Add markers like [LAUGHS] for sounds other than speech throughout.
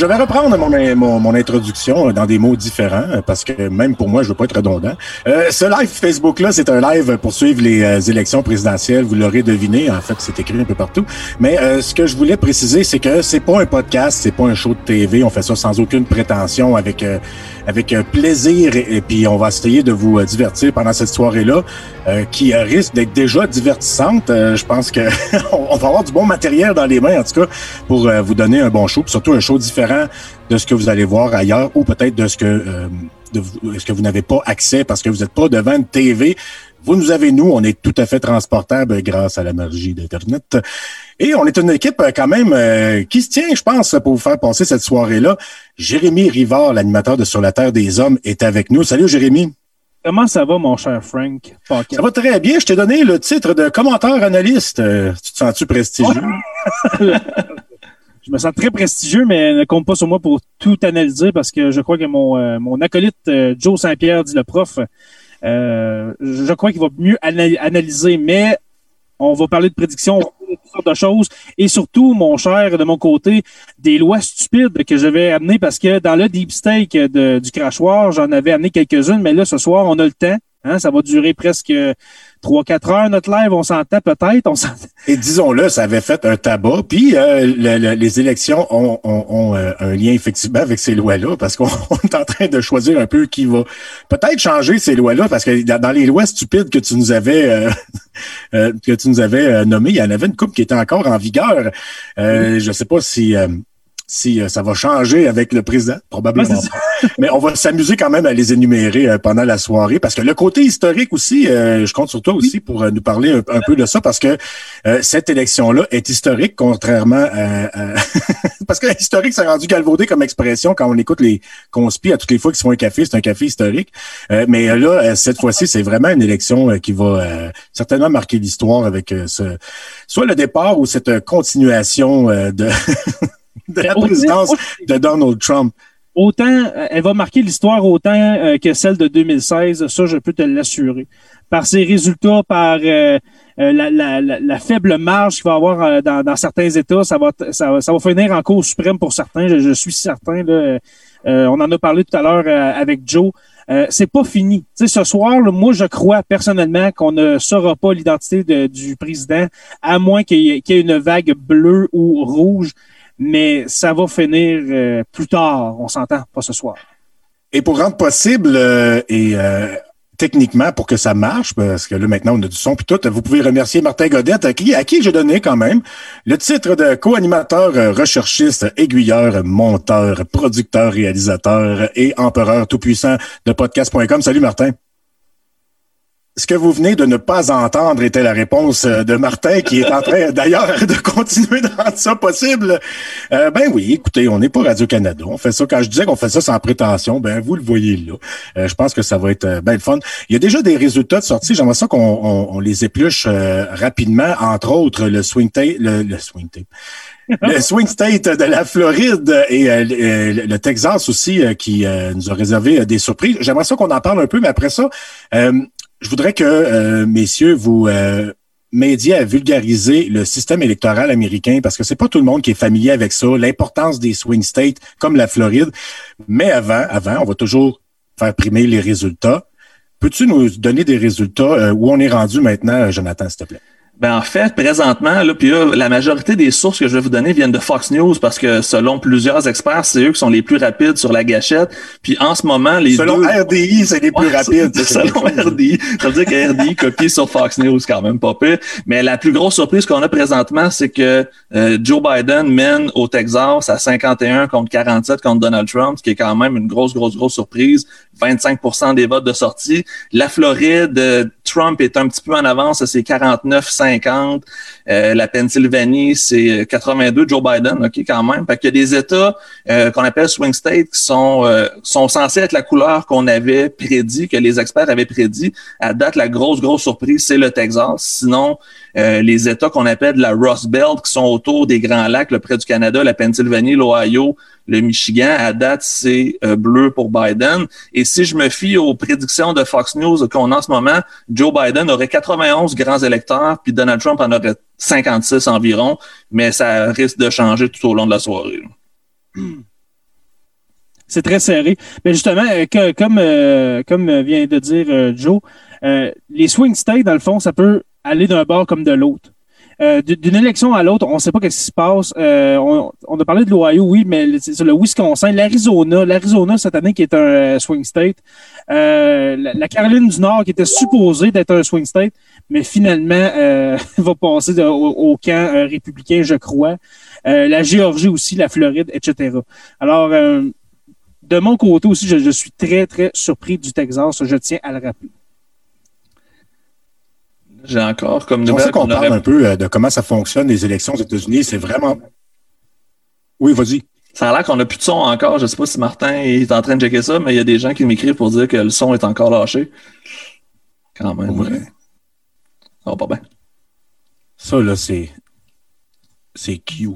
Je vais reprendre mon, mon, mon, introduction dans des mots différents euh, parce que même pour moi, je veux pas être redondant. Euh, ce live Facebook-là, c'est un live pour suivre les euh, élections présidentielles. Vous l'aurez deviné. En fait, c'est écrit un peu partout. Mais euh, ce que je voulais préciser, c'est que c'est pas un podcast, c'est pas un show de TV. On fait ça sans aucune prétention, avec avec plaisir. Et, puis, on va essayer de vous divertir pendant cette soirée-là, qui risque d'être déjà divertissante. je pense que [LAUGHS] on va avoir du bon matériel dans les mains, en tout cas, pour vous donner un bon show, puis surtout un show différent de ce que vous allez voir ailleurs ou peut-être de ce que euh, de ce que vous n'avez pas accès parce que vous n'êtes pas devant une TV. Vous nous avez, nous, on est tout à fait transportable grâce à la magie d'Internet. Et on est une équipe euh, quand même euh, qui se tient, je pense, pour vous faire passer cette soirée-là. Jérémy Rivard, l'animateur de Sur la Terre des Hommes, est avec nous. Salut Jérémy. Comment ça va, mon cher Frank? Pocket? Ça va très bien. Je t'ai donné le titre de commentaire analyste. tu te sens-tu prestigieux? [LAUGHS] je me sens très prestigieux, mais ne compte pas sur moi pour tout analyser parce que je crois que mon, euh, mon acolyte euh, Joe Saint-Pierre, dit le prof, euh, je crois qu'il va mieux analyser, mais on va parler de prédictions, toutes sortes de choses, et surtout, mon cher, de mon côté, des lois stupides que je vais amener parce que dans le deep steak du crachoir, j'en avais amené quelques-unes, mais là, ce soir, on a le temps. Hein, ça va durer presque 3-4 heures notre live, on s'entend peut-être. On Et disons-le, ça avait fait un tabac. Puis euh, le, le, les élections ont, ont, ont euh, un lien effectivement avec ces lois-là, parce qu'on [LAUGHS] est en train de choisir un peu qui va peut-être changer ces lois-là, parce que dans les lois stupides que tu nous avais euh, [LAUGHS] que tu nous avais nommées, il y en avait une coupe qui était encore en vigueur. Euh, Je sais pas si si euh, ça va changer avec le président, probablement. [LAUGHS] Mais on va s'amuser quand même à les énumérer euh, pendant la soirée parce que le côté historique aussi, euh, je compte sur toi aussi pour nous parler un, peu de ça parce que cette élection-là est historique contrairement à... [LAUGHS] parce que historique, c'est rendu galvaudé comme expression quand on écoute les conspis à toutes les fois qu'ils font un café, c'est un café historique. mais là, cette fois-ci, c'est vraiment une élection qui va certainement marquer l'histoire avec ce soit le départ ou cette continuation de [LAUGHS] [LAUGHS] de la présidence de Donald Trump. Autant, euh, elle va marquer l'histoire autant euh, que celle de 2016, ça je peux te l'assurer. Par ses résultats, par euh, la, la, la, faible marge qu'il va avoir dans, dans, certains États, ça va, ça, va, ça va finir en Cour suprême pour certains, je, je suis certain. Là, on en a parlé tout à l'heure avec Joe. Euh, c'est pas fini. ce soir, là, moi, je crois personnellement qu'on ne saura pas l'identité du président, à moins qu'il y, qu y, ait une vague bleue ou rouge mais ça va finir euh, plus tard, on s'entend, pas ce soir. Et pour rendre possible euh, et euh, techniquement pour que ça marche, parce que là maintenant on a du son puis tout, vous pouvez remercier Martin Godette à qui, à qui j'ai donné quand même le titre de co-animateur, recherchiste, aiguilleur, monteur, producteur, réalisateur et empereur tout-puissant de podcast.com. Salut Martin. Ce que vous venez de ne pas entendre était la réponse euh, de Martin, qui est en train d'ailleurs [LAUGHS] de continuer de rendre ça possible. Euh, ben oui, écoutez, on n'est pas Radio-Canada. On fait ça. Quand je disais qu'on fait ça sans prétention, ben vous le voyez là. Euh, je pense que ça va être bien le fun. Il y a déjà des résultats de sortie. J'aimerais ça qu'on on, les épluche rapidement. Entre autres, le swing tape, le, swing tape. le [LAUGHS] swing state de la Floride et le Texas aussi qui nous a réservé des surprises. J'aimerais ça qu'on en parle un peu, mais après ça, je voudrais que, euh, messieurs, vous euh, m'aidiez à vulgariser le système électoral américain parce que c'est pas tout le monde qui est familier avec ça, l'importance des swing states comme la Floride. Mais avant, avant, on va toujours faire primer les résultats. Peux-tu nous donner des résultats euh, où on est rendu maintenant, Jonathan, s'il te plaît? Ben en fait, présentement, là, puis la majorité des sources que je vais vous donner viennent de Fox News parce que selon plusieurs experts, c'est eux qui sont les plus rapides sur la gâchette. Puis en ce moment, les selon RDI, c'est les plus rapides. [LAUGHS] Selon RDI, ça veut dire que RDI [LAUGHS] copie sur Fox News quand même pas peu. Mais la plus grosse surprise qu'on a présentement, c'est que euh, Joe Biden mène au Texas à 51 contre 47 contre Donald Trump, ce qui est quand même une grosse, grosse, grosse surprise. 25% des votes de sortie. La Floride, euh, Trump est un petit peu en avance, c'est 49-50. Euh, la Pennsylvanie, c'est 82 Joe Biden, ok quand même. Fait qu'il y a des États euh, qu'on appelle swing states qui sont sont censés être la couleur qu'on avait prédit, que les experts avaient prédit. À date, la grosse grosse surprise, c'est le Texas. Sinon, les États qu'on appelle la Rust Belt, qui sont autour des Grands Lacs, le près du Canada, la Pennsylvanie, l'Ohio, le Michigan, à date, c'est euh, bleu pour Biden. Et si je me fie aux prédictions de Fox News qu'on a en ce moment, Joe Biden aurait 91 grands électeurs, puis Donald Trump en aurait 56 environ, mais ça risque de changer tout au long de la soirée. [CLEARS THROAT] C'est très serré. Mais justement, euh, comme, euh, comme vient de dire Joe, les swing states, dans le fond, ça peut aller d'un bord comme de l'autre. Euh, d'une élection à l'autre, on ne sait pas ce qui se passe. Euh, on, a parlé de l'Ohio, oui, mais c'est le Wisconsin, l'Arizona, l'Arizona cette année qui est un euh, swing state, la, Caroline du Nord qui était supposée d'être un swing state, mais finalement [LAUGHS] va passer au, camp républicain, je crois. la Géorgie aussi, la Floride, etc. Alors, de mon côté aussi, je suis très, très surpris du Texas, je tiens à le rappeler. J'ai encore comme nouvelle. On qu'on parle un peu euh, de comment ça fonctionne, les élections aux États-Unis. C'est vraiment. Oui, vas-y. Ça a l'air qu'on n'a plus de son encore. Je ne sais pas si Martin est en train de checker ça, mais il y a des gens qui m'écrivent pour dire que le son est encore lâché. Quand même. Ouais. Ça va pas bien. Ça, là, c'est. C'est Q.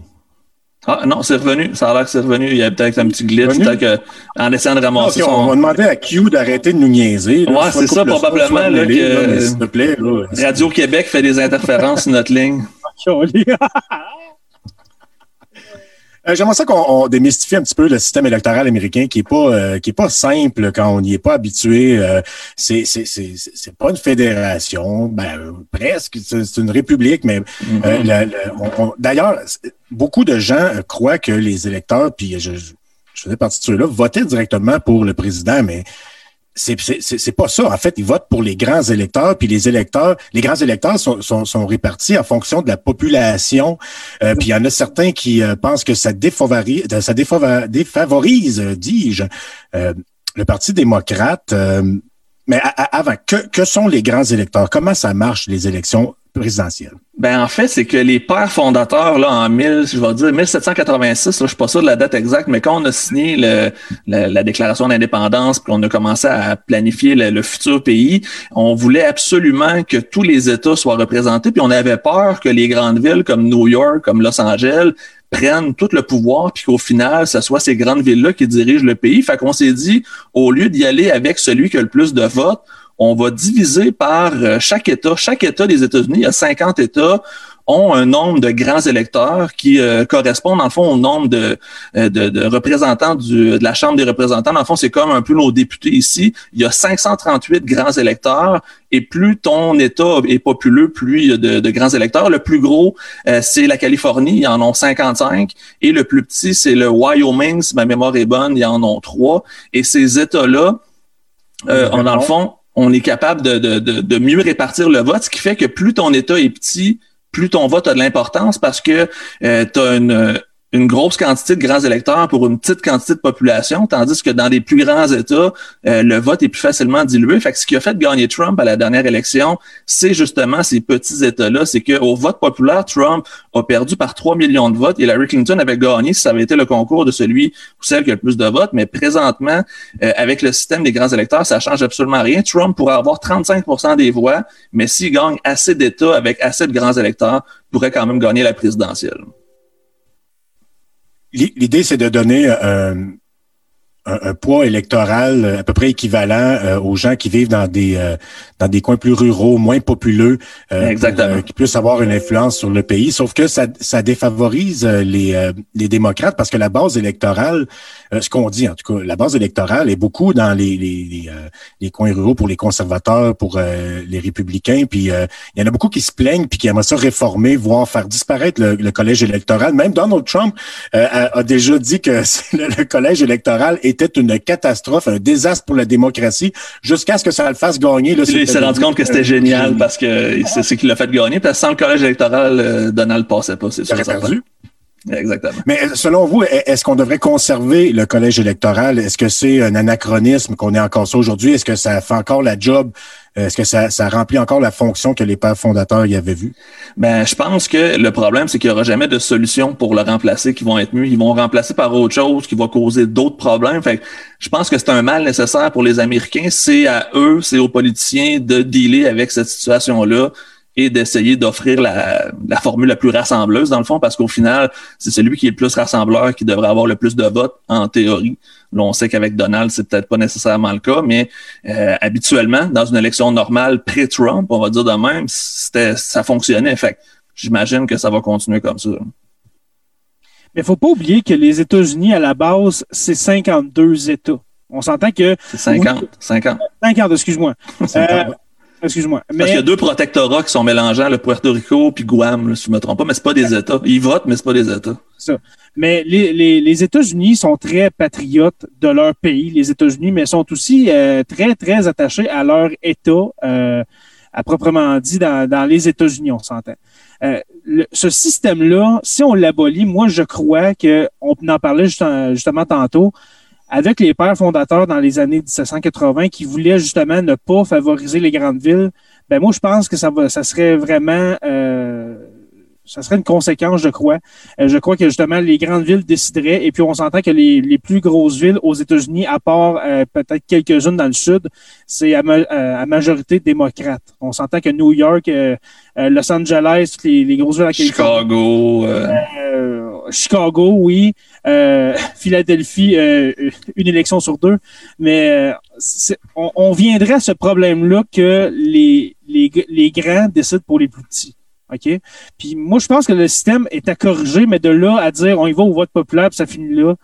Ah non, c'est revenu. Ça a l'air que c'est revenu. Il y a peut-être un petit glitch. Peut-être qu'en essayant de ramasser son... On va demander à Q d'arrêter de nous niaiser. Ouais, c'est ça, probablement. Là, que... plaît, Radio-Québec fait des interférences sur notre ligne. [LAUGHS] [LAUGHS] Euh, j'aimerais ça qu'on démystifie un petit peu le système électoral américain qui est pas euh, qui est pas simple quand on n'y est pas habitué. Euh, c'est c'est c'est pas une fédération, ben presque. C'est une république, mais mm-hmm. d'ailleurs beaucoup de gens croient que les électeurs, puis je, je faisais partie de ceux-là, votaient directement pour le président, mais c'est pas ça. En fait, ils votent pour les grands électeurs, puis les électeurs, les grands électeurs sont, répartis en fonction de la population. Euh, puis il y en a certains qui euh, pensent que ça défavorise, défavorise, dis-je, euh, le Parti démocrate. mais avant, que, que sont les grands électeurs? Comment ça marche les élections Ben en fait, c'est que les pères fondateurs là en 1000, je vais dire 1786, là, je suis pas sûr de la date exacte, mais quand on a signé le, la, déclaration d'indépendance, puis on a commencé à planifier le, futur pays, on voulait absolument que tous les États soient représentés, puis on avait peur que les grandes villes comme New York, comme Los Angeles prennent tout le pouvoir, puis qu'au final, ce soit ces grandes villes-là qui dirigent le pays. Fait qu'on s'est dit, au lieu d'y aller avec celui qui a le plus de votes, on va diviser par euh, chaque État. Chaque État des États-Unis, il y a 50 États, ont un nombre de grands électeurs qui euh, correspondent, dans le fond, au nombre de, euh, de, représentants du, de la Chambre des représentants. Dans le fond, c'est comme un peu nos députés ici. Il y a 538 grands électeurs et plus ton État est populeux, plus il y a de, grands électeurs. Le plus gros, c'est la Californie, ils en ont 55. Et le plus petit, c'est le Wyoming, si ma mémoire est bonne, ils en ont trois. Et ces États-là, dans le fond, on est capable de, de, de, mieux répartir le vote, ce qui fait que plus ton État est petit, plus ton vote a de l'importance parce que euh, tu as une, une grosse quantité de grands électeurs pour une petite quantité de population, tandis que dans des plus grands États, euh, le vote est plus facilement dilué. Fait que ce qui a fait gagner Trump à la dernière élection, c'est justement ces petits États-là. C'est qu'au vote populaire, Trump a perdu par 3 millions de votes et Hillary Clinton avait gagné si ça avait été le concours de celui ou celle qui a le plus de votes. Mais présentement, euh, avec le système des grands électeurs, ça change absolument rien. Trump pourrait avoir 35 des voix, mais s'il gagne assez d'États avec assez de grands électeurs, pourrait quand même gagner la présidentielle. L'idée, c'est de donner euh, un, poids électoral à peu près équivalent euh, aux gens qui vivent dans des euh, dans des coins plus ruraux, moins populeux, Exactement. qui puissent avoir une influence sur le pays. Sauf que ça, ça défavorise les, les démocrates parce que la base électorale, ce qu'on dit en tout cas, la base électorale est beaucoup dans les les, les, coins ruraux pour les conservateurs, pour les républicains. Puis il y en a beaucoup qui se plaignent puis qui aimeraient ça réformer, voire faire disparaître le, collège électoral. Même Donald Trump a, a, déjà dit que [LAUGHS] le collège électoral est était une catastrophe, un désastre pour la démocratie, jusqu'à ce que ça le fasse gagner. Là, il s'est rendu compte que c'était génial parce que c'est ce qui l'a fait gagner. Parce que sans le collège électoral, euh, Donald passait pas, c'est sûr. perdu. Exactement. Mais euh, selon vous, est-ce qu'on devrait conserver le collège électoral? Est-ce que c'est un anachronisme qu'on ait encore ça aujourd'hui? Est-ce que ça fait encore la job? Est-ce que ça, ça remplit encore la fonction que les pères fondateurs y avaient vue? Ben, je pense que le problème, c'est qu'il n'y aura jamais de solution pour le remplacer qui vont être mieux. Ils vont remplacer par autre chose qui va causer d'autres problèmes. Fait je pense que c'est un mal nécessaire pour les Américains. C'est à eux, c'est aux politiciens de dealer avec cette situation-là et d'essayer d'offrir la, la, formule la plus rassembleuse, dans le fond, parce qu'au final, c'est celui qui est le plus rassembleur qui devrait avoir le plus de votes, en théorie. Là, on sait qu'avec Donald, c'est peut-être pas nécessairement le cas, mais euh, habituellement, dans une élection normale pré-Trump, on va dire de même, c'était, ça fonctionnait. Fait j'imagine que ça va continuer comme ça. Mais faut pas oublier que les États-Unis, à la base, c'est 52 États. On s'entend que... C'est 50. 50. 50, excuse-moi. [LAUGHS] Euh, Excuse-moi. Parce qu'il y a deux protectorats qui sont mélangeants, le Puerto Rico puis Guam, si je ne me trompe pas, mais c'est pas des États. Ils votent, mais c'est pas des États. Ça. Mais les, les, États-Unis sont très patriotes de leur pays, les États-Unis, mais sont aussi euh, très, très attachés à leur État, euh, à proprement dit, dans, dans les États-Unis, on s'entend. Euh, ce système-là, si on l'abolit, moi, je crois que on en parlait justement tantôt, avec les pères fondateurs dans les années 1780 qui voulaient justement ne pas favoriser les grandes villes, ben moi je pense que ça va, ça serait vraiment, euh, ça serait une conséquence, je crois. Euh, je crois que justement les grandes villes décideraient, et puis on s'entend que les, les, plus grosses villes aux États-Unis, à part euh, peut-être quelques-unes dans le sud, c'est à, à, majorité démocrate. On s'entend que New York, Los Angeles, les, les grosses villes à Chicago. Chicago, oui. Euh, [LAUGHS] Philadelphie, euh, une élection sur deux. Mais euh, on, on, viendrait à ce problème-là que les, les, les grands décident pour les plus petits. OK? Puis moi, je pense que le système est à corriger, mais de là à dire on y va au vote populaire, puis ça finit là,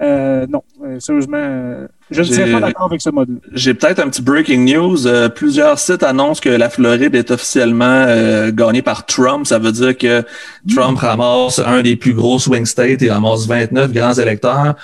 euh, non, euh, sérieusement, je ne suis pas d'accord avec ce modèle. J'ai peut-être un petit breaking news. plusieurs sites annoncent que la Floride est officiellement gagnée par Trump. Ça veut dire que Trump hmm. ramasse un des plus gros swing states et ramasse 29 grands électeurs.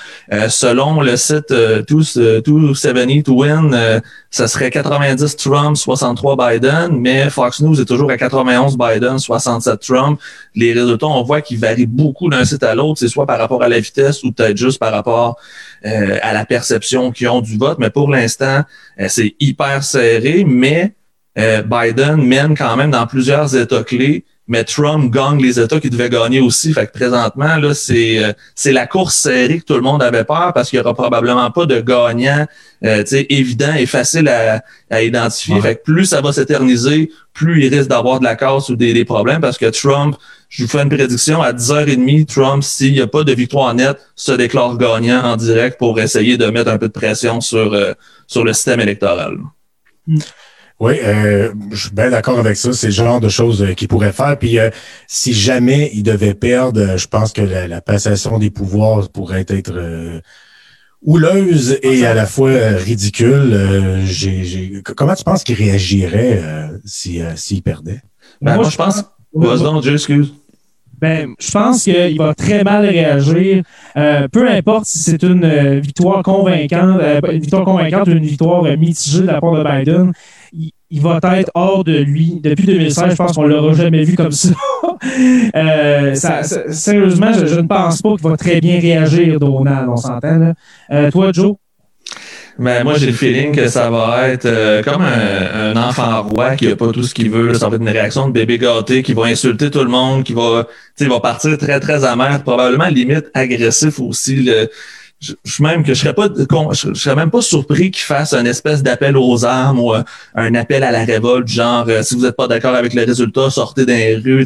selon le site euh, 270 to Win, ça serait 90 Trump, 63 Biden, mais Fox News est toujours à 91 Biden, 67 Trump. Les résultats, on voit qu'ils varient beaucoup d'un site à l'autre, c'est soit par rapport à la vitesse ou peut-être juste par rapport euh, à la perception qu'ils ont du vote. Mais pour l'instant, euh, c'est hyper serré, mais euh, Biden mène quand même dans plusieurs États clés mais Trump gagne les États qui devaient gagner aussi. Fait que présentement, là, c'est, euh, c'est la course serrée que tout le monde avait peur parce qu'il y aura probablement pas de gagnant euh, évident et facile à, à identifier. Fait que plus ça va s'éterniser, plus il risque d'avoir de la casse ou des, des, problèmes parce que Trump, je vous fais une prédiction, à 10h30, Trump, s'il n'y a pas de victoire nette, se déclare gagnant en direct pour essayer de mettre un peu de pression sur, euh, sur le système électoral. Mm. Oui, euh, je suis bien d'accord avec ça. C'est le genre de choses euh, qu'il pourrait faire. Puis euh, si jamais il devait perdre, je pense que la, passation des pouvoirs pourrait être houleuse et à la fois ridicule. Comment tu penses qu'il réagirait si s'il perdait? Ben, moi, je pense. Vas-y, excuse. Ben, je pense qu'il va très mal réagir. Euh, peu importe si c'est une euh, victoire convaincante, euh, une victoire convaincante ou une victoire mitigée de la part de Biden, il, va être hors de lui. Depuis 2016, je pense qu'on l'aura jamais vu comme ça. [LAUGHS] sérieusement, je, ne pense pas qu'il va très bien réagir, Donald, on s'entend. toi, Joe? Mais moi, j'ai le feeling que ça va être euh, comme un, enfant roi qui a pas tout ce qu'il veut. Ça va être une réaction de bébé gâté qui va insulter tout le monde, qui va, va partir très, très amer, probablement limite agressif aussi. Le, je, suis même que je serais pas je, serais même pas surpris qu'il fasse un espèce d'appel aux armes ou euh, un appel à la révolte genre euh, si vous n'êtes pas d'accord avec le résultat sortez dans les rues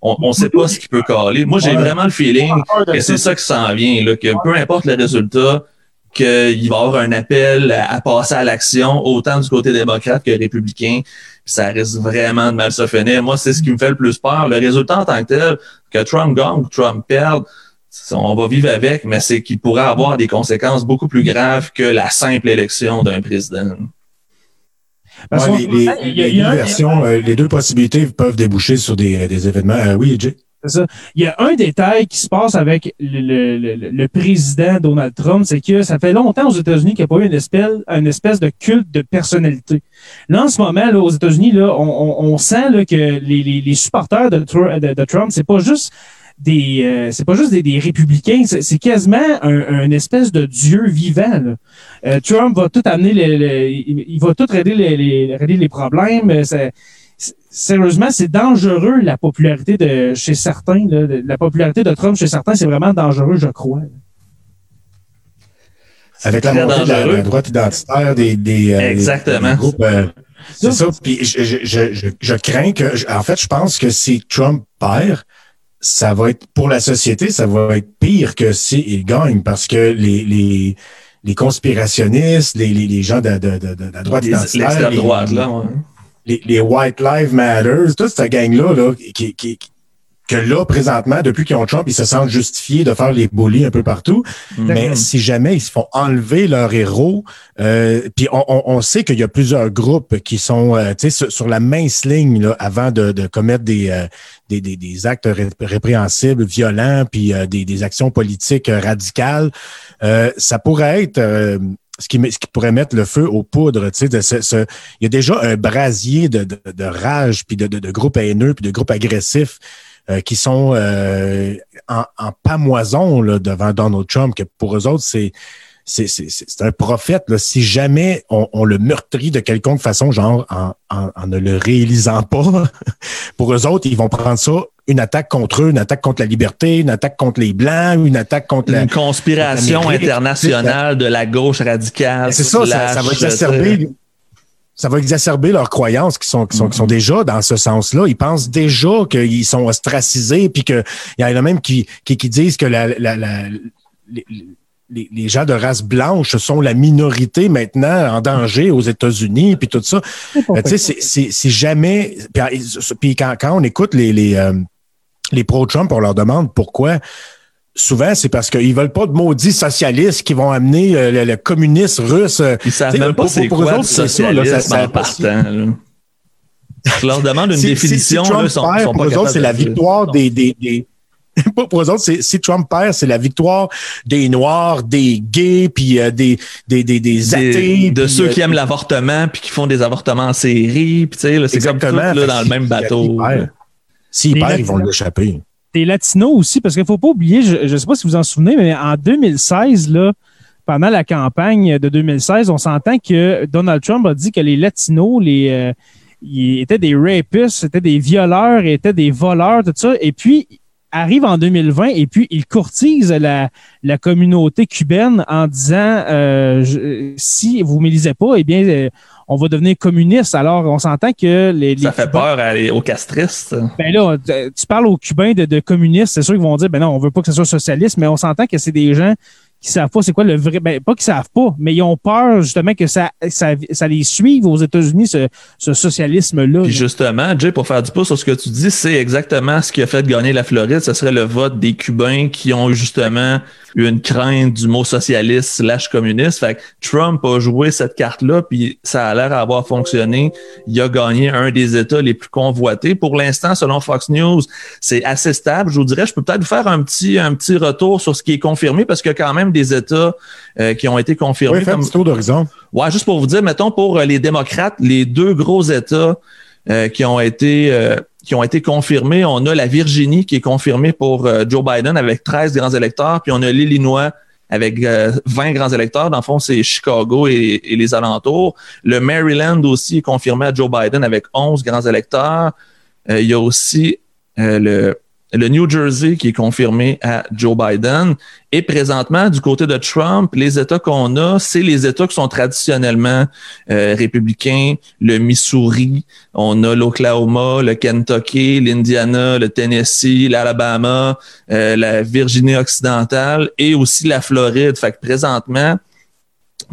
on on sait pas ce qui peut caler moi j'ai vraiment le feeling que c'est ça qui s'en vient là que peu importe le résultat qu'il va y avoir un appel à, passer à l'action, autant du côté démocrate que républicain. ça risque vraiment de mal se finir. Moi, c'est ce qui me fait le plus peur. Le résultat en tant que tel, que Trump gagne ou Trump perde, on va vivre avec, mais c'est qu'il pourrait avoir des conséquences beaucoup plus graves que la simple élection d'un président. les, deux possibilités peuvent déboucher sur des, événements. Euh, oui, Jay? Il y a un détail qui se passe avec le, président Donald Trump, c'est que ça fait longtemps aux États-Unis qu'il n'y a pas eu une espèce, de culte de personnalité. Là, en ce moment, là, aux États-Unis, là, on, sent là, que les, supporters de, Trump, c'est pas juste des euh, c'est pas juste des, républicains, c'est quasiment un, espèce de dieu vivant. Euh, Trump va tout amener, il va tout régler les, problèmes sérieusement, c'est dangereux la popularité de chez certains. la popularité de Trump chez certains, c'est vraiment dangereux, je crois. Avec la montée de la, droite identitaire des, des, euh, Exactement. groupes. Euh, c'est ça. Puis je, je, je, je, crains que, en fait, je pense que si Trump perd, ça va être pour la société, ça va être pire que s'il gagne parce que les, les, les conspirationnistes, les, les, les gens de, de, de, de la droite identitaire, droite, là, les, les White Lives Matters, toute cette gang-là, là, qui, qui, que là, présentement, depuis qu'ils ont Trump, ils se sentent justifiés de faire les bullies un peu partout. Mais si jamais ils se font enlever leur héros, euh, puis on, on, sait qu'il y a plusieurs groupes qui sont euh, sur, sur, la mince ligne là, avant de, de commettre des, euh, des, des, des, actes répréhensibles, violents, puis euh, des, des, actions politiques radicales. ça pourrait être ce qui, ce qui pourrait mettre le feu aux poudres. Tu sais, il y a déjà un brasier de, de, de rage, puis de, de, groupes haineux, puis de groupes agressifs euh, qui sont euh, en, en, pamoison là, devant Donald Trump, que pour eux autres, c'est c'est un prophète. Là. Si jamais on, on, le meurtrit de quelconque façon, genre en, en, en, ne le réalisant pas, [LAUGHS] pour eux autres, ils vont prendre ça une attaque contre eux, une attaque contre la liberté, une attaque contre les Blancs, une attaque contre la... Une conspiration internationale de la gauche radicale. C'est ça, ça, va exacerber... Ça va exacerber leurs croyances qui sont, qui sont, qui sont déjà dans ce sens-là. Ils pensent déjà qu'ils sont ostracisés, puis qu'il y en a même qui, qui, qui disent que la, la, la les, les, gens de race blanche sont la minorité maintenant en danger aux États-Unis, puis tout ça. Euh, tu sais, c'est jamais... Puis quand, quand on écoute les, les, euh, les pro-Trump, on leur demande pourquoi. Souvent, c'est parce qu'ils veulent pas de maudits socialistes qui vont amener euh, le, communiste russe. Euh, Ils savent même pas c'est quoi autres, socialisme ça, en partant. Je leur demande une définition. Si, Trump perd, pour eux autres, c'est la victoire des, des, des [LAUGHS] pour eux autres, si Trump perd, c'est la victoire des Noirs, des gays, puis euh, des, des, des, des, athées. De ceux qui aiment l'avortement, puis qui font des avortements en série. Puis, c'est comme tout là, dans le même bateau. S'ils perdent, ils vont l'échapper. Des latinos aussi, parce qu'il ne faut pas oublier, je ne sais pas si vous en souvenez, mais en 2016, là, pendant la campagne de 2016, on s'entend que Donald Trump a dit que les latinos, les, euh, étaient des rapists, étaient des violeurs, étaient des voleurs, tout ça. Et puis, arrive en 2020 et puis il courtise la, la communauté cubaine en disant euh, si vous ne m'élisez pas, eh bien, euh, on va devenir communiste. Alors, on s'entend que les, Ça fait peur aux castristes. Ben là, tu parles aux Cubains de, de communistes, c'est sûr qu'ils vont dire, ben non, on veut pas que ce soit socialiste, mais on s'entend que c'est des gens qui savent pas c'est quoi le vrai. Ben, pas qu'ils savent pas, mais ils ont peur justement que ça, ça, ça les suive aux États-Unis, ce, ce socialisme-là. Puis justement, Jay, pour faire du pouce sur ce que tu dis, c'est exactement ce qui a fait gagner la Floride. Ce serait le vote des Cubains qui ont justement eu une crainte du mot socialiste slash communiste. Fait que Trump a joué cette carte-là, puis ça a l'air d'avoir fonctionné. Il a gagné un des États les plus convoités. Pour l'instant, selon Fox News, c'est assez stable. Je vous dirais, je peux peut-être vous faire un petit, un petit retour sur ce qui est confirmé, parce a quand même des États euh, qui ont été confirmés. Oui, fais un petit tour d'horizon. Ouais, juste pour vous dire, mettons, pour euh, les démocrates, les deux gros États euh, qui ont été euh, qui ont été confirmés, on a la Virginie qui est confirmée pour Joe Biden avec 13 grands électeurs, puis on a l'Illinois avec 20 grands électeurs. Dans le fond, c'est Chicago et, et, les alentours. Le Maryland aussi est confirmé à Joe Biden avec 11 grands électeurs. il y a aussi le le New Jersey qui est confirmé à Joe Biden. Et présentement, du côté de Trump, les États qu'on a, c'est les États qui sont traditionnellement euh, républicains. Le Missouri, on a l'Oklahoma, le Kentucky, l'Indiana, le Tennessee, l'Alabama, euh, la Virginie occidentale et aussi la Floride. Fait que présentement,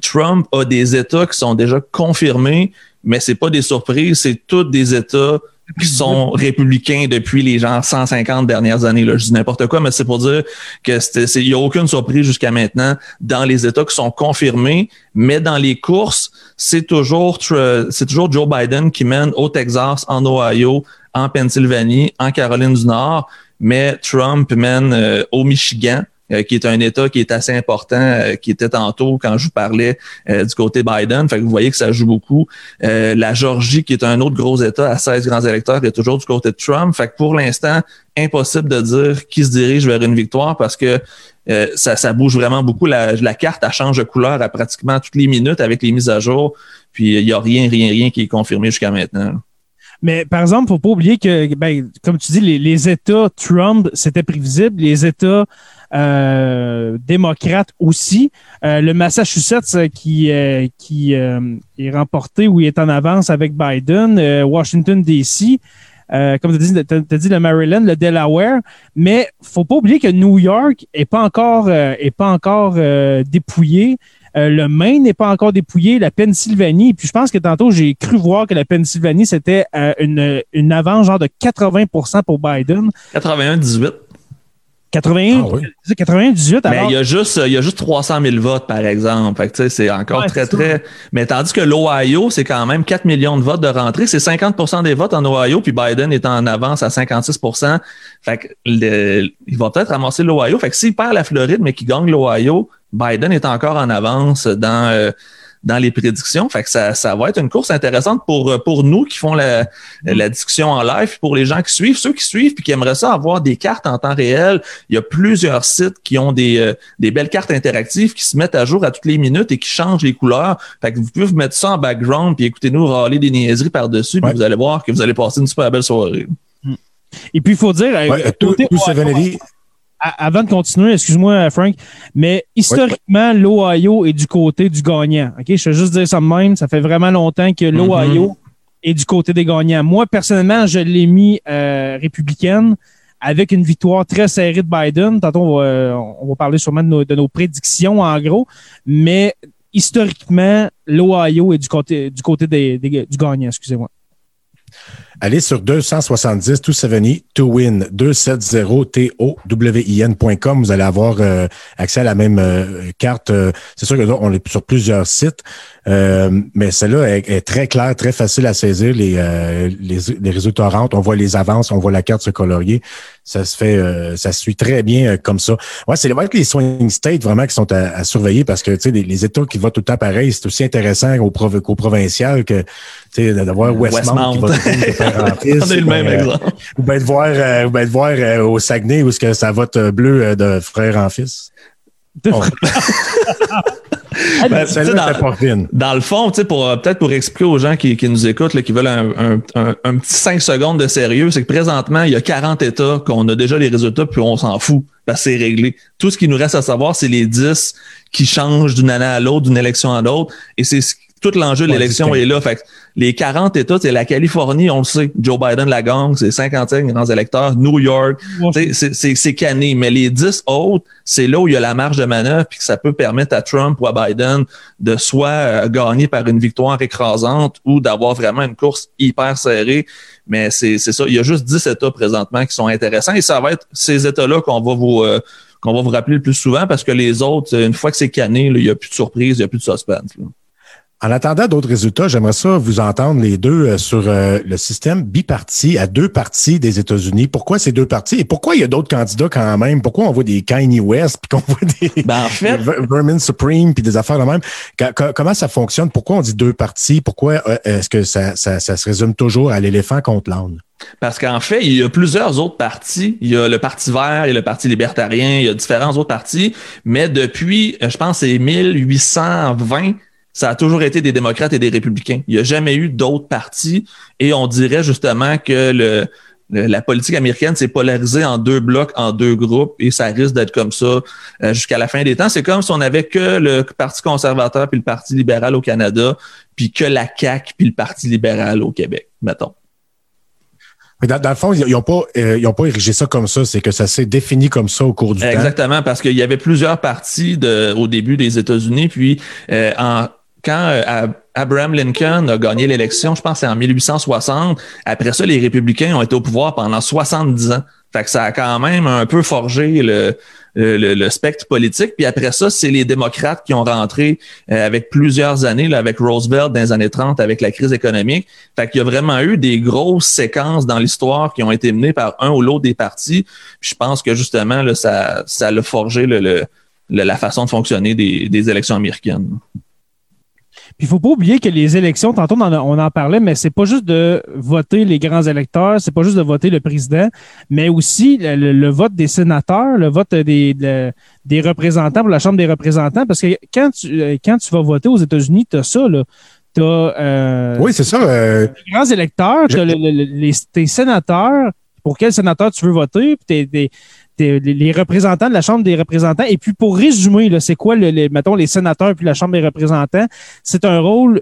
Trump a des États qui sont déjà confirmés, mais c'est pas des surprises, c'est tous des États qui sont républicains depuis les genre 150 dernières années. Là. Je dis n'importe quoi, mais c'est pour dire que il n'y a aucune surprise jusqu'à maintenant dans les États qui sont confirmés, mais dans les courses, c'est toujours c'est toujours Joe Biden qui mène au Texas, en Ohio, en Pennsylvanie, en Caroline du Nord, mais Trump mène euh, au Michigan. Euh, qui est un État qui est assez important, euh, qui était tantôt quand je vous parlais euh, du côté Biden. Fait que vous voyez que ça joue beaucoup. la Georgie, qui est un autre gros État à 16 grands électeurs, est toujours du côté de Trump. Fait que pour l'instant, impossible de dire qui se dirige vers une victoire parce que ça, ça, bouge vraiment beaucoup. La, la, carte, change de couleur à pratiquement toutes les minutes avec les mises à jour. Puis il n'y a rien, rien, rien qui est confirmé jusqu'à maintenant. Mais par exemple, faut pas oublier que, ben, comme tu dis, les, les États Trump, c'était prévisible. Les États euh, démocrates aussi. Euh, le Massachusetts euh, qui, qui est remporté ou est en avance avec Biden. Washington, D.C. comme tu as as dit le Maryland, le Delaware, mais faut pas oublier que New York est pas encore est pas encore dépouillé. le Maine n'est pas encore dépouillé, la Pennsylvanie. Puis je pense que tantôt, j'ai cru voir que la Pennsylvanie, c'était une, une avance genre de 80% pour Biden. 81-18. 81, ah 98. Mais il y a juste, il y a juste 300 000 votes, par exemple. Fait que, c'est encore très, très. Mais tandis que l'Ohio, c'est quand même 4 millions de votes de rentrée. C'est 50% des votes en Ohio, puis Biden est en avance à 56% Fait que il va peut-être ramasser l'Ohio. Fait que s'il perd la Floride, mais qu'il gagne l'Ohio, Biden est encore en avance dans. Euh, dans les prédictions. Fait que ça, ça va être une course intéressante pour, pour nous qui font la, la discussion en live, pour les gens qui suivent, ceux qui suivent puis qui aimeraient ça avoir des cartes en temps réel. Il y a plusieurs sites qui ont des, euh, des belles cartes interactives qui se mettent à jour à toutes les minutes et qui changent les couleurs. Fait que vous pouvez vous mettre ça en background puis écoutez-nous râler des niaiseries par-dessus, puis vous allez voir que vous allez passer une super belle soirée. Et puis, il faut dire, ouais, tout, tout avant de continuer, excuse-moi, Frank, mais historiquement, l'Ohio est du côté du gagnant. OK? Je vais juste dire ça de même. Ça fait vraiment longtemps que l'Ohio mm-hmm. est du côté des gagnants. Moi, personnellement, je l'ai mis euh, républicaine avec une victoire très serrée de Biden. Tantôt, on va, on va parler sûrement de nos, de nos, prédictions, en gros. Mais historiquement, l'Ohio est du côté, du côté des, des, du gagnant, excusez-moi. Allez sur 270 270 to win 270 t o w i n.com. Vous allez avoir euh, accès à la même euh, carte. Euh, c'est sûr que là, on est sur plusieurs sites. Euh, mais celle-là est, très claire, très facile à saisir. Les, euh, les, les, résultats rentrent, on voit les avances, on voit la carte se colorier. Ça se fait, euh, ça se suit très bien comme ça. Ouais, c'est les swing states vraiment qui sont à, surveiller parce que tu sais, les, États qui votent tout le temps pareil, c'est aussi intéressant au, qu'au provincial que tu sais, d'avoir Westmount, qui va. [LAUGHS] On est le même exemple. Ou bien de voir, ou bien de voir au Saguenay où ce que ça vote bleu de frère en fils. Oh. [LAUGHS] [LAUGHS] [LAUGHS] Ben, dans, dans, le fond, pour euh, peut-être pour expliquer aux gens qui, qui nous écoutent, qui veulent un, un, un, petit 5 secondes de sérieux, c'est que présentement, il y a 40 États qu'on a déjà les résultats, puis on s'en fout, parce que c'est réglé. Tout ce qui nous reste à savoir, c'est les 10 qui changent d'une année à l'autre, d'une élection à l'autre, et c'est tout l'enjeu de l'élection est là. Fait les 40 États, c'est la Californie, on le sait. Joe Biden la gang, c'est 55 grands électeurs. New York, c'est canné. Mais les 10 autres, c'est là où il y a la marge de manœuvre puis que ça peut permettre à Trump ou à Biden de soit euh, gagner par une victoire écrasante ou d'avoir vraiment une course hyper serrée. Mais c'est ça. Il y a juste 10 États présentement qui sont intéressants et ça va être ces États-là qu'on va vous euh, qu'on va vous rappeler le plus souvent parce que les autres, une fois que c'est canné, il n'y a plus de surprise, il n'y a plus de suspense. En attendant d'autres résultats, j'aimerais ça vous entendre les deux euh, sur euh, le système biparti à deux partis des États-Unis. Pourquoi ces deux partis et pourquoi il y a d'autres candidats quand même? Pourquoi on voit des Kanye West puis qu'on [LAUGHS] voit des, ben, en fait, Vermin Supreme puis des affaires de même? comment ça fonctionne? Pourquoi on dit deux partis? Pourquoi euh, est-ce que ça, ça, ça, se résume toujours à l'éléphant contre l'âne? Parce qu'en fait, il y a plusieurs autres partis. Il y a le Parti vert, il y a le Parti libertarien, il y a différents autres partis. Mais depuis, je pense, c'est 1820 ça a toujours été des démocrates et des républicains. Il n'y a jamais eu d'autres partis et on dirait justement que le, la politique américaine s'est polarisée en deux blocs, en deux groupes, et ça risque d'être comme ça euh, jusqu'à la fin des temps. C'est comme si on avait que le Parti conservateur puis le Parti libéral au Canada, puis que la CAQ puis le Parti libéral au Québec, mettons. Dans, dans, le fond, ils n'ont pas, euh, pas érigé ça comme ça, c'est que ça s'est défini comme ça au cours du temps. Exactement, parce qu'il y avait plusieurs partis de, au début des États-Unis, puis euh, en quand euh, Abraham Lincoln a gagné l'élection, je pense c'est en 1860, après ça, les républicains ont été au pouvoir pendant 70 ans. Fait que ça a quand même un peu forgé le, le, spectre politique. Puis après ça, c'est les démocrates qui ont rentré euh, avec plusieurs années, là, avec Roosevelt dans les années 30, avec la crise économique. Fait qu'il y a vraiment eu des grosses séquences dans l'histoire qui ont été menées par un ou l'autre des partis. Puis je pense que justement, là, ça, ça a forgé le, la façon de fonctionner des, des élections américaines. Puis il faut pas oublier que les élections, tantôt on en, on en parlait, mais c'est pas juste de voter les grands électeurs, c'est pas juste de voter le président, mais aussi le, vote des sénateurs, le vote des, des représentants pour la Chambre des représentants, parce que quand tu, quand tu vas voter aux États-Unis, tu as ça, là. Tu euh, oui, c'est ça. Euh, les grands électeurs, tu as les, tes sénateurs, pour quel sénateur tu veux voter, puis les représentants de la Chambre des représentants. Et puis, pour résumer, c'est quoi, le, mettons, les sénateurs puis la Chambre des représentants? C'est un rôle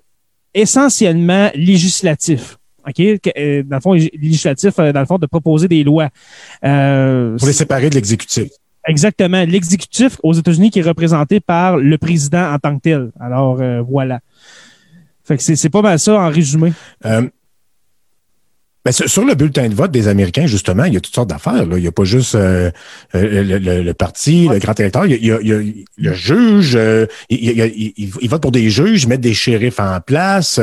essentiellement législatif. OK? Euh, dans le fond, législatif, euh, dans le fond, de proposer des lois. Euh, pour les séparer de l'exécutif. Exactement. L'exécutif aux États-Unis qui est représenté par le président en tant que tel. Alors, voilà. Fait que c'est pas mal ça en résumé. Ben, sur le bulletin de vote des Américains, justement, il y a toutes sortes d'affaires. Il n'y a pas juste euh, euh, le, parti, le grand électeur. Il y a, le juge. Euh, il, vote pour des juges, mettre des shérifs en place.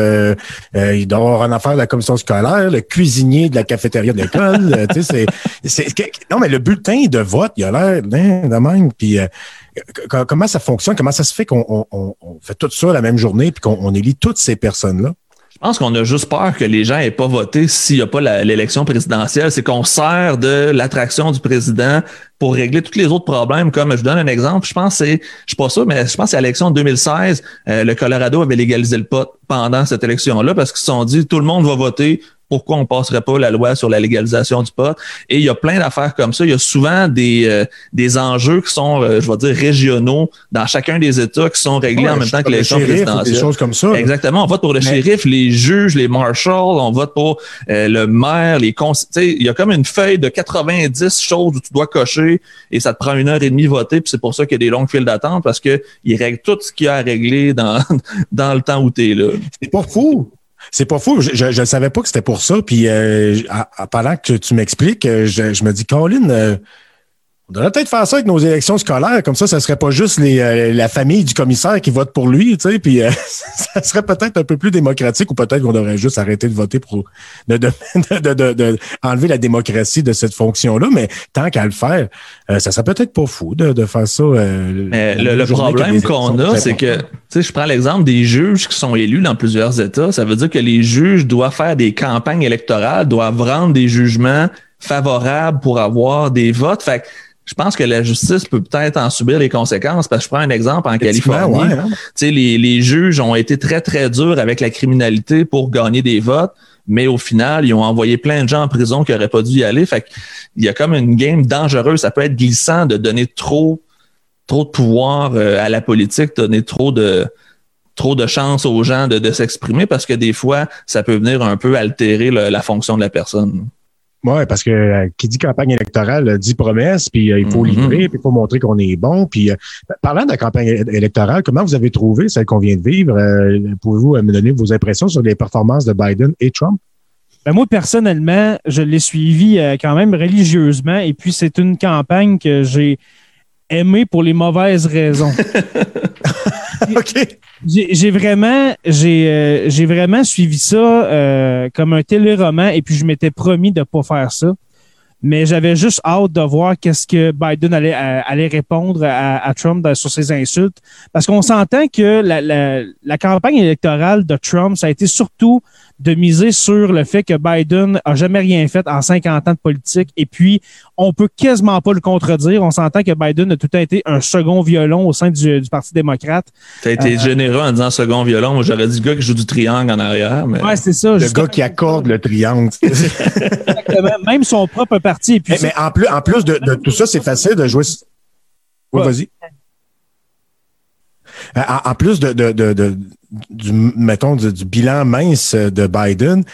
il doit avoir une affaire de la commission scolaire, le cuisinier de la cafétéria de l'école. non, mais le bulletin de vote, il a l'air de même. Puis comment ça fonctionne? Comment ça se fait qu'on fait tout ça la même journée puis qu'on élit toutes ces personnes-là? Je pense qu'on a juste peur que les gens aient pas voté s'il n'y a pas l'élection présidentielle. C'est qu'on sert de l'attraction du président pour régler tous les autres problèmes. Comme je donne un exemple, je pense c'est, je suis pas sûr, mais je pense que à l'élection de 2016, euh, le Colorado avait légalisé le pot pendant cette élection-là parce qu'ils se sont dit tout le monde va voter pourquoi on passerait pas la loi sur la légalisation du pot. Et il y a plein d'affaires comme ça. Il y a souvent des, euh, des enjeux qui sont, euh, je vais dire, régionaux dans chacun des États qui sont réglés en même temps que l'élection présidentielle. Des choses comme ça. Exactement. On vote pour le shérif, les juges, les marshals, on vote pour euh, le maire, les conseillers. Il y a comme une feuille de 90 choses où tu dois cocher et ça te prend une heure et demie voter. Puis c'est pour ça qu'il y a des longues files d'attente parce qu'ils règlent tout ce qu'il y a à régler dans, [LAUGHS] dans le temps où tu es là. C'est pas fou. C'est pas fou. Je ne savais pas que c'était pour ça. Puis euh, pendant que tu, m'expliques, euh, je, me dis, Colin, euh, on devrait peut-être faire ça avec nos élections scolaires, comme ça, ça serait pas juste les, euh, la famille du commissaire qui vote pour lui, tu sais, puis euh, [LAUGHS] ça serait peut-être un peu plus démocratique ou peut-être qu'on devrait juste arrêter de voter pour [LAUGHS] de, de, enlever la démocratie de cette fonction-là, mais tant qu'à le faire, euh, ça serait peut-être pas fou de, faire ça. mais le, problème qu'on a, c'est que, tu sais, je prends l'exemple des juges qui sont élus dans plusieurs États, ça veut dire que les juges doivent faire des campagnes électorales, doivent rendre des jugements favorables pour avoir des votes. Fait je pense que la justice peut peut-être en subir les conséquences. Parce que je prends un exemple en Californie. Hein. les, les juges ont été très, très durs avec la criminalité pour gagner des votes. Mais au final, ils ont envoyé plein de gens en prison qui n'auraient pas dû y aller. Fait il y a comme une game dangereuse. Ça peut être glissant de donner trop, trop de pouvoir euh, à la politique, donner trop de, trop de chance aux gens de, de s'exprimer parce que des fois, ça peut venir un peu altérer la fonction de la personne. Oui, parce que euh, qui dit campagne électorale euh, dit promesse, puis euh, il faut mm-hmm. livrer, puis il faut montrer qu'on est bon. Puis parlant de la campagne électorale, comment vous avez trouvé celle qu'on vient de vivre? Pouvez-vous me donner vos impressions sur les performances de Biden et Trump? Ben moi, personnellement, je l'ai suivi quand même religieusement, et puis c'est une campagne que j'ai aimée pour les mauvaises raisons. [LAUGHS] [LAUGHS] J'ai vraiment, euh, vraiment suivi ça euh, comme un téléroman et puis je m'étais promis de pas faire ça. Mais j'avais juste hâte de voir qu'est-ce que Biden allait, euh, répondre à, Trump sur ses insultes. Parce qu'on s'entend que la, campagne électorale de Trump, ça a été surtout de miser sur le fait que Biden a jamais rien fait en 50 ans de politique. Et puis, on peut quasiment pas le contredire. On s'entend que Biden a tout à été un second violon au sein du, Parti démocrate. Ça a été euh, généreux en disant second violon. Moi, j'aurais dit le gars qui joue du triangle en arrière. Mais... Ouais, c'est ça. Le gars qui accorde le triangle. Même son propre parti. puis mais, en plus, en plus de, tout ça, c'est facile de jouer. Oui, vas-y. Euh, en, plus de, de, du, mettons, du, bilan mince de Biden,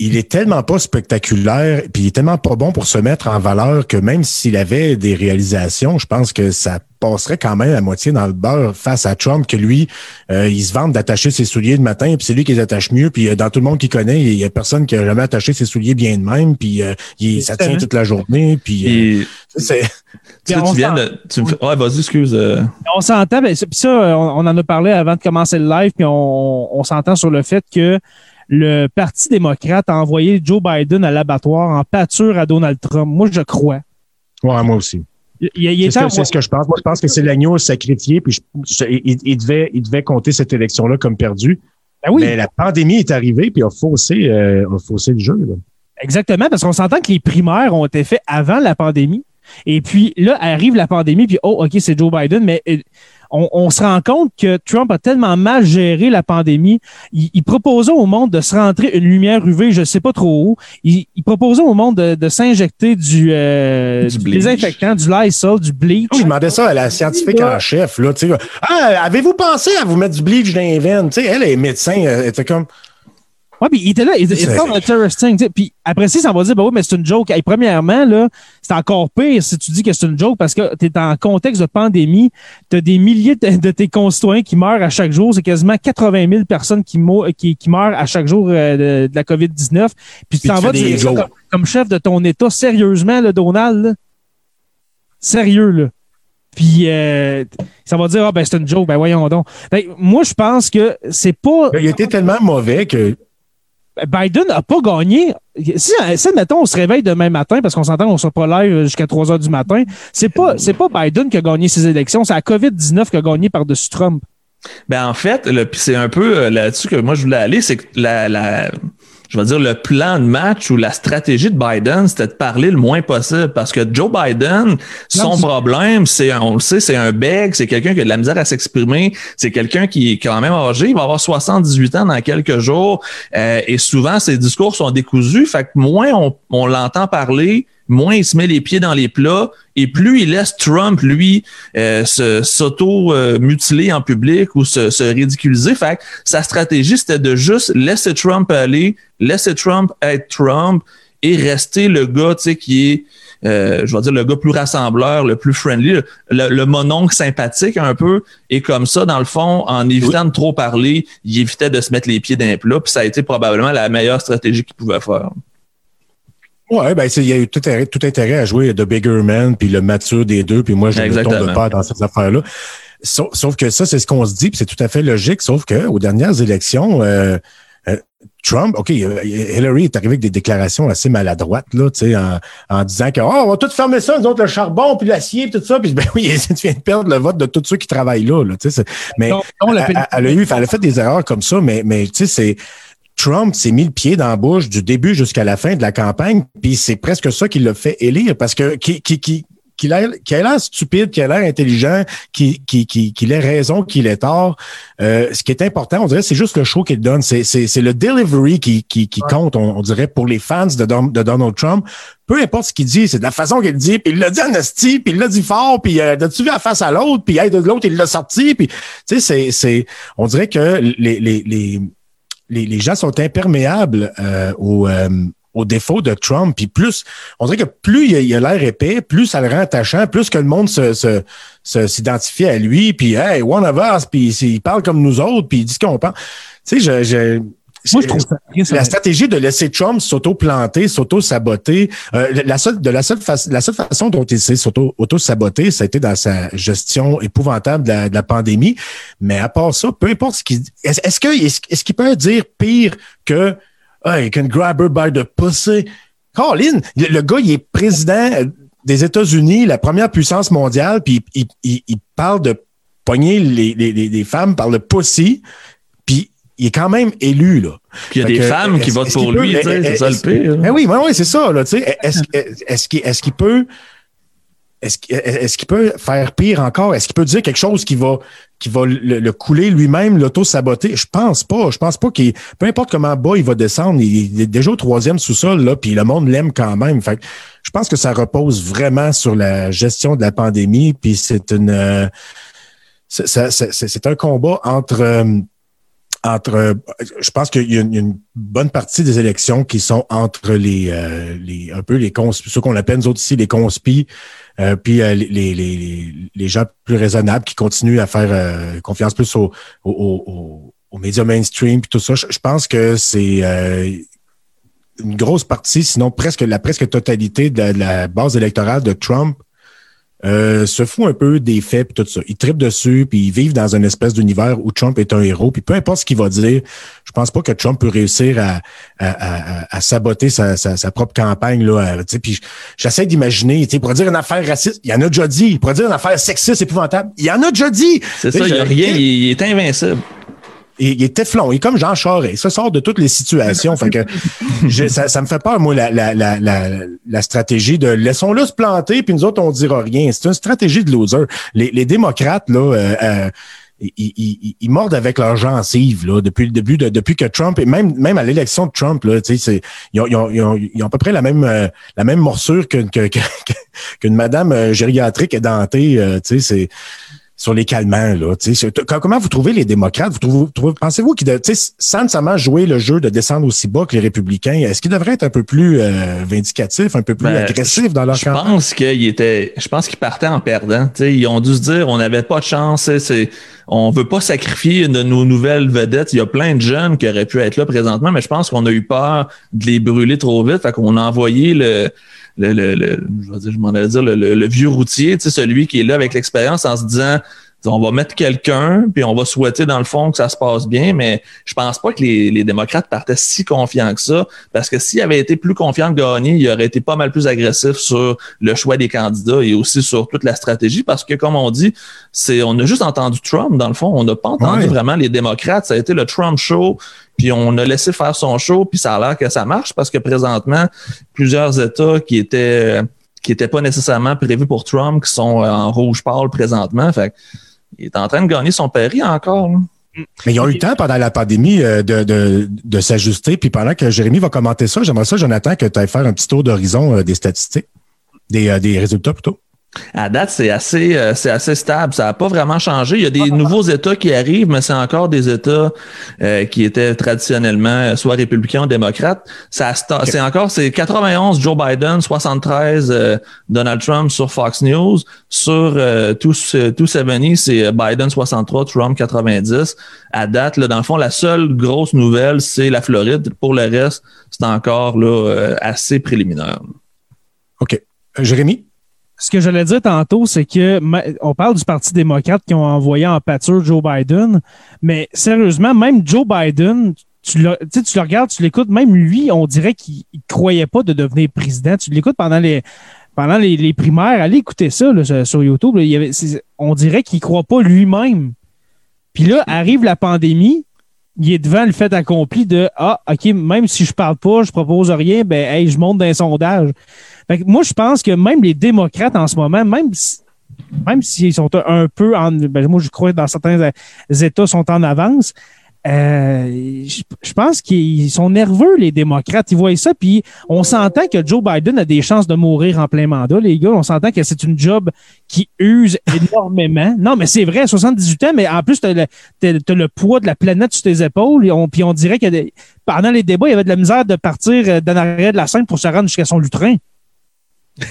il est tellement pas spectaculaire, puis il est tellement pas bon pour se mettre en valeur que même s'il avait des réalisations, je pense que ça passerait quand même à moitié dans le beurre face à Trump, que lui, euh, il se vante d'attacher ses souliers le matin, puis c'est lui qui les attache mieux, puis euh, dans tout le monde qui connaît, il y a personne qui a jamais attaché ses souliers bien de même, puis il, ça tient toute la journée, puis c'est tu, viens de. Tu Ouais, vas-y, excuse. Euh. On s'entend, ben, ça, on, en a parlé avant de commencer le live, puis on, on s'entend sur le fait que le Parti démocrate a envoyé Joe Biden à l'abattoir en pâture à Donald Trump. Moi, je crois. Ouais, moi aussi. C'est ce, que je pense. Moi, je pense que c'est l'agneau sacrifié, puis il, devait, il devait compter cette élection-là comme perdue. Ben oui. Mais la pandémie est arrivée, puis a faussé, euh, a faussé le jeu. Exactement, parce qu'on s'entend que les primaires ont été faites avant la pandémie. Et puis là, arrive la pandémie, puis oh, OK, c'est Joe Biden, mais euh, on, se rend compte que Trump a tellement mal géré la pandémie. Il, proposait au monde de se rentrer une lumière UV, je sais pas trop où. Il, proposait au monde de, s'injecter du, euh, du, désinfectant, du Lysol, du bleach. Je demandais ça à la scientifique en chef. Là, ah, avez-vous pensé à vous mettre du bleach dans les veines? elle est médecin, elle était comme... Ouais, puis il était là, il était interesting. Puis après ça, ça va dire, bah oui, mais c'est une joke. Et premièrement, là, c'est encore pire si tu dis que c'est une joke parce que tu es en contexte de pandémie. Tu as des milliers de, tes concitoyens qui meurent à chaque jour. C'est quasiment 80 000 personnes qui, qui, qui meurent à chaque jour euh, de, la COVID-19. Puis tu t'en vas dire comme, chef de ton État, sérieusement, là, Donald. Sérieux, là. Puis euh, ça va dire ah ben c'est une joke, ben voyons donc. Ben, moi je pense que c'est pas. Il était tellement mauvais que Biden n'a pas gagné. Si, si, on se réveille demain matin, parce qu'on s'entend qu'on ne sera pas live jusqu'à 3 heures du matin, c'est pas, c'est pas Biden qui a gagné ses élections, c'est la COVID-19 qui a gagné par-dessus Trump. Ben, en fait, c'est un peu euh, là-dessus que moi je voulais aller, c'est que la, la, je veux dire, le plan de match ou la stratégie de Biden, c'était de parler le moins possible. Parce que Joe Biden, son problème, c'est, on le sait, c'est un beg, c'est quelqu'un qui a de la misère à s'exprimer, c'est quelqu'un qui est quand même âgé, il va avoir 78 ans dans quelques jours, euh, et souvent ses discours sont décousus, fait que moins on, on l'entend parler, moins il se met les pieds dans les plats et plus il laisse Trump, lui, euh, s'auto-mutiler en public ou se, ridiculiser. Fait sa stratégie, c'était de juste laisser Trump aller, laisser Trump être Trump et rester le gars qui est, euh, je vais dire, le gars plus rassembleur, le plus friendly, le, le mononcle sympathique un peu. Et comme ça, dans le fond, en évitant de trop parler, il évitait de se mettre les pieds dans les plats. Puis ça a été probablement la meilleure stratégie qu'il pouvait faire. Ouais, ben il y a eu tout intérêt, tout intérêt à jouer The Bigger Man puis le mature des deux, puis moi je ne tombe pas dans cette affaire-là. Sauf, que ça, c'est ce qu'on se dit, puis c'est tout à fait logique, sauf que aux dernières élections, euh, euh, Trump, OK, Hillary est arrivé avec des déclarations assez maladroites, là, tu sais, en, en, disant que, oh, on va tout fermer ça, nous autres, le charbon, puis l'acier, puis tout ça. Puis, ben oui, [LAUGHS] tu viens de perdre le vote de tous ceux qui travaillent là, là tu sais. Mais elle, a eu, elle a fait des erreurs comme ça, mais, mais tu sais, c'est, Trump s'est mis le pied dans la bouche du début jusqu'à la fin de la campagne, puis c'est presque ça qui l'a fait élire, parce que qui, qui, qui qu'il ait l'air stupide, qu'il ait l'air intelligent, qu'il qu'il ait raison, qu'il ait tort. Euh, ce qui est important, on dirait, c'est juste le show qu'il donne. C'est le delivery qui, qui, qui compte, on, dirait, pour les fans de, de Donald Trump. Peu importe ce qu'il dit, c'est de la façon qu'il dit, puis il l'a dit en esti, puis il l'a dit fort, puis euh, tu vu à face à l'autre, puis de l'autre, il l'a sorti, puis tu sais, c'est, on dirait que les, les, les, les, gens sont imperméables euh, au, euh, au défaut de Trump. Puis plus, on dirait que plus il a l'air épais, plus ça le rend attachant, plus que le monde se, s'identifie à lui, puis hey, one of us, puis il parle comme nous autres, puis il dit ce qu'on pense. Tu sais, je, moi, je trouve ça, la stratégie de laisser Trump s'auto-planter, s'auto-saboter, euh, la seule, de la seule, la seule façon dont il s'est s'auto-saboter, ça a été dans sa gestion épouvantable de la, de la pandémie. Mais à part ça, peu importe ce qu'il, est-ce, que, est-ce qu'il peut dire pire que Hey, can grab her by the pussy? Colin, le gars, il est président des États-Unis, la première puissance mondiale, puis il, il, il parle de pogner les, les, les, femmes par le pussy, il est quand même élu, là. Puis il y a des femmes qui votent pour lui, c'est ça le pire. Ben oui, ben oui, c'est ça, là, tu sais. [LAUGHS] Est-ce est qu'il est qu'il peut est-ce qu'il peut faire pire encore? Est-ce qu'il peut dire quelque chose qui va, qui va le, couler lui-même, l'auto-saboter? Je pense pas. Je pense pas qu'il. Peu importe comment bas il va descendre, il est déjà au troisième sous-sol, là, puis le monde l'aime quand même. Fait je pense que ça repose vraiment sur la gestion de la pandémie, puis c'est une. Euh, c'est un combat entre. Euh, entre, je pense qu'il y, a une bonne partie des élections qui sont entre les, euh, les un peu les cons, ceux qu'on appelle nous autres ici les conspis, euh, puis euh, les, les, les, gens plus raisonnables qui continuent à faire confiance plus aux au, au, médias mainstream puis tout ça. Je, pense que c'est une grosse partie, sinon presque la presque totalité de la base électorale de Trump euh, se fout un peu des faits et tout ça. Ils tripent dessus, puis ils vivent dans une espèce d'univers où Trump est un héros. Puis peu importe ce qu'il va dire, je pense pas que Trump peut réussir à, à, à, saboter sa, sa, propre campagne. Là, puis j'essaie d'imaginer, il pourrait dire une affaire raciste, il y en a déjà dit. Il pourrait dire une affaire sexiste épouvantable, il y en a déjà dit. C'est ça, il n'y a rien, il est invincible il, est téflon. Il est comme Jean Charest. Se sort de toutes les situations. fait que ça, ça, me fait peur, moi, la, la, la, la, stratégie de laissons-le se planter, puis nous autres, on dira rien. C'est une stratégie de loser. Les, les démocrates, là, euh, euh ils, ils, mordent avec leurs gencives là, depuis le début de, depuis que Trump et même même à l'élection de Trump là, ils ont, ils, ont, ils, ont, ils ont à peu près la même euh, la même morsure qu'une que, qu'une madame euh, gériatrique édentée, euh, sais c'est sur les calmants. Là, comment vous trouvez les démocrates? Vous trouvez, pensez-vous qu'ils, sans nécessairement jouer le jeu de descendre aussi bas que les républicains, est-ce qu'ils devraient être un peu plus euh, vindicatifs, un peu plus ben, agressifs dans leur je pense qu'ils étaient, Je pense qu'ils partaient en perdant. ils ont dû se dire on n'avait pas de chance. C'est, on veut pas sacrifier de nos nouvelles vedettes. Il y a plein de jeunes qui auraient pu être là présentement, mais je pense qu'on a eu peur de les brûler trop vite. Fait qu'on a envoyé le le, le, le je, je m'en allais dire le, le, vieux routier, tu sais, celui qui est là avec l'expérience en se disant on va mettre quelqu'un, puis on va souhaiter dans le fond que ça se passe bien, mais je pense pas que les, les démocrates partaient si confiants que ça, parce que s'ils avaient été plus confiants de gagner, ils auraient été pas mal plus agressifs sur le choix des candidats et aussi sur toute la stratégie, parce que comme on dit, c'est on a juste entendu Trump dans le fond, on n'a pas entendu vraiment les démocrates, ça a été le Trump show, puis on a laissé faire son show, puis ça a l'air que ça marche parce que présentement, plusieurs États qui étaient qui n'étaient pas nécessairement prévus pour Trump, qui sont en rouge pâle présentement. Fait il est en train de gagner son pari encore. Mais ils ont eu le temps pendant la pandémie euh, de, de, de s'ajuster. Puis pendant que Jérémy va commenter ça, j'aimerais ça, Jonathan, que tu ailles faire un petit tour d'horizon euh, des statistiques, des, euh, des résultats plutôt. À date, c'est assez, euh, c'est assez stable. Ça n'a pas vraiment changé. Il y a des nouveaux États qui arrivent, mais c'est encore des États euh, qui étaient traditionnellement euh, soit républicains ou démocrates. Ça, c'est encore, c'est 91 Joe Biden, 73 Donald Trump sur Fox News. Sur tous, tous c'est Biden 63, Trump 90. À date, là, dans le fond, la seule grosse nouvelle, c'est la Floride. Pour le reste, c'est encore là assez préliminaire. OK. Jérémy? Ce que j'allais dire tantôt, c'est que on parle du Parti démocrate qui ont envoyé en pâture Joe Biden, mais sérieusement, même Joe Biden, tu le, tu le regardes, tu l'écoutes, même lui, on dirait qu'il ne croyait pas de devenir président. Tu l'écoutes pendant les pendant les, primaires, allez écouter ça sur YouTube. on dirait qu'il ne croit pas lui-même. Puis là, arrive la pandémie, il est devant le fait accompli de Ah, OK, même si je parle pas, je propose rien, ben hey, je monte dans un sondage. moi, je pense que même les démocrates en ce moment, même même s'ils sont un peu en. Ben, moi, je crois que dans certains États sont en avance. Euh, je, pense qu'ils sont nerveux, les démocrates. Ils voient ça, puis on s'entend que Joe Biden a des chances de mourir en plein mandat, les gars. On s'entend que c'est une job qui use [LAUGHS] énormément. Non, mais c'est vrai, 78 ans, mais en plus, tu as, le poids de la planète sur tes épaules. puis on dirait que pendant les débats, il y avait de la misère de partir euh, d'un arrêt de la scène pour se rendre jusqu'à son lutrin. [LAUGHS]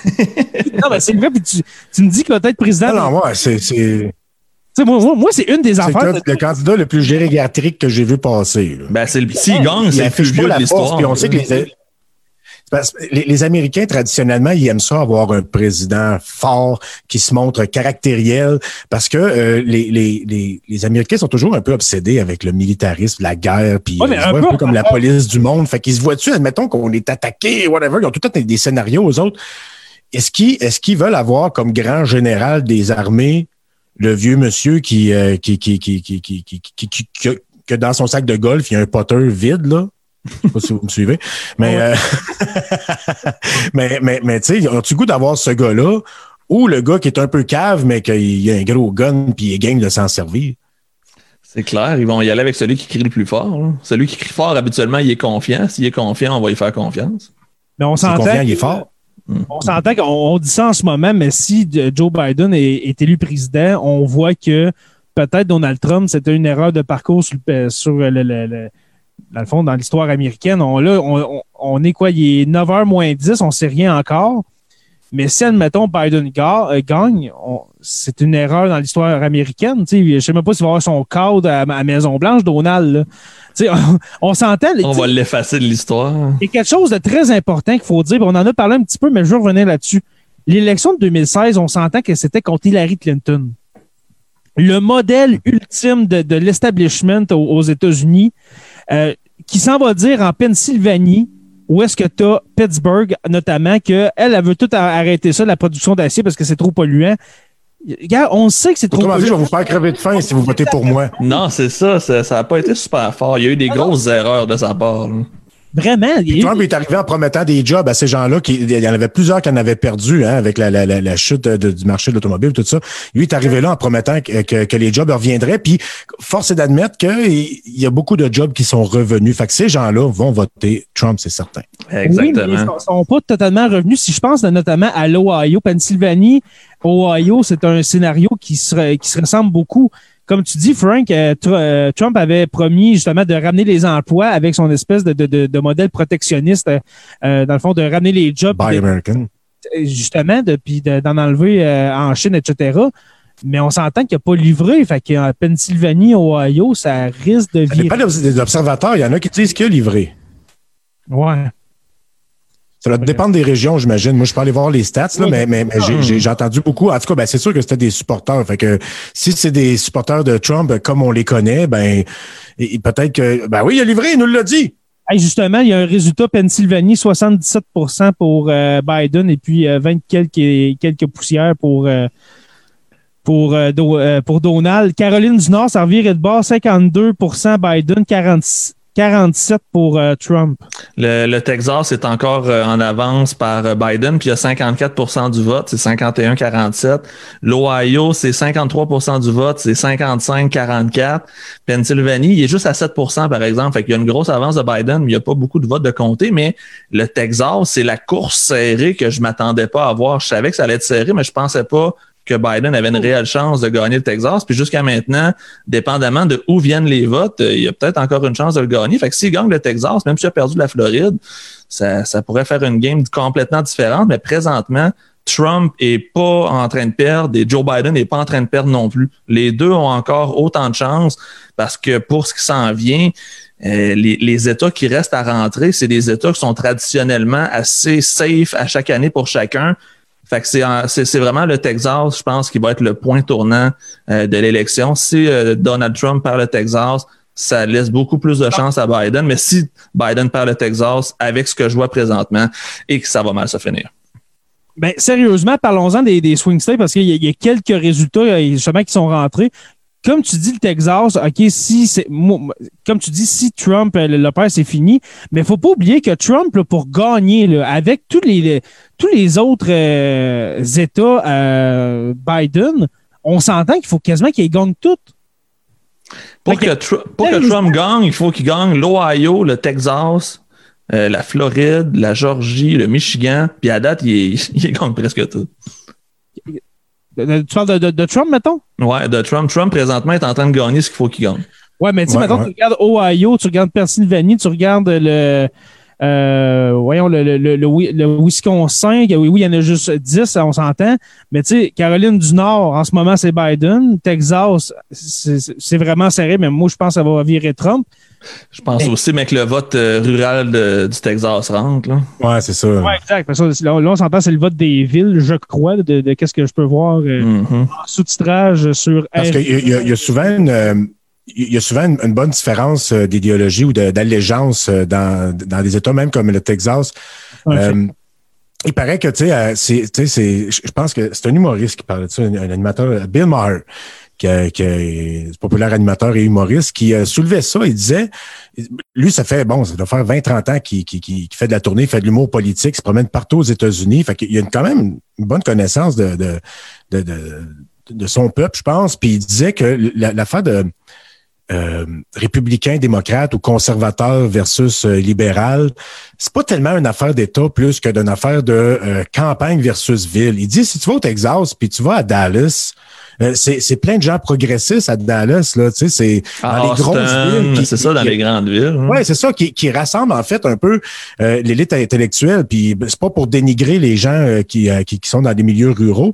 non, mais c'est vrai, puis tu, me dis qu'il va être président. Non, non, moi, c'est moi, moi, c'est une des affaires. C'est le, candidat le plus gériatrique que j'ai vu passer. Ben, c'est le s'il gagne, c'est le plus vieux de l'histoire. on sait que les, les, Américains, traditionnellement, ils aiment ça, avoir un président fort qui se montre caractériel, parce que euh, les, les, les, Américains sont toujours un peu obsédés avec le militarisme, la guerre, puis un, peu, comme la police du monde. Fait qu'ils se voient dessus, admettons qu'on est attaqué, whatever, ils ont tout le temps des scénarios aux autres. Est-ce qu'ils est-ce qu'ils veulent avoir comme grand général des armées le vieux monsieur qui, euh, qui, qui, qui, qui, qui, qui, que dans son sac de golf, il y a un potter vide, là. Je sais pas si vous me suivez. Mais, euh, mais, mais, mais tu sais, as-tu goût d'avoir ce gars-là ou le gars qui est un peu cave, mais qu'il a un gros gun puis il est game de s'en servir? C'est clair, ils vont y aller avec celui qui crie le plus fort. Celui qui crie fort, habituellement, il est confiant. S'il est confiant, on va lui faire confiance. Mais on s'entend. confiant, il est fort. On s'entend qu'on dit ça en ce moment, mais si Joe Biden est, élu président, on voit que peut-être Donald Trump, c'était une erreur de parcours sur, le, dans le fond, dans l'histoire américaine. On, là, on, est quoi? Il est 9h moins 10, on ne sait rien encore. Mais si, admettons, Biden euh, gagne, c'est une erreur dans l'histoire américaine. Je ne sais même pas s'il va avoir son code à, la Maison-Blanche, Donald. On, s'entend. On va l'effacer de l'histoire. Il y a quelque chose de très important qu'il faut dire. On en a parlé un petit peu, mais je vais revenir là-dessus. L'élection de 2016, on s'entend que c'était contre Hillary Clinton. Le modèle ultime de, l'establishment aux, États-Unis, euh, qui s'en va dire en Pennsylvanie, où est-ce que tu as Pittsburgh, notamment, qu'elle, elle veut tout arrêter ça, la production d'acier, parce que c'est trop polluant. Regarde, on sait que c'est trop. polluant. je vais vous faire crever de faim si vous votez pour moi. Non, c'est ça. Ça n'a pas été super fort. Il y a eu des grosses erreurs de sa part. Vraiment. Trump est arrivé en promettant des jobs à ces gens-là. Qui, il y en avait plusieurs qui en avaient perdu hein, avec la, la, la, chute du marché de l'automobile, tout ça. Lui est arrivé là en promettant que, que, les jobs reviendraient. Puis, force est d'admettre qu'il y a beaucoup de jobs qui sont revenus. Fait que ces gens-là vont voter Trump, c'est certain. Exactement. ils ne sont, pas totalement revenus. Si je pense notamment à l'Ohio, Pennsylvanie, Ohio, c'est un scénario qui se, qui se ressemble beaucoup comme tu dis, Frank, euh, euh, Trump avait promis justement de ramener les emplois avec son espèce de, de, de, modèle protectionniste, euh, dans le fond, de ramener les jobs. Buy American. Justement, puis d'en enlever en Chine, etc. Mais on s'entend qu'il n'a pas livré. Fait qu'en Pennsylvanie, Ohio, ça risque de vivre. Il n'y a pas des observateurs. Il y en a qui disent qu'il a livré. Ouais. Ça va dépendre des régions, j'imagine. Moi, je peux aller voir les stats, là, mais, mais, j'ai entendu beaucoup. En tout cas, ben, c'est sûr que c'était des supporters. Fait que si c'est des supporters de Trump comme on les connaît, ben peut-être que ben oui, il a livré, il nous l'a dit. justement, il y a un résultat Pennsylvanie, 77% pour euh, Biden et puis 20 euh, quelques, quelques poussières pour, euh, pour, pour Donald. Caroline du Nord, ça revient de bord, 52% Biden, 46 47 pour euh, Trump. Le, Texas est encore euh, en avance par euh, Biden, puis il y a 54% du vote, c'est 51-47. L'Ohio, c'est 53% du vote, c'est 55-44. Pennsylvanie, il est juste à 7% par exemple. Fait qu'il y a une grosse avance de Biden, mais il n'y a pas beaucoup de votes de compter. Mais le Texas, c'est la course serrée que je m'attendais pas à voir. Je savais que ça allait être serré, mais je pensais pas que Biden avait une réelle chance de gagner le Texas. Puis jusqu'à maintenant, dépendamment de où viennent les votes, il y a peut-être encore une chance de le gagner. Fait que s'il gagne le Texas, même s'il a perdu la Floride, ça, ça pourrait faire une game complètement différente. Mais présentement, Trump est pas en train de perdre et Joe Biden n'est pas en train de perdre non plus. Les deux ont encore autant de chances parce que pour ce qui s'en vient, euh, les, les, États qui restent à rentrer, c'est des États qui sont traditionnellement assez safe à chaque année pour chacun. Fait que c'est vraiment le Texas, je pense, qui va être le point tournant euh, de l'élection. Si euh, Donald Trump perd le Texas, ça laisse beaucoup plus de chance à Biden. Mais si Biden perd le Texas, avec ce que je vois présentement, et que ça va mal se finir. Ben, sérieusement, parlons-en des, swing states parce qu'il y, a quelques résultats justement qui sont rentrés. Comme tu dis, le Texas, OK, si c'est. Comme tu dis, si Trump euh, le père, c'est fini. Mais il faut pas oublier que Trump, pour gagner, avec tous les, tous les autres euh, États euh, Biden, on s'entend qu'il faut quasiment qu'il gagne tout. Pour que, Trump gagne, il faut qu'il gagne l'Ohio, le Texas, la Floride, la Georgie, le Michigan. Puis à date, il, [LAUGHS] il gagne presque tout. Tu parles de, Trump, mettons? Ouais, de Trump. Trump, présentement, est en train de gagner ce qu'il faut qu'il gagne. Ouais, mais tu sais, mettons, tu regardes Ohio, tu regardes Pennsylvanie, tu regardes le. Euh, voyons, le, le, le, Wisconsin, oui, oui, il y en a juste 10, on s'entend. Mais tu sais, Caroline du Nord, en ce moment, c'est Biden. Texas, c'est vraiment serré, mais moi, je pense que ça va virer Trump. Je pense aussi, mais que le vote euh, rural du Texas rentre. Là. Ouais, c'est ça. Ouais, exact. là, on s'entend, c'est le vote des villes, je crois, de, qu'est-ce que je peux voir euh, mm-hmm. sous-titrage sur. Parce qu'il y, a souvent une. Euh, il y a souvent une, bonne différence d'idéologie ou d'allégeance dans, dans des États, même comme le Texas. il paraît que, tu sais, je pense que c'est un humoriste qui parlait de ça, un, animateur, Bill Maher qui, est populaire animateur et humoriste, qui euh, soulevait ça. Il disait, lui, ça fait, bon, ça doit faire 20-30 ans qu'il fait de la tournée, il fait de l'humour politique, se promène partout aux États-Unis. Fait qu'il y a quand même une bonne connaissance de, son peuple, je pense. Puis il disait que l'affaire de euh, républicain, démocrate ou conservateur versus euh, libéral, c'est pas tellement une affaire d'État plus que d'une affaire de campagne versus ville. Il dit si tu vas au Texas puis tu vas à Dallas, c'est plein de gens progressistes à Dallas, là, tu sais, c'est ah, dans les grosses villes. C'est ça, dans les grandes villes. Hein. Oui, c'est ça, qui, qui rassemble en fait un peu euh, l'élite intellectuelle. Puis ben, c'est pas pour dénigrer les gens euh, qui, qui, sont dans des milieux ruraux.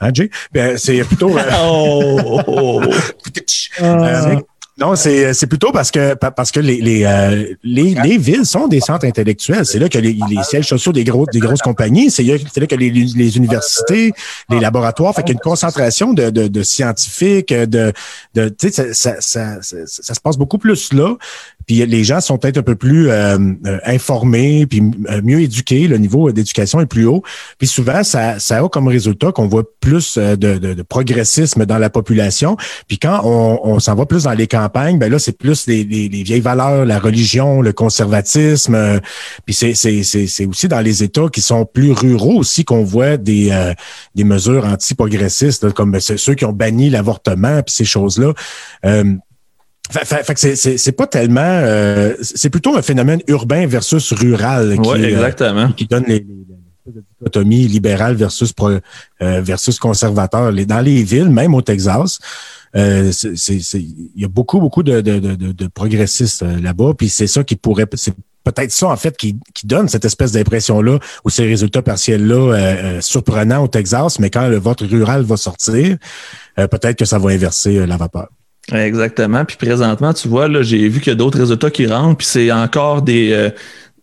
Hein, Jay? Ben, c'est plutôt. [LAUGHS] oh, oh, oh. [LAUGHS] Non, c'est, c'est plutôt parce que parce que les, les, euh, les, les, villes sont des centres intellectuels. C'est là que les, les sièges sociaux des, gros, des grosses compagnies, c'est là, là, que les, les universités, les laboratoires, fait qu'il y a une concentration de, de, de scientifiques, de, de tu sais, ça, ça, ça, ça, se passe beaucoup plus là. Puis les gens sont peut-être un peu plus euh, euh, informés, puis euh, mieux éduqués. Le niveau d'éducation est plus haut. Puis souvent, ça, ça a comme résultat qu'on voit plus de, de, progressisme dans la population. Puis quand on, on s'en va plus dans les campagnes, ben là, c'est plus les, les, vieilles valeurs, la religion, le conservatisme. puis c'est, c'est, c'est, aussi dans les États qui sont plus ruraux aussi qu'on voit des, des mesures anti-progressistes, comme ceux qui ont banni l'avortement, puis ces choses-là. Fait, fait, c'est pas tellement, euh, c'est plutôt un phénomène urbain versus rural qui, euh, exactement. qui donne les, dichotomies libérales versus euh, versus conservateur. Dans les villes, même au Texas, il y a beaucoup beaucoup de, de, de, de progressistes là-bas, puis c'est ça qui pourrait, c'est peut-être ça en fait qui, qui donne cette espèce d'impression là ou ces résultats partiels là surprenants au Texas, mais quand le vote rural va sortir, peut-être que ça va inverser la vapeur. Exactement. Puis présentement, tu vois, là, j'ai vu qu'il y a d'autres résultats qui rentrent, puis c'est encore des. Euh,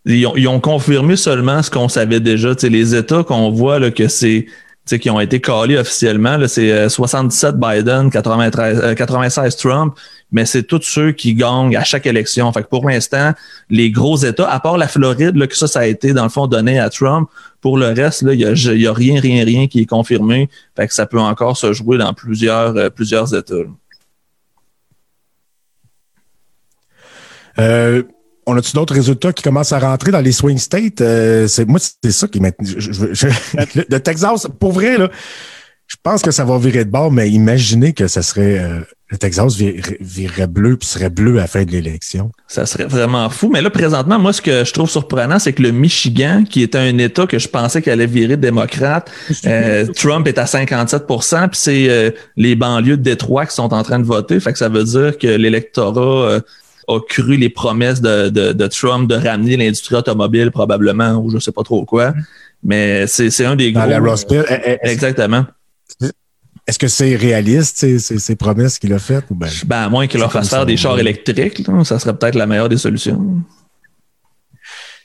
ils, ont, confirmé seulement ce qu'on savait déjà. Tu sais, les États qu'on voit là, que c'est. Qui ont été calés officiellement, c'est 77 euh, Biden, 93, 96 euh, Trump, mais c'est tous ceux qui gagnent à chaque élection. Fait que pour l'instant, les gros États, à part la Floride, là, que ça, ça a été dans le fond donné à Trump, pour le reste, il n'y a, y a rien, rien, rien qui est confirmé. Fait que ça peut encore se jouer dans plusieurs, plusieurs États. Euh, on a-tu d'autres résultats qui commencent à rentrer dans les swing states? Euh, c'est moi, c'est ça qui m'intéresse. [LAUGHS] le Texas, pour vrai, là, je pense que ça va virer de bord, mais imaginez que ça serait euh, le Texas virerait bleu puis serait bleu à la fin de l'élection. Ça serait vraiment fou. Mais là, présentement, moi, ce que je trouve surprenant, c'est que le Michigan, qui était un État que je pensais qu'il allait virer démocrate, [LAUGHS] Trump est à 57% puis c'est les banlieues de Détroit qui sont en train de voter. Fait que ça veut dire que l'électorat a cru les promesses de, de, Trump de ramener l'industrie automobile probablement ou je sais pas trop quoi. Mais c'est un des gros. la Rust Belt. Exactement. Est-ce que c'est réaliste, ces, ces, promesses qu'il a faites? Ou ben, ben, à moins qu'il leur fasse faire des chars électriques, ça serait peut-être la meilleure des solutions.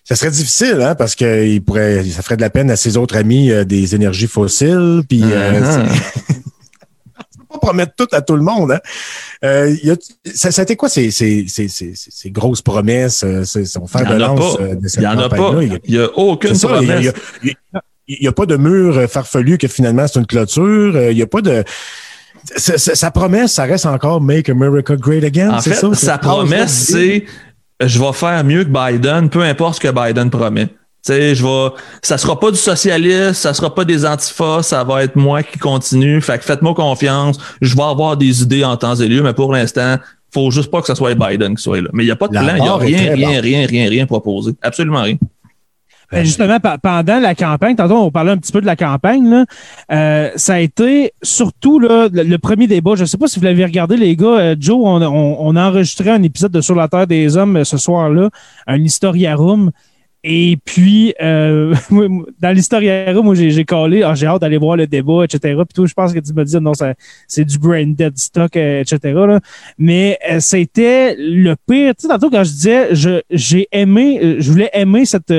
Ça serait difficile, hein, parce que pourrait, ça ferait de la peine à ses autres amis euh, des énergies fossiles. Puis, euh, [LAUGHS] promettre tout à tout le monde. Hein? Euh, y a, ça, ça a été quoi ces, ces, ces, ces grosses promesses, euh, son fer de lance euh, de cette Il n'y en a pas. Il n'y a, aucune promesse. Il n'y a, pas de mur farfelu que finalement c'est une clôture. Il n'y a pas de sa promesse, ça reste encore Make America Great Again. En fait, ça, sa promesse, c'est je vais faire mieux que Biden, peu importe ce que Biden promet. Sais, je vais, ça sera pas du socialisme, ça sera pas des antifas, ça va être moi qui continue. Fait que faites-moi confiance. Je vais avoir des idées en temps et lieu, mais pour l'instant, faut juste pas que ce soit Biden qui soit là. Mais il n'y a pas de plan, il n'y a rien, rien, rien, rien, rien proposé. Absolument rien. Ben, justement, pendant la campagne, tantôt on parlait un petit peu de la campagne, là, euh, ça a été surtout là, le, premier débat. Je ne sais pas si vous l'avez regardé, les gars. Euh, Joe, on, on, a enregistré un épisode de Sur la Terre des Hommes euh, ce soir-là, un Historia Room. Et puis, euh, [LAUGHS] dans l'Historia Room, moi, j'ai collé, ah, j'ai hâte d'aller voir le débat, etc. Puis toi, je pense que tu me dis, non, c'est du brain dead stock, etc. Là. Mais c'était le pire. Tu sais, tantôt, quand je disais, j'ai aimé, je voulais aimer cette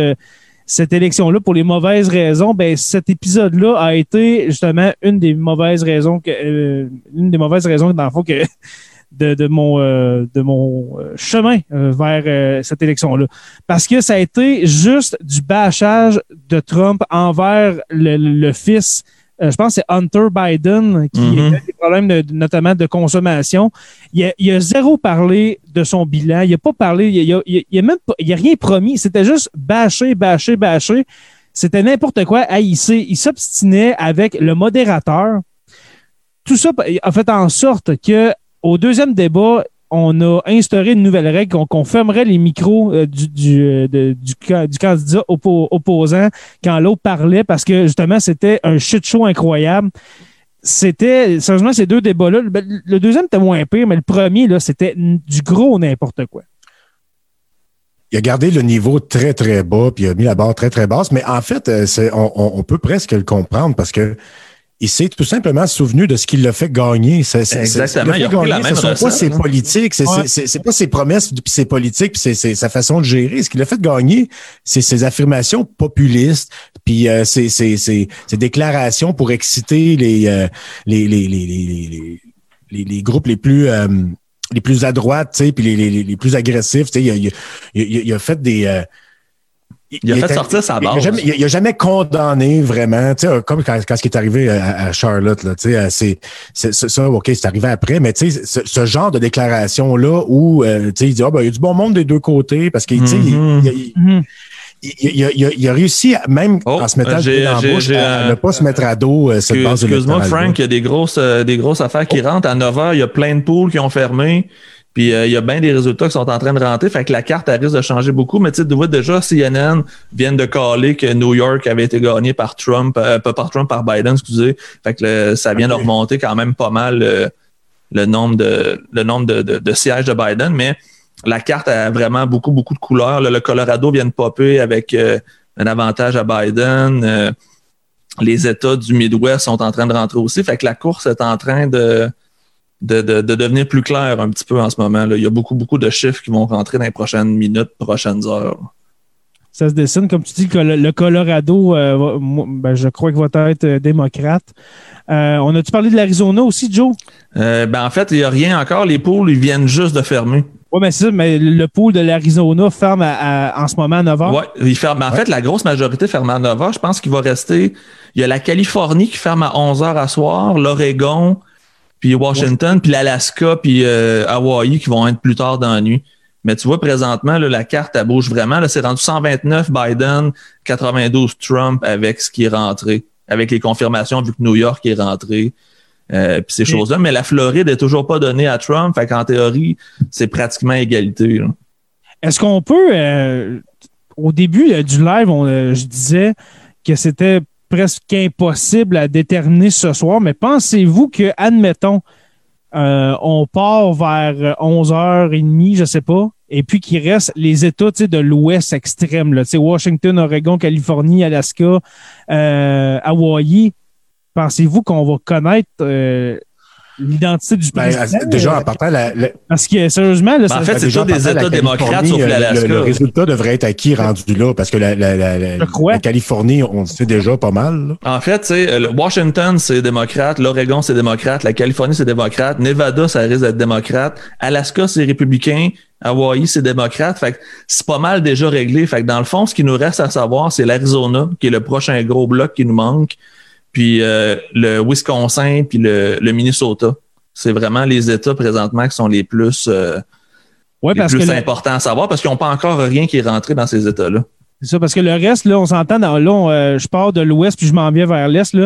cette élection-là pour les mauvaises raisons, ben cet épisode-là a été justement une des mauvaises raisons que euh, une des mauvaises raisons dans le fond que [LAUGHS] de, de mon euh, de mon euh, chemin vers cette élection-là. Parce que ça a été juste du bâchage de Trump envers le, le fils euh, je pense que c'est Hunter Biden qui mm-hmm. a des problèmes notamment de consommation. Il a, il a, zéro parlé de son bilan. Il a pas parlé, il a, il a, même il a rien promis. C'était juste bâcher, bâcher, bâcher. C'était n'importe quoi. il s'obstinait avec le modérateur. Tout ça a fait en sorte que au deuxième débat, on a instauré une nouvelle règle qu'on fermerait les micros euh, euh, du, candidat opposant quand l'autre parlait parce que justement, c'était un shit show incroyable. C'était, sérieusement, ces deux débats-là, le, deuxième était moins pire, mais le premier, là, c'était du gros n'importe quoi. Il a gardé le niveau très, très bas, puis il a mis la barre très, très basse. Mais en fait, euh, on peut presque le comprendre parce que il s'est tout simplement souvenu de ce qu'il l'a fait gagner. Exactement. il a gagner, la même ce ne sont pas ses politiques, c'est ouais. pas ses promesses, puis ses politiques, puis c'est sa façon de gérer. Ce qu'il a fait gagner, c'est ses affirmations populistes, puis euh, ses, ses, déclarations pour exciter les, euh, les, les, les, les, les, groupes les plus euh, les plus à droite, tu sais, puis les, les, les plus agressifs. Tu sais, il, a, il, il a fait des euh, il, a fait sortir sa base. Il n'a jamais, condamné vraiment, tu sais, comme quand, quand ce qui est arrivé à, Charlotte, là, tu sais, c'est, ça, OK, c'est arrivé après, mais tu sais, ce, genre de déclaration-là où, euh, tu sais, il dit, ah, ben, il y a du bon monde des deux côtés, parce qu'il, tu sais, il, a, réussi, même oh, en se mettant dans la bouche, à, ne pas se mettre à dos euh, cette base Excuse-moi, Frank, il y a des grosses, euh, des grosses affaires qui rentrent. À 9 h, il y a plein de poules qui ont fermé. Puis euh, il y a bien des résultats qui sont en train de rentrer. Fait que la carte elle risque de changer beaucoup. Mais tu sais, déjà, CNN vient de caler que New York avait été gagné par Trump, euh, pas par Trump, par Biden, excusez. Fait que ça vient de remonter quand même pas mal euh, le nombre de le nombre de, sièges de Biden. Mais la carte a vraiment beaucoup, beaucoup de couleurs. le Colorado vient de popper avec un avantage à Biden. les États du Midwest sont en train de rentrer aussi. Fait que la course est en train de de, de, devenir plus clair un petit peu en ce moment. Là. Il y a beaucoup, beaucoup de chiffres qui vont rentrer dans les prochaines minutes, prochaines heures. Ça se dessine, comme tu dis, que le, Colorado, euh, ben, je crois qu'il va être euh, démocrate. Euh, on a-tu parlé de l'Arizona aussi, Joe? ben, en fait, il n'y a rien encore. Les pools, ils viennent juste de fermer. Oui, mais c'est ça, mais le pool de l'Arizona ferme en ce moment à 9 h. Oui, il ferme. En fait, la grosse majorité ferme à 9 h. Je pense qu'il va rester. Il y a la Californie qui ferme à 11 h à soir, l'Oregon, puis Washington, puis l'Alaska, puis euh, Hawaï qui vont être plus tard dans la nuit. Mais tu vois, présentement, la carte, elle bouge vraiment. C'est rendu 129 Biden, 92 Trump avec ce qui est rentré, avec les confirmations vu que New York est rentré. Euh, puis ces choses-là. Mais la Floride est toujours pas donnée à Trump. Fait qu'en théorie, c'est pratiquement égalité. Est-ce qu'on peut, euh, au début du live, je disais que c'était presque impossible à déterminer ce soir, mais pensez-vous que, admettons, euh, on part vers 11h30, je sais pas, et puis qu'il reste les États de l'Ouest extrême, Washington, Oregon, Californie, Alaska, euh, Hawaii. Pensez-vous qu'on va connaître euh, l'identité du ben, président. déjà, en partant, la, parce que sérieusement, là, ben, en fait, c'est des États démocrates sauf l'Alaska. Le, résultat devrait être acquis rendu là, parce que la, la Californie, on sait déjà pas mal. En fait, c'est Washington, c'est démocrate, l'Oregon, c'est démocrate, la Californie, c'est démocrate, Nevada, ça risque d'être démocrate, Alaska, c'est républicain, Hawaii, c'est démocrate. Fait que c'est pas mal déjà réglé. Fait que dans le fond, ce qui nous reste à savoir, c'est l'Arizona, qui est le prochain gros bloc qui nous manque. Puis le Wisconsin, puis le, Minnesota. C'est vraiment les États présentement qui sont les plus, les plus importants à savoir parce qu'ils n'ont pas encore rien qui est rentré dans ces États-là. C'est ça, parce que le reste, là, on s'entend dans là, je pars de l'ouest puis je m'en viens vers l'est.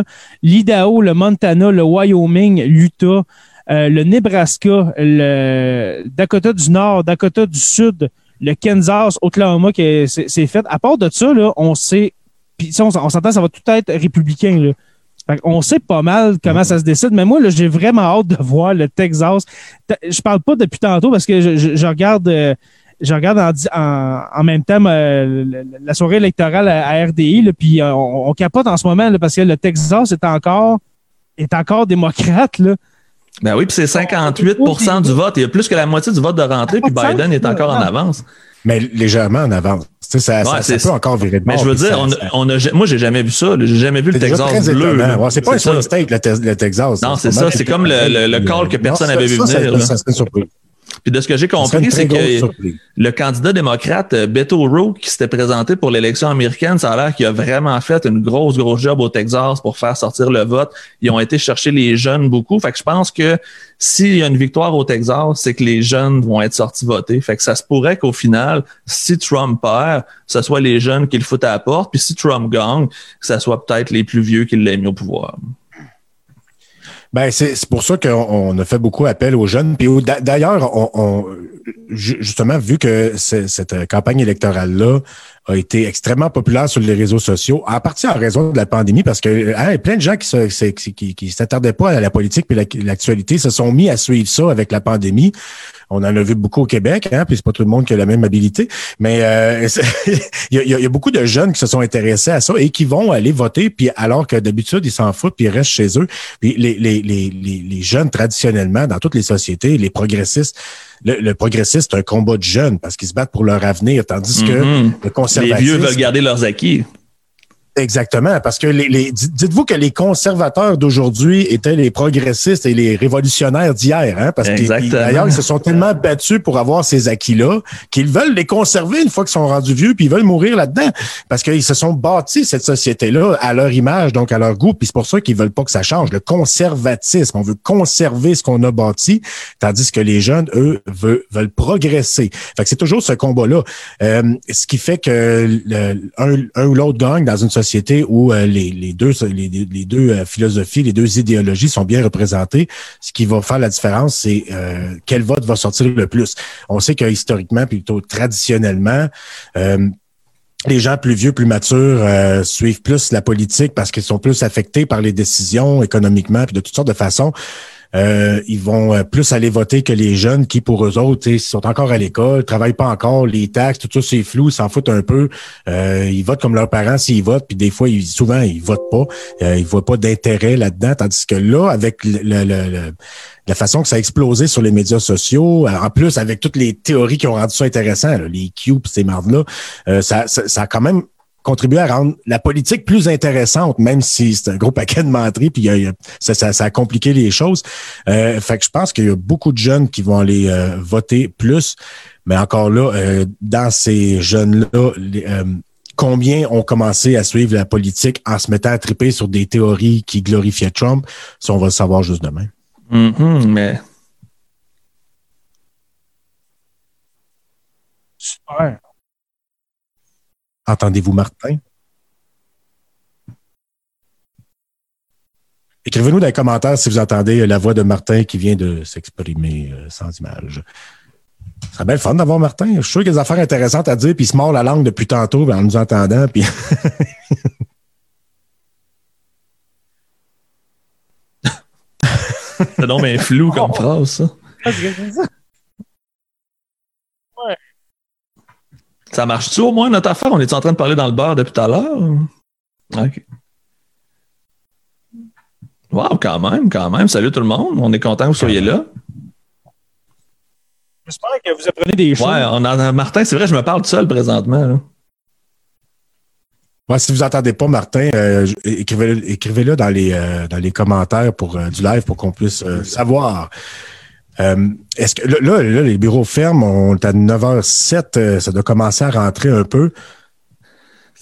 L'Idaho, le Montana, le Wyoming, l'Utah, le Nebraska, le Dakota du Nord, Dakota du Sud, le Kansas, Oklahoma, qui c'est fait. À part de ça, là, on sait, puis on, on s'entend, ça va tout être républicain. Là. On sait pas mal comment ça se décide, mais moi, j'ai vraiment hâte de voir le Texas. Je parle pas depuis tantôt parce que je, regarde, je regarde en, en, même temps la soirée électorale à, RDI, là, puis euh, on, capote en ce moment parce que le Texas est encore, est encore démocrate. Là. Ben oui, puis c'est 58% du vote. Il y a plus que la moitié du vote de rentrée, puis Biden est encore en avance. Mais légèrement en avance. ça, ça, peut encore virer de Mais je veux dire, on, on a, moi, j'ai jamais vu ça. J'ai jamais vu le Texas bleu. c'est pas un swing state, le, Texas. Non, c'est ça. C'est comme le, le, call que personne n'avait vu venir. Ça, ça, surpris. Puis de ce que j'ai compris, c'est que le candidat démocrate euh, Beto O'Rourke qui s'était présenté pour l'élection américaine, ça a l'air qu'il a vraiment fait une grosse, grosse job au Texas pour faire sortir le vote. Ils ont été chercher les jeunes beaucoup. Fait que je pense que s'il y a une victoire au Texas, c'est que les jeunes vont être sortis voter. Fait que ça se pourrait qu'au final, si Trump perd, ce soit les jeunes qui le foutent à la porte. Puis si Trump gagne, que ce soit peut-être les plus vieux qui l'aient mis au pouvoir. Ben, c'est pour ça qu'on a fait beaucoup appel aux jeunes. Puis d'ailleurs, on, justement, vu que cette campagne électorale-là a été extrêmement populaire sur les réseaux sociaux, à partir en raison de la pandémie, parce que hein, plein de gens qui qui, s'attardaient pas à la politique et l'actualité se sont mis à suivre ça avec la pandémie. On en a vu beaucoup au Québec, hein, puis c'est pas tout le monde qui a la même habilité. Mais euh, [LAUGHS] il, y a, beaucoup de jeunes qui se sont intéressés à ça et qui vont aller voter, puis alors que d'habitude, ils s'en foutent, puis ils restent chez eux. Puis les, jeunes, traditionnellement, dans toutes les sociétés, les progressistes, le, progressiste, c'est un combat de jeunes parce qu'ils se battent pour leur avenir, tandis que mm-hmm. le conservatisme... Les vieux veulent garder leurs acquis. Exactement, parce que les, dites-vous que les conservateurs d'aujourd'hui étaient les progressistes et les révolutionnaires d'hier, hein, parce que d'ailleurs ils se sont tellement battus pour avoir ces acquis-là qu'ils veulent les conserver une fois qu'ils sont rendus vieux, puis ils veulent mourir là-dedans, parce qu'ils se sont bâtis cette société-là à leur image, donc à leur goût, puis c'est pour ça qu'ils veulent pas que ça change. Le conservatisme, on veut conserver ce qu'on a bâti, tandis que les jeunes, eux, veulent, veulent progresser. Fait que c'est toujours ce combat-là, euh, ce qui fait que le, un, un ou l'autre gagne dans une société où euh, les deux euh, philosophies, les deux idéologies sont bien représentées, ce qui va faire la différence, c'est euh, quel vote va sortir le plus. On sait que historiquement, plutôt traditionnellement, les gens plus vieux, plus matures suivent plus la politique parce qu'ils sont plus affectés par les décisions économiquement puis de toutes sortes de façons. Euh, ils vont euh, plus aller voter que les jeunes qui, pour eux autres, sont encore à l'école, travaillent pas encore, les taxes, tout ça, c'est flou, ils s'en foutent un peu. Euh, ils votent comme leurs parents s'ils votent, puis des fois, ils, souvent, ils votent pas. ils voient pas d'intérêt là-dedans. Tandis que là, avec le, la façon que ça a explosé sur les médias sociaux, en plus avec toutes les théories qui ont rendu ça intéressant, les cubes, ces mardes-là, ça, ça, a quand même contribuer à rendre la politique plus intéressante, même si c'est un gros paquet de menteries, puis ça, ça, a compliqué les choses. Euh, fait que je pense qu'il y a beaucoup de jeunes qui vont aller euh, voter plus, mais encore là, euh, dans ces jeunes-là, combien ont commencé à suivre la politique en se mettant à triper sur des théories qui glorifiaient Trump, ça on va le savoir juste demain. Mm-hmm, mais Super. Entendez-vous Martin? Écrivez-nous dans les commentaires si vous entendez la voix de Martin qui vient de s'exprimer euh, sans image. Ce serait bien le fun d'avoir Martin. Je suis sûr qu'il y a des affaires intéressantes à dire, puis il se mord la langue depuis tantôt en nous entendant. Puis... [LAUGHS] C'est donc bien flou comme phrase, ça. Ça marche-tu au moins notre affaire? On est en train de parler dans le bar depuis tout à l'heure? OK. Wow, quand même, quand même. Salut tout le monde. On est content que vous soyez là. J'espère que vous apprenez des choses. Ouais, on a, Martin, c'est vrai, je me parle tout seul présentement. si vous n'entendez pas Martin, euh, écrivez-le dans, les, euh, dans les commentaires pour euh, du live pour qu'on puisse savoir. Euh, est-ce que là, les bureaux ferment, on est à 9h07, euh, ça doit commencer à rentrer un peu.